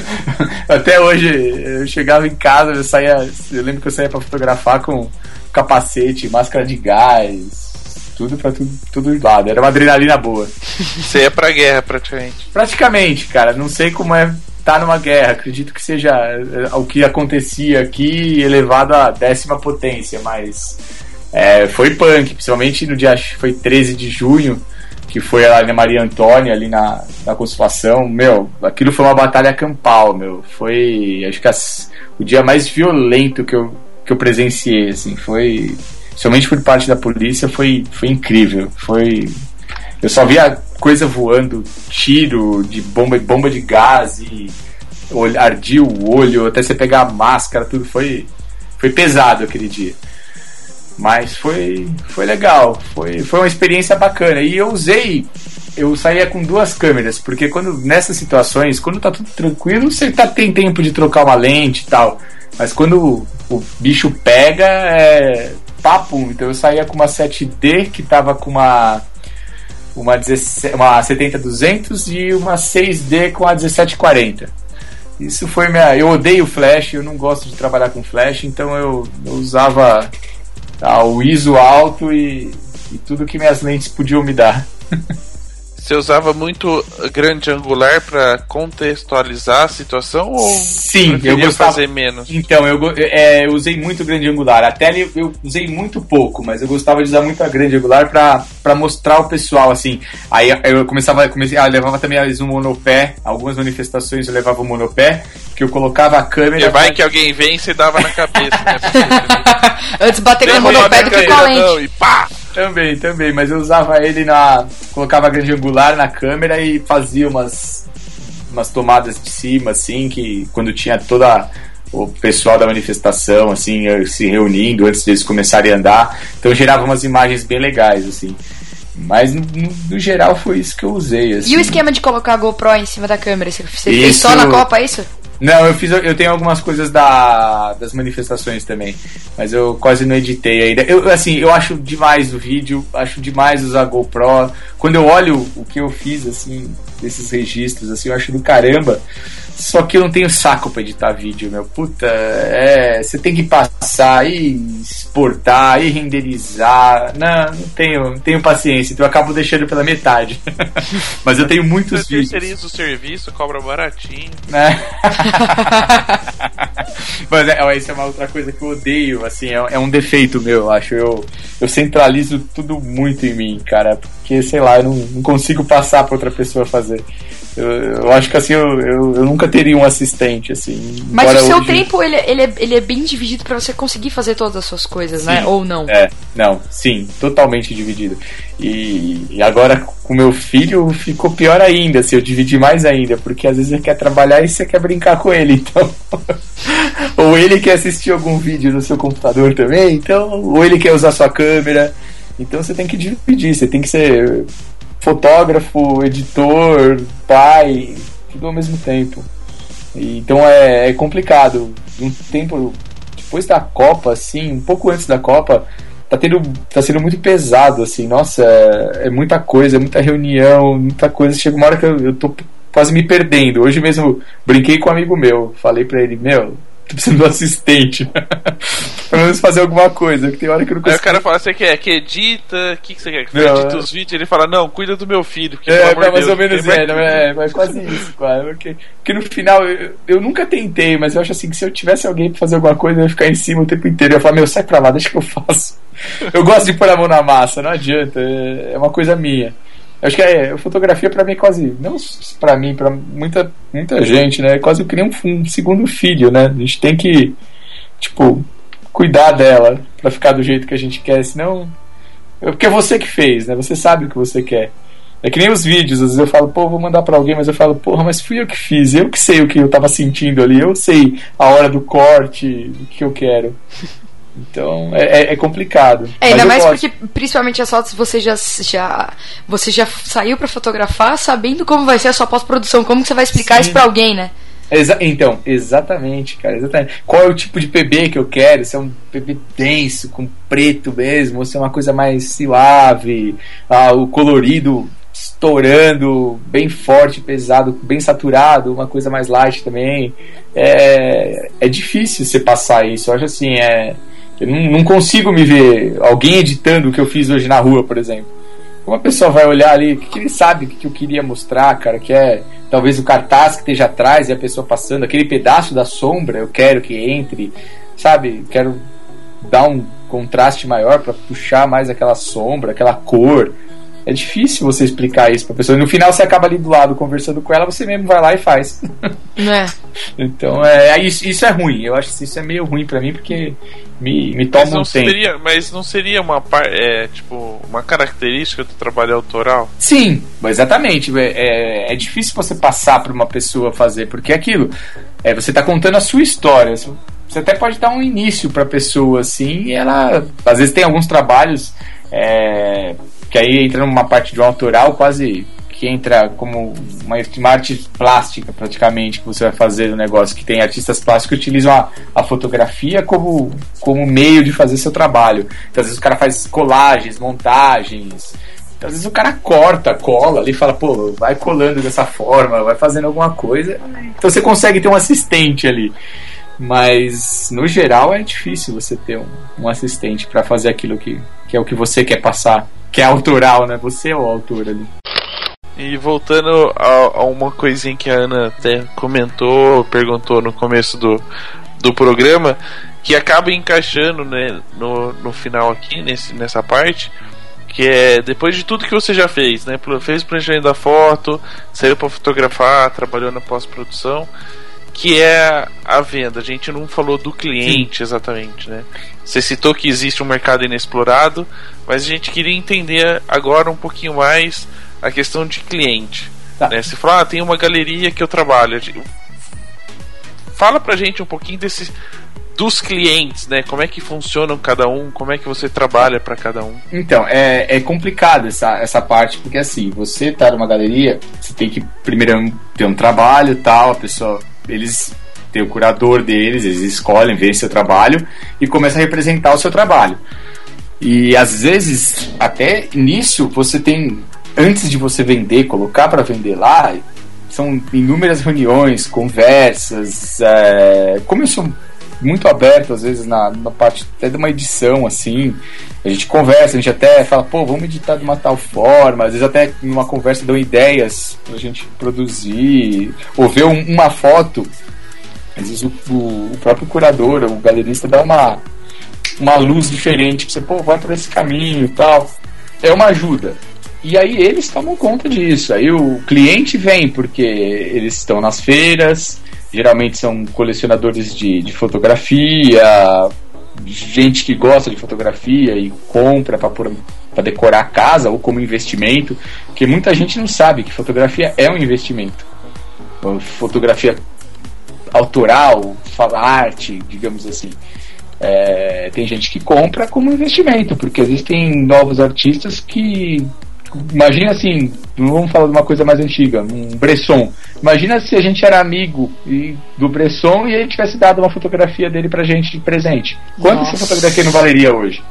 [SPEAKER 1] *laughs* Até hoje, eu chegava em casa, eu saía, eu lembro que eu saía para fotografar com capacete, máscara de gás, tudo pra tudo, tudo lado. Era uma adrenalina boa.
[SPEAKER 4] Você ia pra guerra, praticamente.
[SPEAKER 1] Praticamente, cara. Não sei como é estar tá numa guerra. Acredito que seja é, o que acontecia aqui elevado à décima potência, mas é, foi punk, principalmente no dia foi 13 de junho, que foi a Maria Antônia ali na, na Consolação. Meu, aquilo foi uma batalha campal, meu. Foi, acho que as, o dia mais violento que eu, que eu presenciei, assim. Foi somente por parte da polícia, foi, foi incrível. Foi. Eu só via coisa voando, tiro de bomba, bomba de gás e ardia o olho, até você pegar a máscara, tudo foi, foi pesado aquele dia. Mas foi, foi legal, foi, foi uma experiência bacana. E eu usei, eu saía com duas câmeras, porque quando nessas situações, quando tá tudo tranquilo, você tá, tem tempo de trocar uma lente e tal. Mas quando o, o bicho pega, é, papum. Então eu saía com uma 7D que tava com uma uma, 17, uma 70-200 e uma 6D com a 1740. Isso foi minha. Eu odeio flash, eu não gosto de trabalhar com flash, então eu, eu usava o ISO alto e, e tudo que minhas lentes podiam me dar. *laughs*
[SPEAKER 4] Você usava muito grande angular para contextualizar a situação ou
[SPEAKER 1] sim, eu gostava
[SPEAKER 4] fazer menos?
[SPEAKER 1] Então eu, é, eu usei muito grande angular. A tele eu usei muito pouco, mas eu gostava de usar muito a grande angular para mostrar o pessoal assim. Aí eu começava, comecei, ah, levava também às vezes um monopé. Algumas manifestações eu levava o um monopé, que eu colocava a câmera.
[SPEAKER 4] E vai pra... que alguém vem e você dava na cabeça, né? *laughs*
[SPEAKER 3] Antes bater com o monopé do que com a lente.
[SPEAKER 4] E pá!
[SPEAKER 1] Também, também, mas eu usava ele na. colocava a grande angular na câmera e fazia umas, umas tomadas de cima, assim, que quando tinha toda o pessoal da manifestação, assim, eh, se reunindo antes deles começarem a andar. Então gerava umas imagens bem legais, assim. Mas no, no, geral foi isso que eu usei. Assim.
[SPEAKER 3] E o esquema de colocar a GoPro em cima da câmera? Você isso... fez só na Copa, é isso?
[SPEAKER 1] Não, eu fiz eu tenho algumas coisas da, das manifestações também, mas eu quase não editei ainda. Eu assim, eu acho demais o vídeo, acho demais usar GoPro. Quando eu olho o que eu fiz assim, desses registros assim, eu acho do caramba. Só que eu não tenho saco para editar vídeo, meu. Puta, é. Você tem que passar e exportar e renderizar. Não, não tenho, não tenho paciência, então eu acabo deixando pela metade. *laughs* Mas eu tenho muitos Você vídeos.
[SPEAKER 4] terceiriza o serviço, cobra baratinho.
[SPEAKER 1] Né? *laughs* Mas é, isso é uma outra coisa que eu odeio, assim, é, é um defeito meu, eu acho. Eu, eu centralizo tudo muito em mim, cara. Porque, sei lá, eu não, não consigo passar pra outra pessoa fazer. Eu, eu, acho que assim, eu, eu, eu, nunca teria um assistente, assim.
[SPEAKER 3] Mas o seu hoje... tempo, ele, ele, é, ele é bem dividido para você conseguir fazer todas as suas coisas, né? sim, né? Ou não?
[SPEAKER 1] É, não, sim, totalmente dividido. E, e agora com meu filho ficou pior ainda, assim, eu dividi mais ainda, porque às vezes ele quer trabalhar e você quer brincar com ele, então. *laughs* ou ele quer assistir algum vídeo no seu computador também, então, ou ele quer usar sua câmera. Então você tem que dividir, você tem que ser fotógrafo, editor, pai, tudo ao mesmo tempo. Então é, é complicado. Um tempo depois da Copa, assim, um pouco antes da Copa, tá, tendo, tá sendo muito pesado, assim, nossa, é, é muita coisa, é muita reunião, muita coisa. Chega uma hora que eu, eu tô quase me perdendo. Hoje mesmo brinquei com um amigo meu, falei pra ele, meu, tô precisando de um assistente. *laughs* Pelo menos fazer alguma coisa, que tem hora que eu não
[SPEAKER 4] Aí
[SPEAKER 1] consigo.
[SPEAKER 4] o cara fala, você quer que edita? O que, que você quer? Que
[SPEAKER 1] Não,
[SPEAKER 4] edita
[SPEAKER 1] é.
[SPEAKER 4] os vídeos? Ele fala, não, cuida do meu filho. Que,
[SPEAKER 1] É, é
[SPEAKER 4] de
[SPEAKER 1] mais
[SPEAKER 4] Deus,
[SPEAKER 1] ou menos é, não é, mas quase isso, quase. Porque, porque no final, eu, eu nunca tentei, mas eu acho assim que se eu tivesse alguém pra fazer alguma coisa, eu ia ficar em cima o tempo inteiro. Eu ia falar, meu, sai pra lá, deixa que eu faço. *laughs* Eu gosto de pôr a mão na massa, não adianta, é é uma coisa minha. Acho que é, fotografia pra mim é quase, não pra mim, pra muita, muita gente, né? É quase que nem um, um segundo filho, né? A gente tem que, tipo, cuidar dela pra ficar do jeito que a gente quer, senão. é Porque é você que fez, né? Você sabe o que você quer. É que nem os vídeos, às vezes eu falo, pô, vou mandar pra alguém, mas eu falo, porra, mas fui eu que fiz, eu que sei o que eu tava sentindo ali, eu sei a hora do corte, o que eu quero. *laughs* Então é, é- é complicado.
[SPEAKER 3] É, ainda mais
[SPEAKER 1] gosto.
[SPEAKER 3] porque, principalmente as fotos, você já, já, você já saiu pra fotografar sabendo como vai ser a sua pós-produção, como que você vai explicar
[SPEAKER 1] Sim.
[SPEAKER 3] isso pra alguém, né?
[SPEAKER 1] Exa- então, exatamente, cara, exatamente. Qual é o tipo de PB que eu quero? Se é um PB denso, com preto mesmo, ou se é uma coisa mais suave, ah, o colorido estourando, bem forte, pesado, bem saturado, uma coisa mais light também. É, é difícil você passar isso. Eu acho assim, é, eu não, consigo me ver alguém editando o que eu fiz hoje na rua, por exemplo. Uma pessoa vai olhar ali, o que, que ele sabe que, que eu queria mostrar, cara, que é talvez o cartaz que esteja atrás e a pessoa passando, aquele pedaço da sombra, eu quero que entre, sabe? Quero dar um contraste maior para puxar mais aquela sombra, aquela cor. É difícil você explicar isso pra pessoa. E no final você acaba ali do lado conversando com ela, você mesmo vai lá e faz.
[SPEAKER 3] Né? *laughs*
[SPEAKER 1] então é, é isso, isso é ruim. Eu acho que isso é meio ruim pra mim porque me, me
[SPEAKER 4] Mas
[SPEAKER 1] toma
[SPEAKER 4] não,
[SPEAKER 1] um tempo.
[SPEAKER 4] seria, mas não seria uma, par- é, tipo, uma característica do trabalho autoral?
[SPEAKER 1] Sim, exatamente. É, é, é difícil você passar para uma pessoa fazer, porque é aquilo. É, você está contando a sua história. Você até pode dar um início para a pessoa, assim, e ela. Às vezes tem alguns trabalhos é, que aí entra numa parte de um autoral quase que entra como uma, uma arte plástica praticamente que você vai fazer do negócio que tem artistas plásticos que utilizam a, a fotografia como, como meio de fazer seu trabalho então às vezes o cara faz colagens, montagens então, às vezes o cara corta, cola ali fala, pô, vai colando dessa forma, vai fazendo alguma coisa. Então você consegue ter um assistente ali. Mas no geral é difícil você ter um, um assistente para fazer aquilo que, que é o que você quer passar, que é autoral, né? Você é o autor ali.
[SPEAKER 4] E voltando a, a uma coisinha que a Ana até comentou, perguntou no começo do, do programa, que acaba encaixando né, no, no final aqui, nesse, nessa parte, que é depois de tudo que você já fez, né? Fez o planejamento da foto, saiu para fotografar, trabalhou na pós-produção, que é a venda. A gente não falou do cliente exatamente, né? Você citou que existe um mercado inexplorado, mas a gente queria entender agora um pouquinho mais a questão de cliente.
[SPEAKER 1] Tá.
[SPEAKER 4] Né? Você fala, ah, tem uma galeria que eu trabalho. Fala pra gente um pouquinho desses dos clientes, né? Como é que funcionam cada um, como é que você trabalha para cada um.
[SPEAKER 1] Então, é, é complicado essa, essa parte, porque assim, você tá numa galeria, você tem que primeiro ter um trabalho e tal, a pessoa. Eles têm o curador deles, eles escolhem, veem seu trabalho e começam a representar o seu trabalho. E às vezes, até nisso, você tem. Antes de você vender, colocar para vender lá, são inúmeras reuniões, conversas. É, como eu sou muito aberto, às vezes, na, na parte até de uma edição, assim. A gente conversa, a gente até fala, pô, vamos editar de uma tal forma. Às vezes até numa conversa dão ideias pra gente produzir. Ou ver um- uma foto. Às vezes o, o- o próprio curador, o galerista dá uma, uma luz diferente. Você, pô, vai por esse caminho e tal. É uma ajuda. E aí eles tomam conta disso. Aí o cliente vem porque eles estão nas feiras, geralmente são colecionadores de, de fotografia, gente que gosta de fotografia e compra para decorar a casa ou como investimento, porque muita gente não sabe que fotografia é um investimento. Fotografia autoral, arte, digamos assim. É, tem gente que compra como investimento, porque existem novos artistas que. Imagina assim, vamos falar de uma coisa mais antiga, um Bresson. Imagina se a gente era amigo e, do Bresson e ele tivesse dado uma fotografia dele pra gente de presente. Quanto
[SPEAKER 3] Nossa.
[SPEAKER 1] essa fotografia não valeria hoje?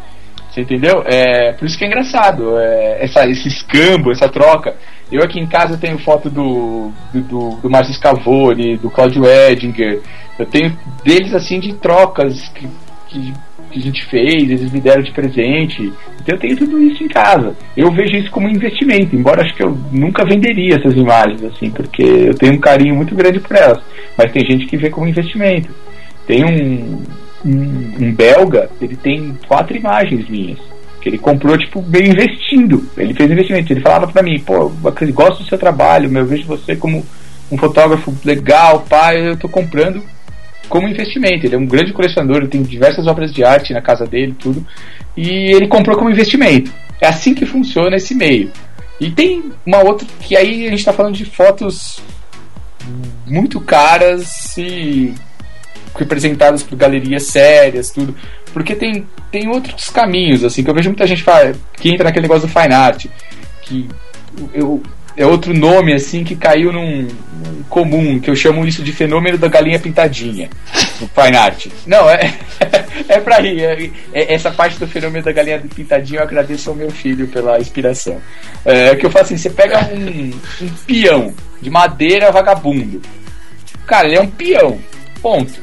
[SPEAKER 1] Você entendeu? É, por isso que é engraçado, é, essa, esse escambo, essa troca. Eu aqui em casa tenho foto do, do, do, do Márcio Scavone, do Claudio Edinger. Eu tenho deles assim de trocas que, que, que a gente fez, eles me deram de presente. Então eu tenho tudo isso em casa. Eu vejo isso como um investimento, embora acho que eu nunca venderia essas imagens, assim, porque eu tenho um carinho muito grande por elas. Mas tem gente que vê como investimento. Tem um, um, um belga, ele tem quatro imagens minhas. Que ele comprou, tipo, meio investindo. Ele fez investimento. Ele falava pra mim, pô, gosto do seu trabalho, meu, eu vejo você como um fotógrafo legal, pai, eu tô comprando como investimento. Ele é um grande colecionador, ele tem diversas obras de arte na casa dele, tudo. E ele comprou como investimento. É assim que funciona esse meio. E tem uma outra que aí a gente tá falando de fotos muito caras e representadas por galerias sérias, tudo. Porque tem, tem outros caminhos, assim, que eu vejo muita gente que entra naquele negócio do fine art, que eu, é outro nome, assim, que caiu num, num comum, que eu chamo isso de fenômeno da galinha pintadinha, no fine art. Não, é, *laughs* é pra rir. É, é- essa parte do fenômeno da galinha pintadinha eu agradeço ao meu filho pela inspiração. É que eu falo assim, você pega um, um peão de madeira vagabundo. Cara, ele é um peão. Ponto.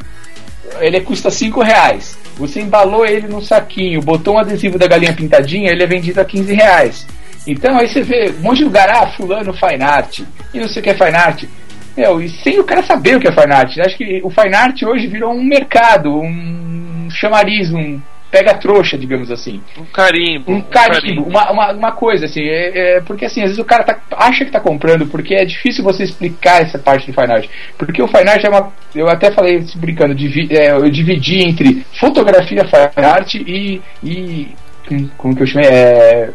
[SPEAKER 1] Ele custa 5 reais. Você embalou ele num saquinho, botou um adesivo da galinha pintadinha, ele é vendido a 15 reais. Então aí você vê um monte de lugar, ah, fulano fine art, e não sei o que é fine art. Meu, e sem o cara saber o que é fine art. Acho que o fine art hoje virou um mercado, um chamariz, um pega-trouxa, digamos assim
[SPEAKER 4] Um carimbo.
[SPEAKER 1] um carimbo, uma, uma, uma coisa assim, é, é- porque assim, às vezes o cara tá- acha que tá comprando, porque é difícil você explicar essa parte do fine art. Porque o fine art é uma. Eu até falei isso brincando, divi- é, eu dividi entre fotografia fine art e. e como- como que eu chamei? É,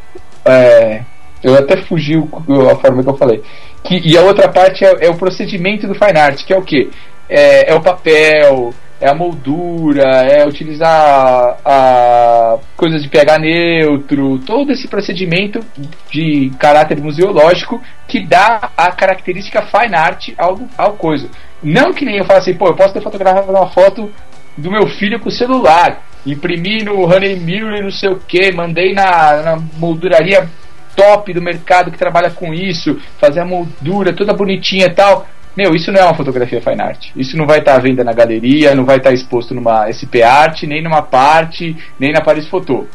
[SPEAKER 1] é, eu até fugi o- a forma que eu falei. Que, e a outra parte é, é o procedimento do fine art, que é o que? É, é o papel, é a moldura, é utilizar a, coisas de pH neutro, todo esse procedimento de caráter museológico que dá a característica fine art ao, ao coisa. Não que nem eu falo assim, pô, eu posso ter fotografado uma foto do meu filho com o celular, imprimi no Honey Mirror e não sei o que, mandei na, na molduraria top do mercado que trabalha com isso, fazer a moldura toda bonitinha e tal. Meu, isso não é uma fotografia fine art. Isso não vai estar à venda na galeria, não vai estar exposto numa SP Art, nem numa parte, nem na Paris Photo.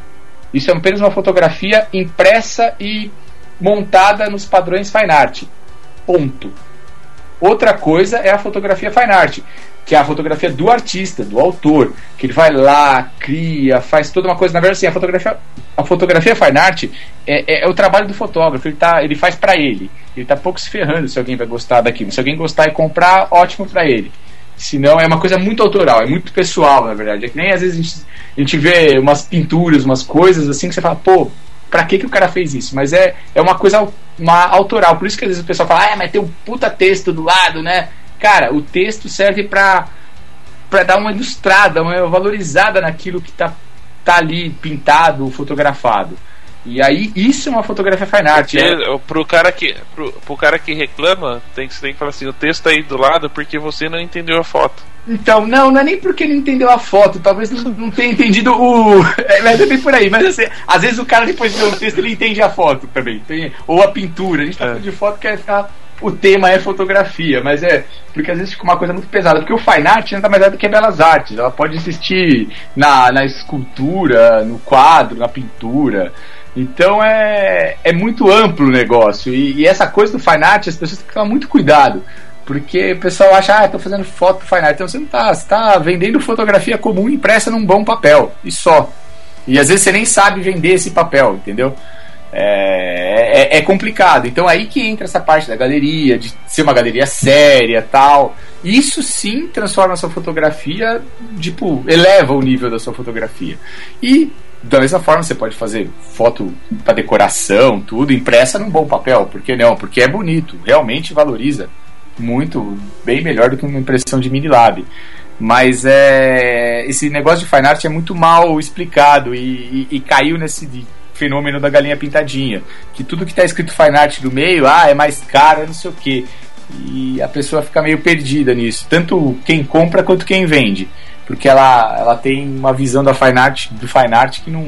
[SPEAKER 1] Isso é apenas uma fotografia impressa e montada nos padrões fine art. Ponto. Outra coisa é a fotografia fine art, que é a fotografia do artista, do autor, que ele vai lá, cria, faz toda uma coisa. Na verdade, assim, a fotografia, a fotografia fine art é, é- é o trabalho do fotógrafo. Ele, tá, ele faz pra ele. Ele tá pouco se ferrando se alguém vai gostar daquilo. Se alguém gostar e comprar, ótimo pra ele. Senão é uma coisa muito autoral, é muito pessoal, na verdade. É que nem às vezes a gente, a gente vê umas pinturas, umas coisas assim que você fala, pô, pra que, que o cara fez isso? Mas é, é uma coisa uma autoral. Por isso que às vezes o pessoal fala, ah, mas tem um puta texto do lado, né? Cara, o texto serve pra, pra dar uma ilustrada, uma valorizada naquilo que tá, tá ali pintado, fotografado. E aí, isso é uma fotografia fine art. é-
[SPEAKER 4] Porque, pro cara que pro, pro cara que reclama, tem que, você tem que falar assim, o texto tá aí do lado porque você não entendeu a foto.
[SPEAKER 1] Então, não, não é nem porque não entendeu a foto, talvez não, não tenha entendido o. *laughs* É, mas é bem por aí, mas assim, às vezes o cara depois de ler o texto ele entende a foto também. tem- ou a pintura. A gente tá
[SPEAKER 4] É.
[SPEAKER 1] falando de foto que é ficar. O tema é fotografia, mas é. Porque às vezes fica uma coisa muito pesada. Porque o fine art nada mais é do que belas artes. Ela pode existir na, na escultura, no quadro, na pintura. Então é, é muito amplo o negócio. E, e essa coisa do fine art, as pessoas têm que tomar muito cuidado. Porque o pessoal acha, ah, tô fazendo foto fine art. Então você não tá, você tá vendendo fotografia comum impressa num bom papel. E só. E às vezes você nem sabe vender esse papel, entendeu? É, é, é complicado. Então aí que entra essa parte da galeria, de ser uma galeria séria tal. Isso sim transforma a sua fotografia, tipo, eleva o nível da sua fotografia. E da mesma forma você pode fazer foto para decoração, tudo, impressa num bom papel. Por que não? Porque é bonito, realmente valoriza muito, bem melhor do que uma impressão de mini lab. Mas é esse negócio de fine art é muito mal explicado e, e, e caiu nesse fenômeno da galinha pintadinha. Que tudo que está escrito fine art do meio, ah, é mais caro, não sei o que. E a pessoa fica meio perdida nisso. Tanto quem compra quanto quem vende. Porque ela, ela tem uma visão da fine art, do fine art que não,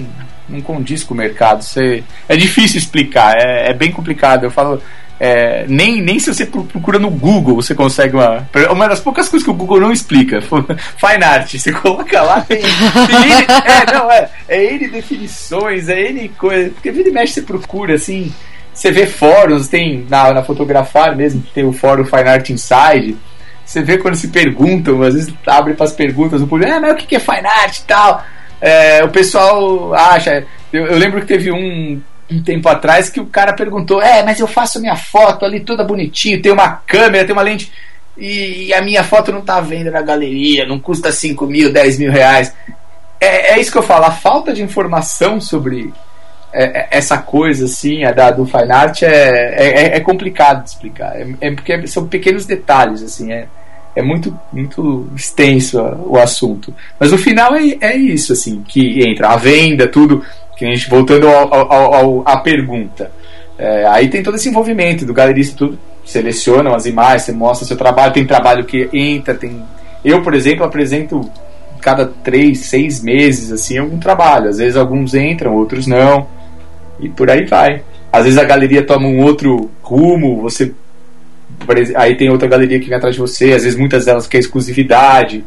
[SPEAKER 1] não condiz com o mercado. Você, é difícil explicar, é, é bem complicado. Eu falo, é, nem, nem se você procura no Google você consegue uma. Uma das poucas coisas que o Google não explica. *laughs* Fine art. Você coloca lá, tem. *laughs* tem N, é, não, é. É N definições, é N coisa. Porque vira e mexe você procura assim. Você vê fóruns, tem na, na Fotografar mesmo, tem o fórum Fine Art Inside. Você vê quando se perguntam, às vezes abre para as perguntas do público, ah, mas o que é Fine Art e tal? É, o pessoal acha. Eu, eu lembro que teve um um tempo atrás que o cara perguntou: É, mas eu faço minha foto ali toda bonitinho, tem uma câmera, tem uma lente. E, a minha foto não tá vendo na galeria, não custa 5 mil, 10 mil reais. É, é isso que eu falo, a falta de informação sobre é, é essa coisa assim, a da, do fine art é, é, é complicado de explicar. É, é, porque são pequenos detalhes, assim, é, é muito, muito extenso o assunto. Mas no final é, é isso, assim, que entra a venda, tudo. Que a gente, voltando ao, ao, ao, à pergunta. É, aí tem todo esse envolvimento do galerista, tudo. Selecionam as imagens, você mostra seu trabalho. Tem trabalho que entra, tem. Eu, por exemplo, apresento cada três, seis meses, assim, algum trabalho. Às vezes alguns entram, outros não. E por aí vai. Às vezes a galeria toma um outro rumo, você. Aí tem outra galeria que vem atrás de você, às vezes muitas delas querem exclusividade.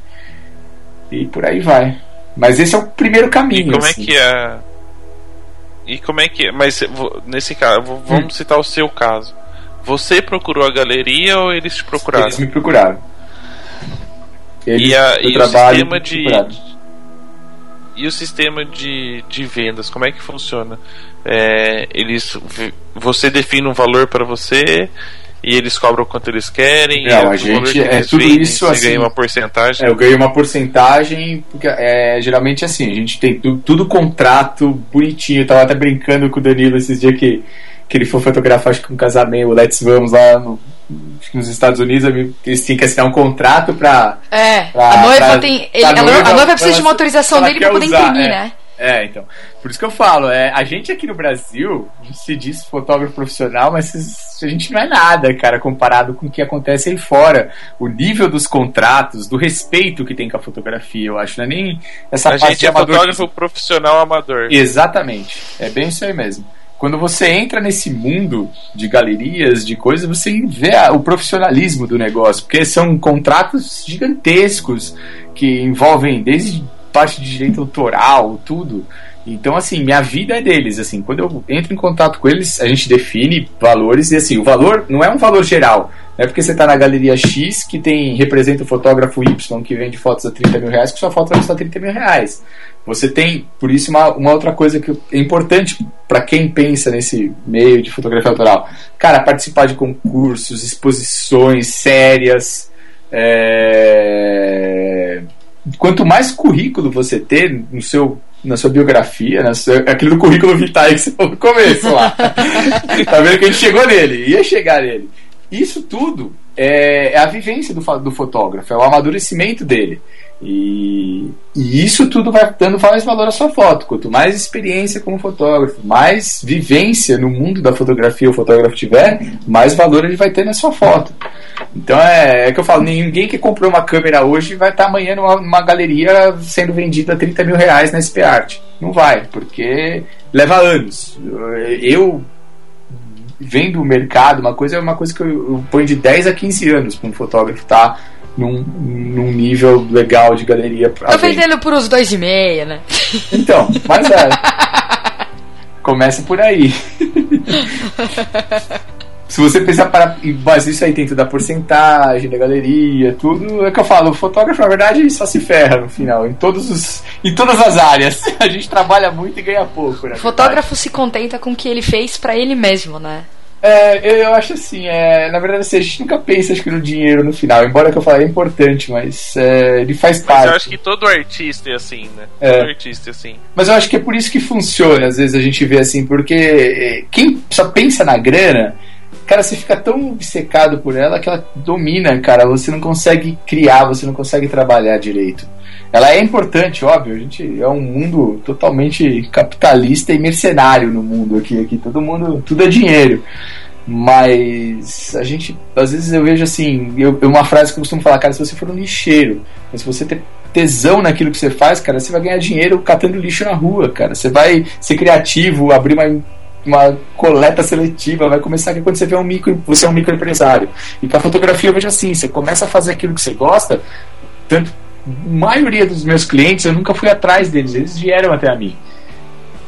[SPEAKER 1] E por aí vai. Mas esse é o primeiro caminho.
[SPEAKER 4] E como
[SPEAKER 1] assim.
[SPEAKER 4] é que é e como é que. Mas nesse caso, vamos hum. citar o seu caso. Você procurou a galeria ou eles te procuraram?
[SPEAKER 1] Eles me procuraram.
[SPEAKER 4] Eles, e, a, e o sistema de. E o sistema de, de vendas, como é que funciona? É, eles, você define um valor para você e eles cobram quanto eles querem.
[SPEAKER 1] Não, a gente é tudo vendem, isso
[SPEAKER 4] você
[SPEAKER 1] assim.
[SPEAKER 4] ganha uma porcentagem.
[SPEAKER 1] É, eu ganho uma porcentagem porque é geralmente assim. A gente tem tudo, tudo contrato bonitinho. Eu tava até brincando com o Danilo esses dias que que ele foi fotografar acho que um casamento, o Let's Vamos lá no, nos Estados Unidos, eles tinham que assinar um contrato pra.
[SPEAKER 3] É, pra, a noiva pra, tem. Ele, a, noiva, a noiva precisa de uma autorização dele pra poder usar, imprimir,
[SPEAKER 1] é.
[SPEAKER 3] né?
[SPEAKER 1] É, então. Por isso que eu falo, é, a gente aqui no Brasil se diz fotógrafo profissional, mas a gente não é nada, cara, comparado com o que acontece aí fora. O nível dos contratos, do respeito que tem com a fotografia, eu acho, não é nem essa
[SPEAKER 4] a
[SPEAKER 1] parte
[SPEAKER 4] gente é fotógrafo profissional amador.
[SPEAKER 1] Exatamente. É bem isso aí mesmo. Quando você entra nesse mundo de galerias, de coisas, você vê a, o profissionalismo do negócio, porque são contratos gigantescos que envolvem desde parte de direito autoral, tudo. Então, assim, minha vida é deles. Assim, quando eu entro em contato com eles, a gente define valores e assim, o valor não é um valor geral. Não é porque você está na galeria X que tem representa o fotógrafo Y que vende fotos a 30 mil reais que sua foto vai custar 30 mil reais. Você tem, por isso, uma, uma outra coisa que é importante para quem pensa nesse meio de fotografia autoral. Cara, participar de concursos, exposições sérias. É... Quanto mais currículo você ter no seu na sua biografia, na sua, aquele do currículo vitae que você falou no começo lá. *laughs* tá vendo que a gente chegou nele, ia chegar nele. Isso tudo é, é a vivência do, do fotógrafo, é o amadurecimento dele. E, e, isso tudo vai dando mais valor à sua foto. Quanto mais experiência como fotógrafo, mais vivência no mundo da fotografia o fotógrafo tiver, mais valor ele vai ter na sua foto. Então é, é que eu falo: ninguém que comprou uma câmera hoje vai estar amanhã numa, numa galeria sendo vendida a 30 mil reais na SP Art. Não vai, porque leva anos. Eu vendo o mercado, uma coisa é uma coisa que eu, eu ponho de 10 a 15 anos para um fotógrafo estar. Tá num, num nível legal de galeria.
[SPEAKER 3] Tô vendendo por uns dois e meia, né?
[SPEAKER 1] Então, mas é. começa por aí. *laughs* Se você pensar para. Mas isso aí tem tudo a porcentagem da galeria, tudo. É que eu falo, o fotógrafo, na verdade, só se ferra no final, em, todos os, em todas as áreas. *laughs* A gente trabalha muito e ganha pouco.
[SPEAKER 3] O fotógrafo se contenta com o que ele fez para ele mesmo, né?
[SPEAKER 1] É, eu acho assim, é, na verdade assim, a gente nunca pensa acho que no dinheiro no final, embora que eu falei é importante, mas é, ele faz
[SPEAKER 4] mas
[SPEAKER 1] parte. Mas
[SPEAKER 4] eu acho que todo artista é assim, né? É. Todo artista é assim.
[SPEAKER 1] Mas eu acho que é por isso que funciona, às vezes a gente vê assim, porque é, quem só pensa na grana cara, você fica tão obcecado por ela que ela domina, cara. Você não consegue criar, você não consegue trabalhar direito. Ela é importante, óbvio. A gente é um mundo totalmente capitalista e mercenário no mundo aqui. Aqui todo mundo, tudo é dinheiro. Mas a gente, às vezes eu vejo assim, eu, uma frase que eu costumo falar, cara, se você for um lixeiro, mas se você ter tesão naquilo que você faz, cara, você vai ganhar dinheiro catando lixo na rua, cara. Você vai ser criativo, abrir uma uma coleta seletiva, vai começar aqui quando você vê um micro, você é um microempresário. E para fotografia eu vejo assim, você começa a fazer aquilo que você gosta, tanto maioria dos meus clientes eu nunca fui atrás deles, eles vieram até a mim.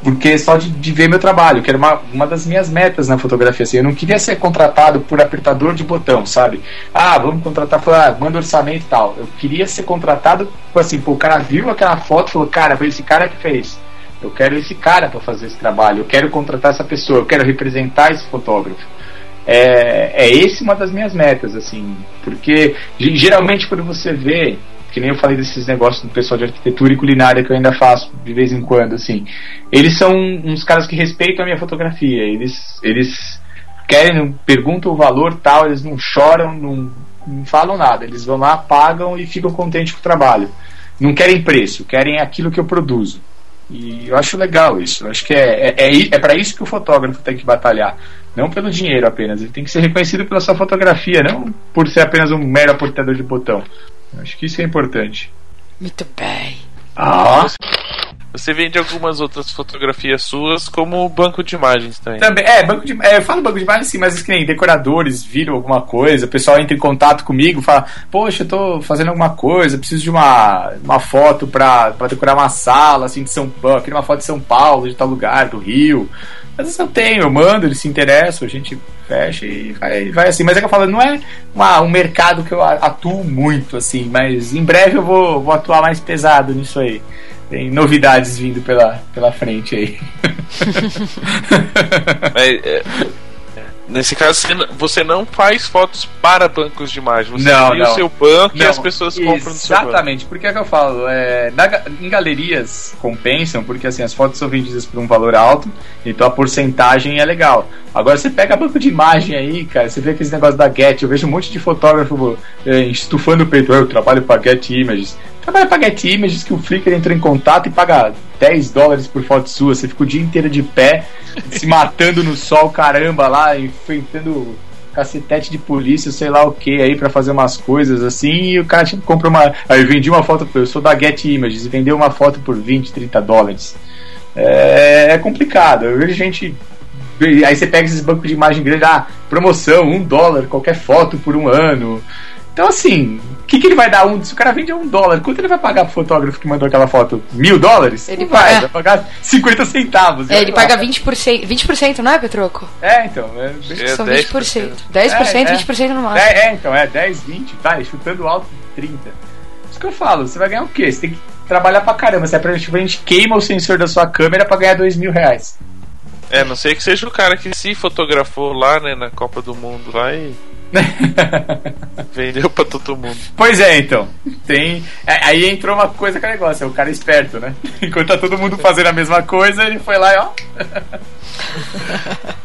[SPEAKER 1] Porque só de, de ver meu trabalho, que era uma, uma das minhas metas na fotografia, assim, eu não queria ser contratado por apertador de botão, sabe? Ah, vamos contratar, ah, manda orçamento e tal. Eu queria ser contratado, assim, pô, o cara viu aquela foto e falou, cara, foi esse cara que fez eu quero esse cara para fazer esse trabalho, eu quero contratar essa pessoa, eu quero representar esse fotógrafo. É, é esse uma das minhas metas, assim, porque geralmente quando você vê, que nem eu falei desses negócios do pessoal de arquitetura e culinária que eu ainda faço de vez em quando, assim, eles são uns caras que respeitam a minha fotografia, eles, eles querem, perguntam o valor tal, eles não choram, não, não falam nada, eles vão lá, pagam e ficam contentes com o trabalho. Não querem preço, querem aquilo que eu produzo. E eu acho legal isso. Eu acho que é, é, é, é para isso que o fotógrafo tem que batalhar. Não pelo dinheiro apenas. Ele tem que ser reconhecido pela sua fotografia, não por ser apenas um mero aportador de botão. Eu acho que isso é importante.
[SPEAKER 3] Muito bem.
[SPEAKER 1] Ah.
[SPEAKER 4] Você vende algumas outras fotografias suas como banco de imagens também.
[SPEAKER 1] Também, é, banco de, é, eu falo banco de imagens sim, mas que nem decoradores viram alguma coisa, o pessoal entra em contato comigo, fala, poxa, eu tô fazendo alguma coisa, preciso de uma, uma foto pra, pra decorar uma sala, assim, de São Paulo, queria uma foto de São Paulo, de tal lugar, do Rio. Às vezes eu tenho, eu mando, eles se interessam, a gente fecha e vai, vai assim. Mas é que eu falo, não é uma, um mercado que eu atuo muito, assim, mas em breve eu vou, vou atuar mais pesado nisso aí. Tem novidades vindo pela, pela frente aí. *laughs*
[SPEAKER 4] é, nesse caso, você não faz fotos para bancos de imagem. Você
[SPEAKER 1] não,
[SPEAKER 4] cria
[SPEAKER 1] não.
[SPEAKER 4] o seu banco
[SPEAKER 1] Não,
[SPEAKER 4] e as pessoas compram no seu banco.
[SPEAKER 1] Exatamente, porque é que eu falo, é, na em galerias compensam, porque assim, as fotos são vendidas por um valor alto, então a porcentagem é legal. Agora você pega banco de imagem aí, cara, você vê aqueles negócios da Get, eu vejo um monte de fotógrafo é, estufando o peito, eu trabalho para Get Images. Trabalha para Get Images que o Flickr entra em contato e paga 10 dólares por foto sua, você fica o dia inteiro de pé, se matando no sol, caramba, lá, enfrentando cacetete de polícia, sei lá o que aí pra fazer umas coisas assim, e o cara tipo, compra uma. Aí vendi uma foto, eu sou da Get Images e vendeu uma foto por 20, 30 dólares. É, é complicado. Eu vejo gente. Aí você pega esses bancos de imagem grande, ah, promoção, um dólar, qualquer foto por um ano. Então assim, o que, que ele vai dar um? Se o cara vende a um dólar, quanto ele vai pagar pro fotógrafo que mandou aquela foto? Mil dólares?
[SPEAKER 3] Ele
[SPEAKER 1] Não vai,
[SPEAKER 3] vai-
[SPEAKER 1] vai pagar 50 centavos.
[SPEAKER 3] É, ele paga 20%, 20%, não é, Petroco?
[SPEAKER 1] É, então. É,
[SPEAKER 4] É,
[SPEAKER 3] São
[SPEAKER 4] 10%.
[SPEAKER 3] 20%. 10%,
[SPEAKER 1] É, é.
[SPEAKER 3] 20% no máximo.
[SPEAKER 1] É, é, então, é 10, 20, vai, chutando alto 30. Isso que eu falo, você vai ganhar o quê? Você tem que trabalhar pra caramba. Se é pra gente, a gente queima o sensor da sua câmera pra ganhar 2 mil reais.
[SPEAKER 4] É, não sei que seja o cara que se fotografou lá, né, na Copa do Mundo lá e *laughs* vendeu pra todo mundo.
[SPEAKER 1] pois é, então. Tem. é, aí entrou uma coisa que é negócio, é o cara esperto, né? *laughs* Enquanto tá todo mundo fazendo a mesma coisa, ele foi lá e ó. *laughs*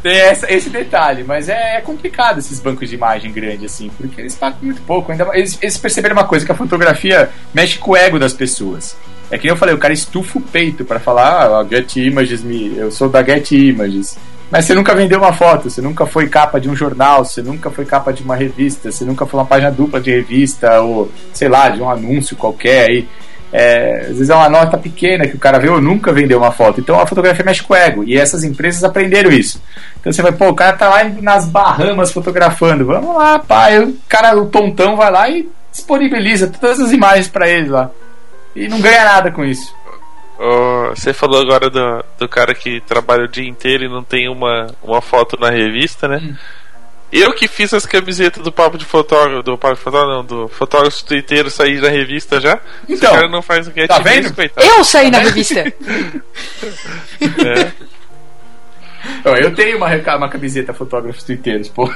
[SPEAKER 1] Tem essa- esse detalhe, mas é, é complicado esses bancos de imagem grande, assim, porque eles pagam muito pouco. Ainda, eles, eles perceberam uma coisa, que a fotografia mexe com o ego das pessoas. É que nem eu falei, o cara estufa o peito pra falar, ah, a Get Images, me, eu sou da Get Images. Mas você nunca vendeu uma foto, você nunca foi capa de um jornal, você nunca foi capa de uma revista, você nunca foi uma página dupla de revista, ou sei lá, de um anúncio qualquer aí. É, às vezes é uma nota pequena que o cara vê ou nunca vendeu uma foto. Então a fotografia mexe com o ego. E essas empresas aprenderam isso. Então você vai, pô, o cara tá lá nas Bahamas fotografando. Vamos lá, pai. O cara, o tontão vai lá e disponibiliza todas as imagens pra ele lá. E não ganha nada com isso.
[SPEAKER 4] Você falou agora do, do cara que trabalha o dia inteiro e não tem uma, uma foto na revista, né?
[SPEAKER 1] Hum.
[SPEAKER 4] Eu que fiz as camisetas do papo de fotógrafo, do papo de fotógrafo, não, do fotógrafo twitteiro sair na revista já.
[SPEAKER 1] Então,
[SPEAKER 4] o cara não faz o que é
[SPEAKER 1] tá vendo?
[SPEAKER 3] Eu saí na revista. *laughs*
[SPEAKER 4] É.
[SPEAKER 1] Eu tenho uma, uma camiseta fotógrafos twitteiros, pô.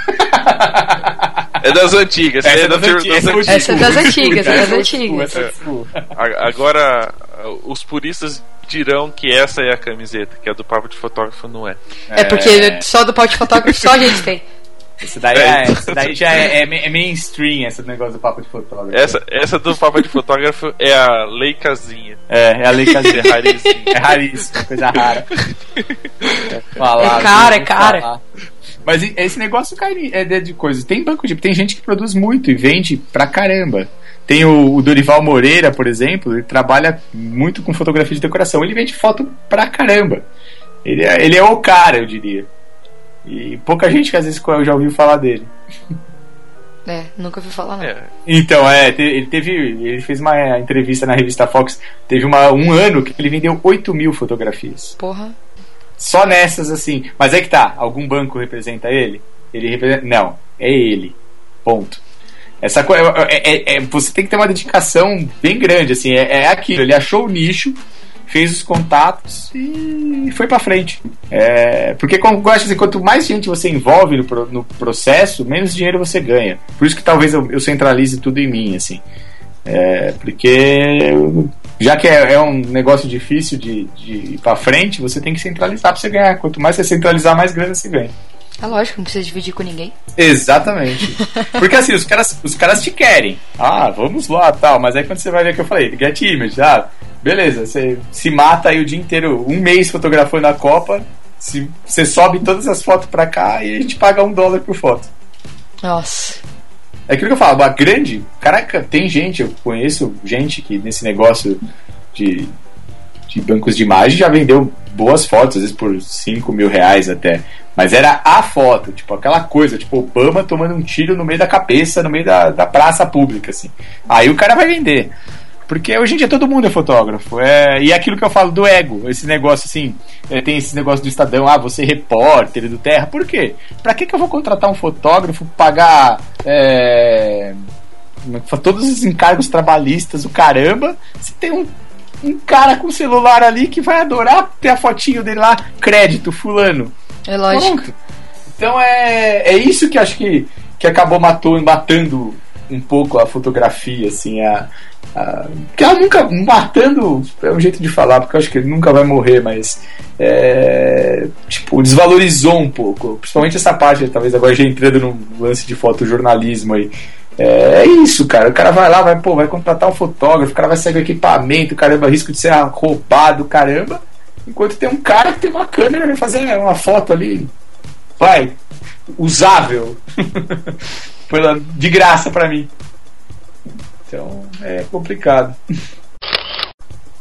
[SPEAKER 4] É das antigas,
[SPEAKER 1] Essa
[SPEAKER 4] é
[SPEAKER 1] das antigas, essa
[SPEAKER 3] é das antigas, é
[SPEAKER 4] Agora, os puristas dirão que essa é a camiseta, que a do papo de fotógrafo não é.
[SPEAKER 3] É porque só do pau de fotógrafo só a gente tem.
[SPEAKER 1] Esse daí, é, esse daí já é, é, é mainstream, esse negócio do papo de fotógrafo.
[SPEAKER 4] Essa, essa do Papa de Fotógrafo é a Leicazinha.
[SPEAKER 1] É, é a lei que
[SPEAKER 4] É raríssimo.
[SPEAKER 1] É raríssimo, coisa rara. É, falar,
[SPEAKER 3] É cara, é cara.
[SPEAKER 1] Falar. Mas esse negócio cai é de, de coisas. Tem banco de. Tem gente que produz muito e vende pra caramba. Tem o, o Dorival Moreira, por exemplo, ele trabalha muito com fotografia de decoração. Ele vende foto pra caramba. Ele é, ele é o cara, eu diria. E pouca gente que às vezes já ouviu falar dele. *laughs*
[SPEAKER 3] É, nunca ouvi falar, não.
[SPEAKER 4] É,
[SPEAKER 1] Então, é, ele teve. Ele fez uma entrevista na revista Fox. Teve uma, um ano que ele vendeu 8 mil fotografias.
[SPEAKER 3] Porra.
[SPEAKER 1] Só nessas, assim. Mas é que tá, algum banco representa ele? Ele representa. Não, é ele. Ponto. Essa coisa. É, é- é- você tem que ter uma dedicação bem grande, assim. É, é aquilo. Ele achou o nicho, fez os contatos e foi pra frente. É, porque, como eu acho assim, quanto mais gente você envolve no, no processo, menos dinheiro você ganha. Por isso que talvez eu, eu centralize tudo em mim, assim. É, porque já que é, é um negócio difícil de, de ir pra frente, você tem que centralizar pra você ganhar. Quanto mais você centralizar, mais grana você ganha.
[SPEAKER 3] É lógico, não precisa dividir com ninguém.
[SPEAKER 1] Exatamente. *laughs* Porque assim, os caras, os caras te querem. Ah, vamos lá, tal. Mas aí quando você vai ver o que eu falei, get image, ah, beleza, você se mata aí o dia inteiro, um mês fotografando a Copa, se, você sobe todas as fotos pra cá e a gente paga um dólar por foto.
[SPEAKER 3] Nossa.
[SPEAKER 1] É aquilo que eu falo, a grande. Caraca, tem gente, eu conheço gente que nesse negócio de, de bancos de imagem já vendeu boas fotos, às vezes por 5 mil reais até. Mas era a foto, tipo, aquela coisa, tipo, Obama tomando um tiro no meio da cabeça, no meio da, da praça pública, assim. Aí o cara vai vender. Porque hoje em dia todo mundo é fotógrafo. É, e é aquilo que eu falo do ego, esse negócio assim, é, tem esse negócio do Estadão, ah, você é repórter do Terra, por quê? Pra que, que eu vou contratar um fotógrafo, pagar é, é todos os encargos trabalhistas, o caramba, se tem um, um cara com celular ali que vai adorar ter a fotinho dele lá, crédito, fulano.
[SPEAKER 3] É lógico.
[SPEAKER 1] Pronto. Então é, é isso que acho que, que acabou matou, matando um pouco a fotografia, assim, a, a- que ela nunca matando é um jeito de falar, porque eu acho que ele nunca vai morrer, mas é, tipo, desvalorizou um pouco, principalmente essa parte, talvez agora já entrando no lance de fotojornalismo aí. É, é isso, cara. O cara vai lá, vai, pô, vai contratar um fotógrafo, o cara vai sair com equipamento, caramba, risco de ser roubado, caramba. Enquanto tem um cara que tem uma câmera e fazer uma foto ali, vai, usável, *laughs* Pela- de graça pra mim. Então é complicado.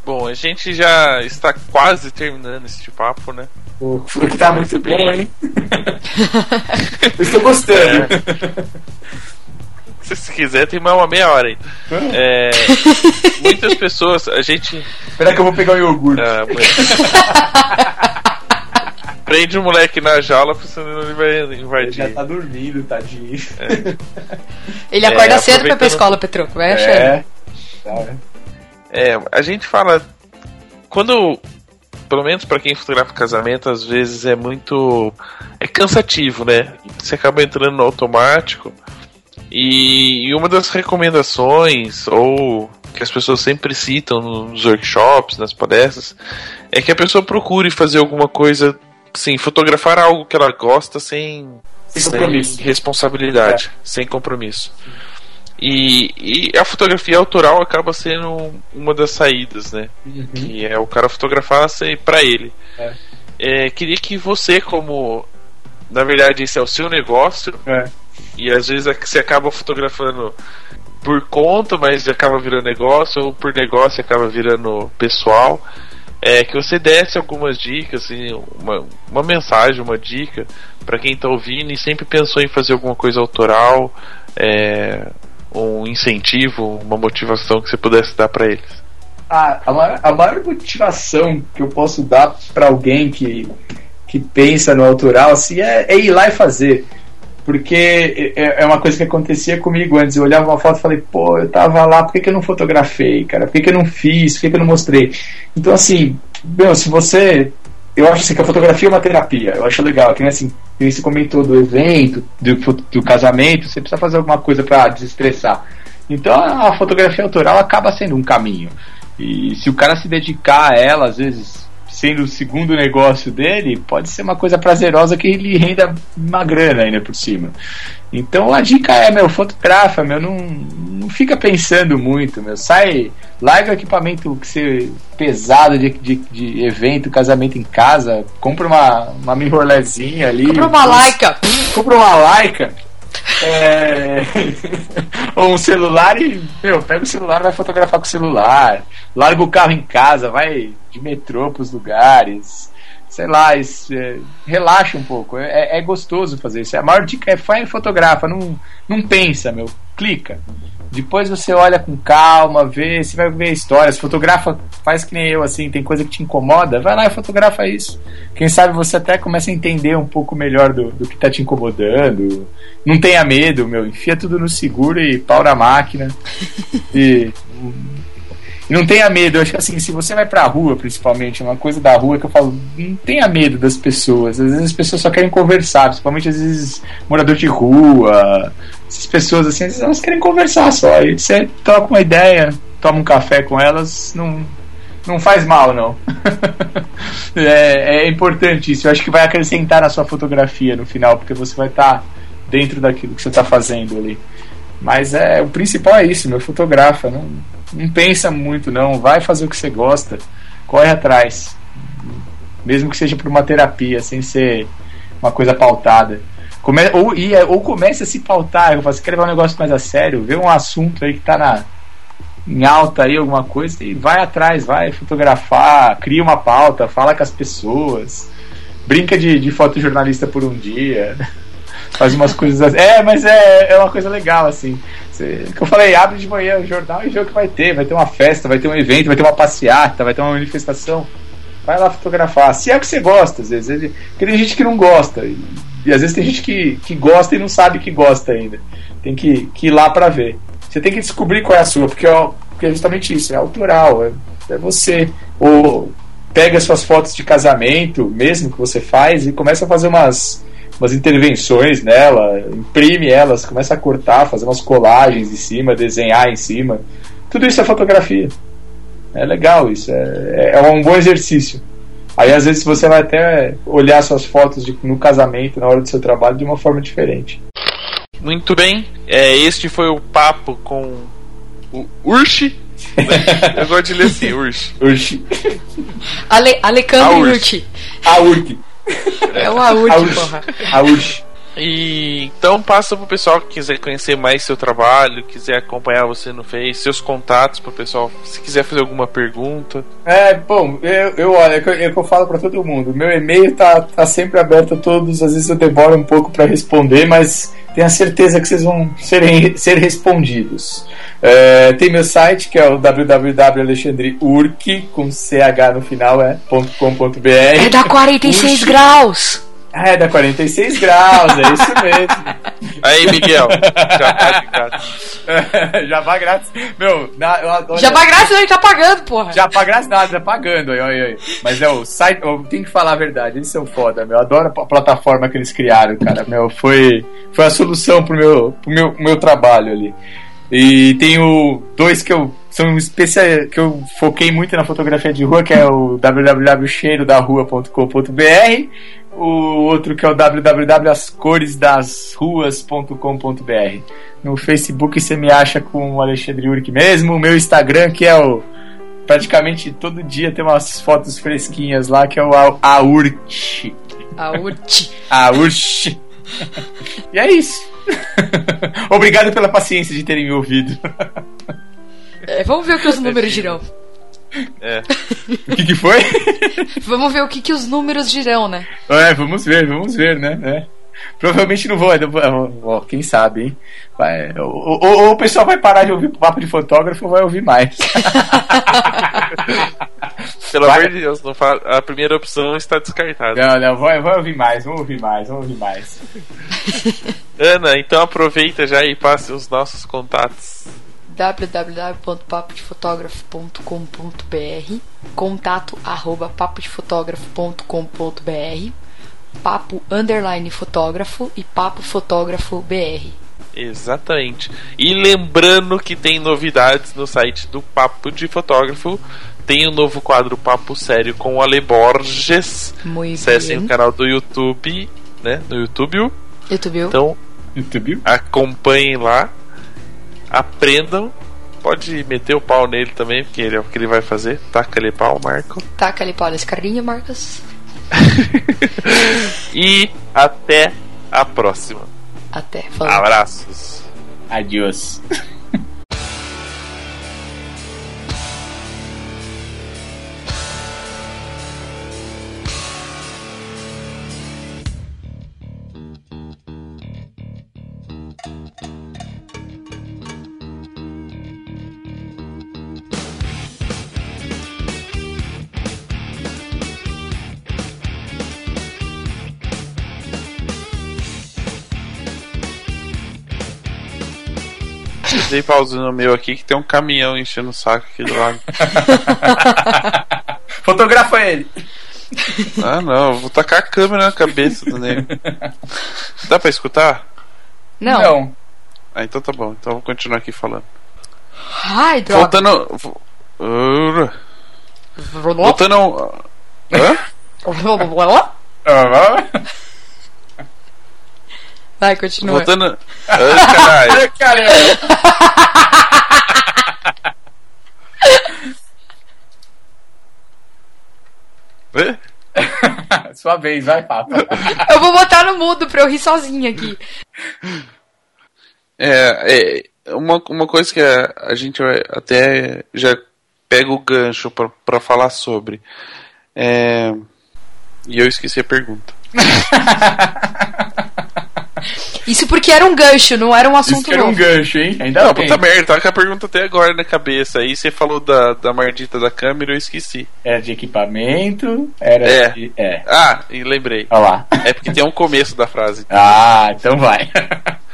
[SPEAKER 4] Bom, a gente já está quase terminando este papo, né?
[SPEAKER 1] O que tá muito bom, hein? *laughs* Eu estou gostando.
[SPEAKER 4] Se você quiser, tem mais uma meia hora ainda. É, *laughs* muitas pessoas, a gente.
[SPEAKER 1] Espera que eu vou pegar o iogurte.
[SPEAKER 4] Ah. *laughs* Prende o moleque na jaula, porque senão ele vai
[SPEAKER 1] Ele já
[SPEAKER 4] invadir.
[SPEAKER 1] tá dormindo, tadinho.
[SPEAKER 3] Ele acorda
[SPEAKER 4] É,
[SPEAKER 3] cedo pra ir pra
[SPEAKER 4] aproveitando-
[SPEAKER 3] escola, Petroco. Vai achando.
[SPEAKER 1] É. Tá, né?
[SPEAKER 4] É, a gente fala. Quando. Pelo menos pra quem fotografa casamento, às vezes é muito. É cansativo, né? Você acaba entrando no automático. E, e uma das recomendações, ou que as pessoas sempre citam nos workshops, nas palestras, é que a pessoa procure fazer alguma coisa, assim, fotografar algo que ela gosta sem,
[SPEAKER 1] Sem compromisso.
[SPEAKER 4] responsabilidade, sem compromisso. E, e a fotografia autoral acaba sendo uma das saídas, né? Que é o cara fotografar sem- pra ele.
[SPEAKER 1] É.
[SPEAKER 4] É, queria que você, como na verdade esse é o seu negócio,
[SPEAKER 1] É.
[SPEAKER 4] e às vezes é você acaba fotografando por conta, mas acaba virando negócio, ou por negócio acaba virando pessoal. É, que você desse algumas dicas, assim, uma, uma mensagem, uma dica para quem tá ouvindo e sempre pensou em fazer alguma coisa autoral, é, um incentivo, uma motivação que você pudesse dar para eles.
[SPEAKER 1] a, maior, a maior motivação que eu posso dar pra alguém que, que pensa no autoral assim, é, é ir lá e fazer. Porque é, é uma coisa que acontecia comigo antes. Eu olhava uma foto e falei, pô, eu tava lá, por que, que eu não fotografei, cara? Por que, que eu não fiz? Por que, que eu não mostrei? Então, assim, meu, se você. Eu acho assim, que a fotografia é uma terapia. Eu acho legal. Nem assim, você comentou do evento, do, do casamento, você precisa fazer alguma coisa pra desestressar. Então a fotografia autoral acaba sendo um caminho. E se o cara se dedicar a ela, às vezes sendo o segundo negócio dele, pode ser uma coisa prazerosa que ele renda uma grana ainda por cima. Então a dica é, meu, fotografa, meu, não, não fica pensando muito, meu, sai, larga o equipamento que você, pesado de, de, de evento, casamento em casa, compra uma, uma mirrorlesinha ali.
[SPEAKER 3] Compra uma Leica.
[SPEAKER 1] Compra uma Leica. É... *laughs* ou um celular e, meu, pega o celular vai fotografar com o celular. Larga o carro em casa, vai de metrô pros lugares. Sei lá, é, relaxa um pouco. É, é, gostoso fazer isso. A maior dica é e fotografa, não, não pensa, meu. Clica. Depois você olha com calma, vê, você vai ver histórias, fotografa, faz que nem eu, assim, tem coisa que te incomoda, vai lá e fotografa isso. Quem sabe você até começa a entender um pouco melhor do, do que está te incomodando. Não tenha medo, meu, enfia tudo no seguro e pau na máquina. *laughs* e não tenha medo, eu acho que assim, se você vai pra rua, principalmente, uma coisa da rua que eu falo, não tenha medo das pessoas. Às vezes as pessoas só querem conversar, principalmente às vezes morador de rua, essas pessoas assim, às vezes elas querem conversar só. E você troca uma ideia, toma um café com elas, não, não faz mal, não. *laughs* é, é, importante isso. Eu acho que vai acrescentar na sua fotografia no final, porque você vai estar tá dentro daquilo que você está fazendo ali. Mas é o principal é isso, meu fotografa. Não, não pensa muito, não. Vai fazer o que você gosta. Corre atrás. Mesmo que seja por uma terapia, sem ser uma coisa pautada. Come, ou, e, ou comece a se pautar. Eu falo, você quer levar um negócio mais a sério? Vê um assunto aí que tá na, em alta aí, alguma coisa, e vai atrás, vai fotografar, cria uma pauta, fala com as pessoas. Brinca de, de fotojornalista por um dia. *laughs* Faz umas coisas assim. É, mas é, é uma coisa legal, assim. Que eu falei, abre de manhã o jornal e vê o que vai ter. Vai ter uma festa, vai ter um evento, vai ter uma passeata, vai ter uma manifestação. Vai lá fotografar. Se é o que você gosta, às vezes. Porque tem gente que não gosta. E, e às vezes tem gente que, que gosta e não sabe que gosta ainda. Tem que, que ir lá para ver. Você tem que descobrir qual é a sua, porque, ó, porque é justamente isso, é autoral, é, é você. Ou pega suas fotos de casamento, mesmo que você faz, e começa a fazer umas umas intervenções nela, imprime elas, começa a cortar, fazer umas colagens em cima, desenhar em cima. Tudo isso é fotografia. É legal isso, é, é um bom exercício. Aí às vezes você vai até olhar suas fotos de, no casamento, na hora do seu trabalho, de uma forma diferente.
[SPEAKER 4] Muito bem, é, este foi o papo com o Urshi. *laughs* Eu gosto de ler assim, Urshi.
[SPEAKER 1] Urshi.
[SPEAKER 3] Ale, Alecandro Urshi.
[SPEAKER 1] A Urki.
[SPEAKER 3] É o Aurch, porra.
[SPEAKER 4] Aurch. E então passa pro pessoal que quiser conhecer mais seu trabalho, quiser acompanhar você no Face, seus contatos pro pessoal, se quiser fazer alguma pergunta.
[SPEAKER 1] É, bom, eu, eu olha, é que eu, é que eu falo para todo mundo. Meu e-mail tá, tá sempre aberto a todos, às vezes eu demoro um pouco para responder, mas tenha certeza que vocês vão serem, ser respondidos. É, tem meu site que é o www.alexandreurk com ch no final é .com.br.
[SPEAKER 3] É da 46 Urk. graus.
[SPEAKER 1] É, dá 46 graus, é isso mesmo. *laughs*
[SPEAKER 4] Aí, Miguel, já grátis. *laughs*
[SPEAKER 1] já vai grátis. Meu, na,
[SPEAKER 3] eu, já vai grátis, ele tá pagando, porra.
[SPEAKER 1] Já vai grátis nada, tá pagando. Oi, oi, oi. Mas é o site, eu tenho que falar a verdade, eles são foda, meu. Eu adoro a plataforma que eles criaram, cara. Meu, foi, foi a solução pro meu, pro meu, meu trabalho ali. E tenho dois que eu são especial que eu foquei muito na fotografia de rua, que é o www.cheirodarrua.com.br o outro que é o www.ascoresdasruas.com.br. No Facebook você me acha com o Alexandre Uric mesmo. O meu Instagram, que é o. Praticamente todo dia tem umas fotos fresquinhas lá, que é o Aurch.
[SPEAKER 3] Aurch. *laughs*
[SPEAKER 1] Aurch. e é isso. *laughs* Obrigado pela paciência de terem me ouvido. *laughs*
[SPEAKER 3] É, vamos ver o que os *laughs* números dirão.
[SPEAKER 1] É. *laughs* o que, que foi?
[SPEAKER 3] vamos ver o que, que os números dirão, né?
[SPEAKER 1] É, vamos ver, vamos ver, né? É. Provavelmente não vou, ó, quem sabe, hein? Vai, ou, ou, ou, o pessoal vai parar de ouvir papo de fotógrafo ou vai ouvir mais. *laughs*
[SPEAKER 4] Pelo amor de Deus, a primeira opção está descartada.
[SPEAKER 1] Não, não, vai, vai ouvir mais, vamos ouvir mais, vamos ouvir mais.
[SPEAKER 4] Ana, então aproveita já e passe os nossos contatos
[SPEAKER 3] www.papodefotógrafo.com.br contato arroba papodefotógrafo.com.br papo underline fotógrafo e papo fotógrafo BR
[SPEAKER 4] Exatamente. E lembrando que tem novidades no site do Papo de Fotógrafo, tem um novo quadro Papo Sério com o Ale Borges.
[SPEAKER 3] Muito
[SPEAKER 4] Acessem
[SPEAKER 3] bem.
[SPEAKER 4] o canal do YouTube, né? No YouTube.
[SPEAKER 3] YouTube.
[SPEAKER 4] Então
[SPEAKER 1] Entendeu?
[SPEAKER 4] acompanhem lá, aprendam. Pode meter o pau nele também, porque ele é o que ele vai fazer. Taca ele pau, Marco.
[SPEAKER 3] Taca ali pau nesse carinha, Marcos. *laughs*
[SPEAKER 4] E até a próxima.
[SPEAKER 3] Até. Falou.
[SPEAKER 4] Abraços.
[SPEAKER 1] Adiós.
[SPEAKER 4] Dei pausa no meu aqui que tem um caminhão enchendo o saco aqui do lado. *laughs*
[SPEAKER 1] Fotografa ele.
[SPEAKER 4] Ah não, eu vou tacar a câmera na cabeça do nego. Dá pra escutar?
[SPEAKER 3] Não.
[SPEAKER 1] Não.
[SPEAKER 4] Ah, então tá bom. Então eu vou continuar aqui falando.
[SPEAKER 3] Ai, droga.
[SPEAKER 4] Voltando. vo- Voltando. Hã? *laughs*
[SPEAKER 3] Vai, continua.
[SPEAKER 4] Voltando. Ah, caralho.
[SPEAKER 1] Caramba.
[SPEAKER 4] Hã?
[SPEAKER 1] Sua vez, vai, papo.
[SPEAKER 3] Eu vou botar no mudo pra eu rir sozinha aqui.
[SPEAKER 4] É, é uma, uma coisa que a, a gente vai- até já pega o gancho pra, pra falar sobre. É, e eu esqueci a pergunta. *laughs*
[SPEAKER 3] Isso porque era um gancho, não era um
[SPEAKER 1] Isso
[SPEAKER 3] assunto
[SPEAKER 1] que era um
[SPEAKER 3] novo.
[SPEAKER 1] gancho, hein? Ainda
[SPEAKER 4] Não,
[SPEAKER 1] bem.
[SPEAKER 4] puta merda, tava com a pergunta até agora na cabeça. Aí você falou da, da mardita da câmera, eu esqueci.
[SPEAKER 1] Era de equipamento, era
[SPEAKER 4] É.
[SPEAKER 1] de... É.
[SPEAKER 4] Ah, e lembrei.
[SPEAKER 1] Olha lá.
[SPEAKER 4] É porque tem um começo da frase.
[SPEAKER 1] Ah, então vai. *laughs*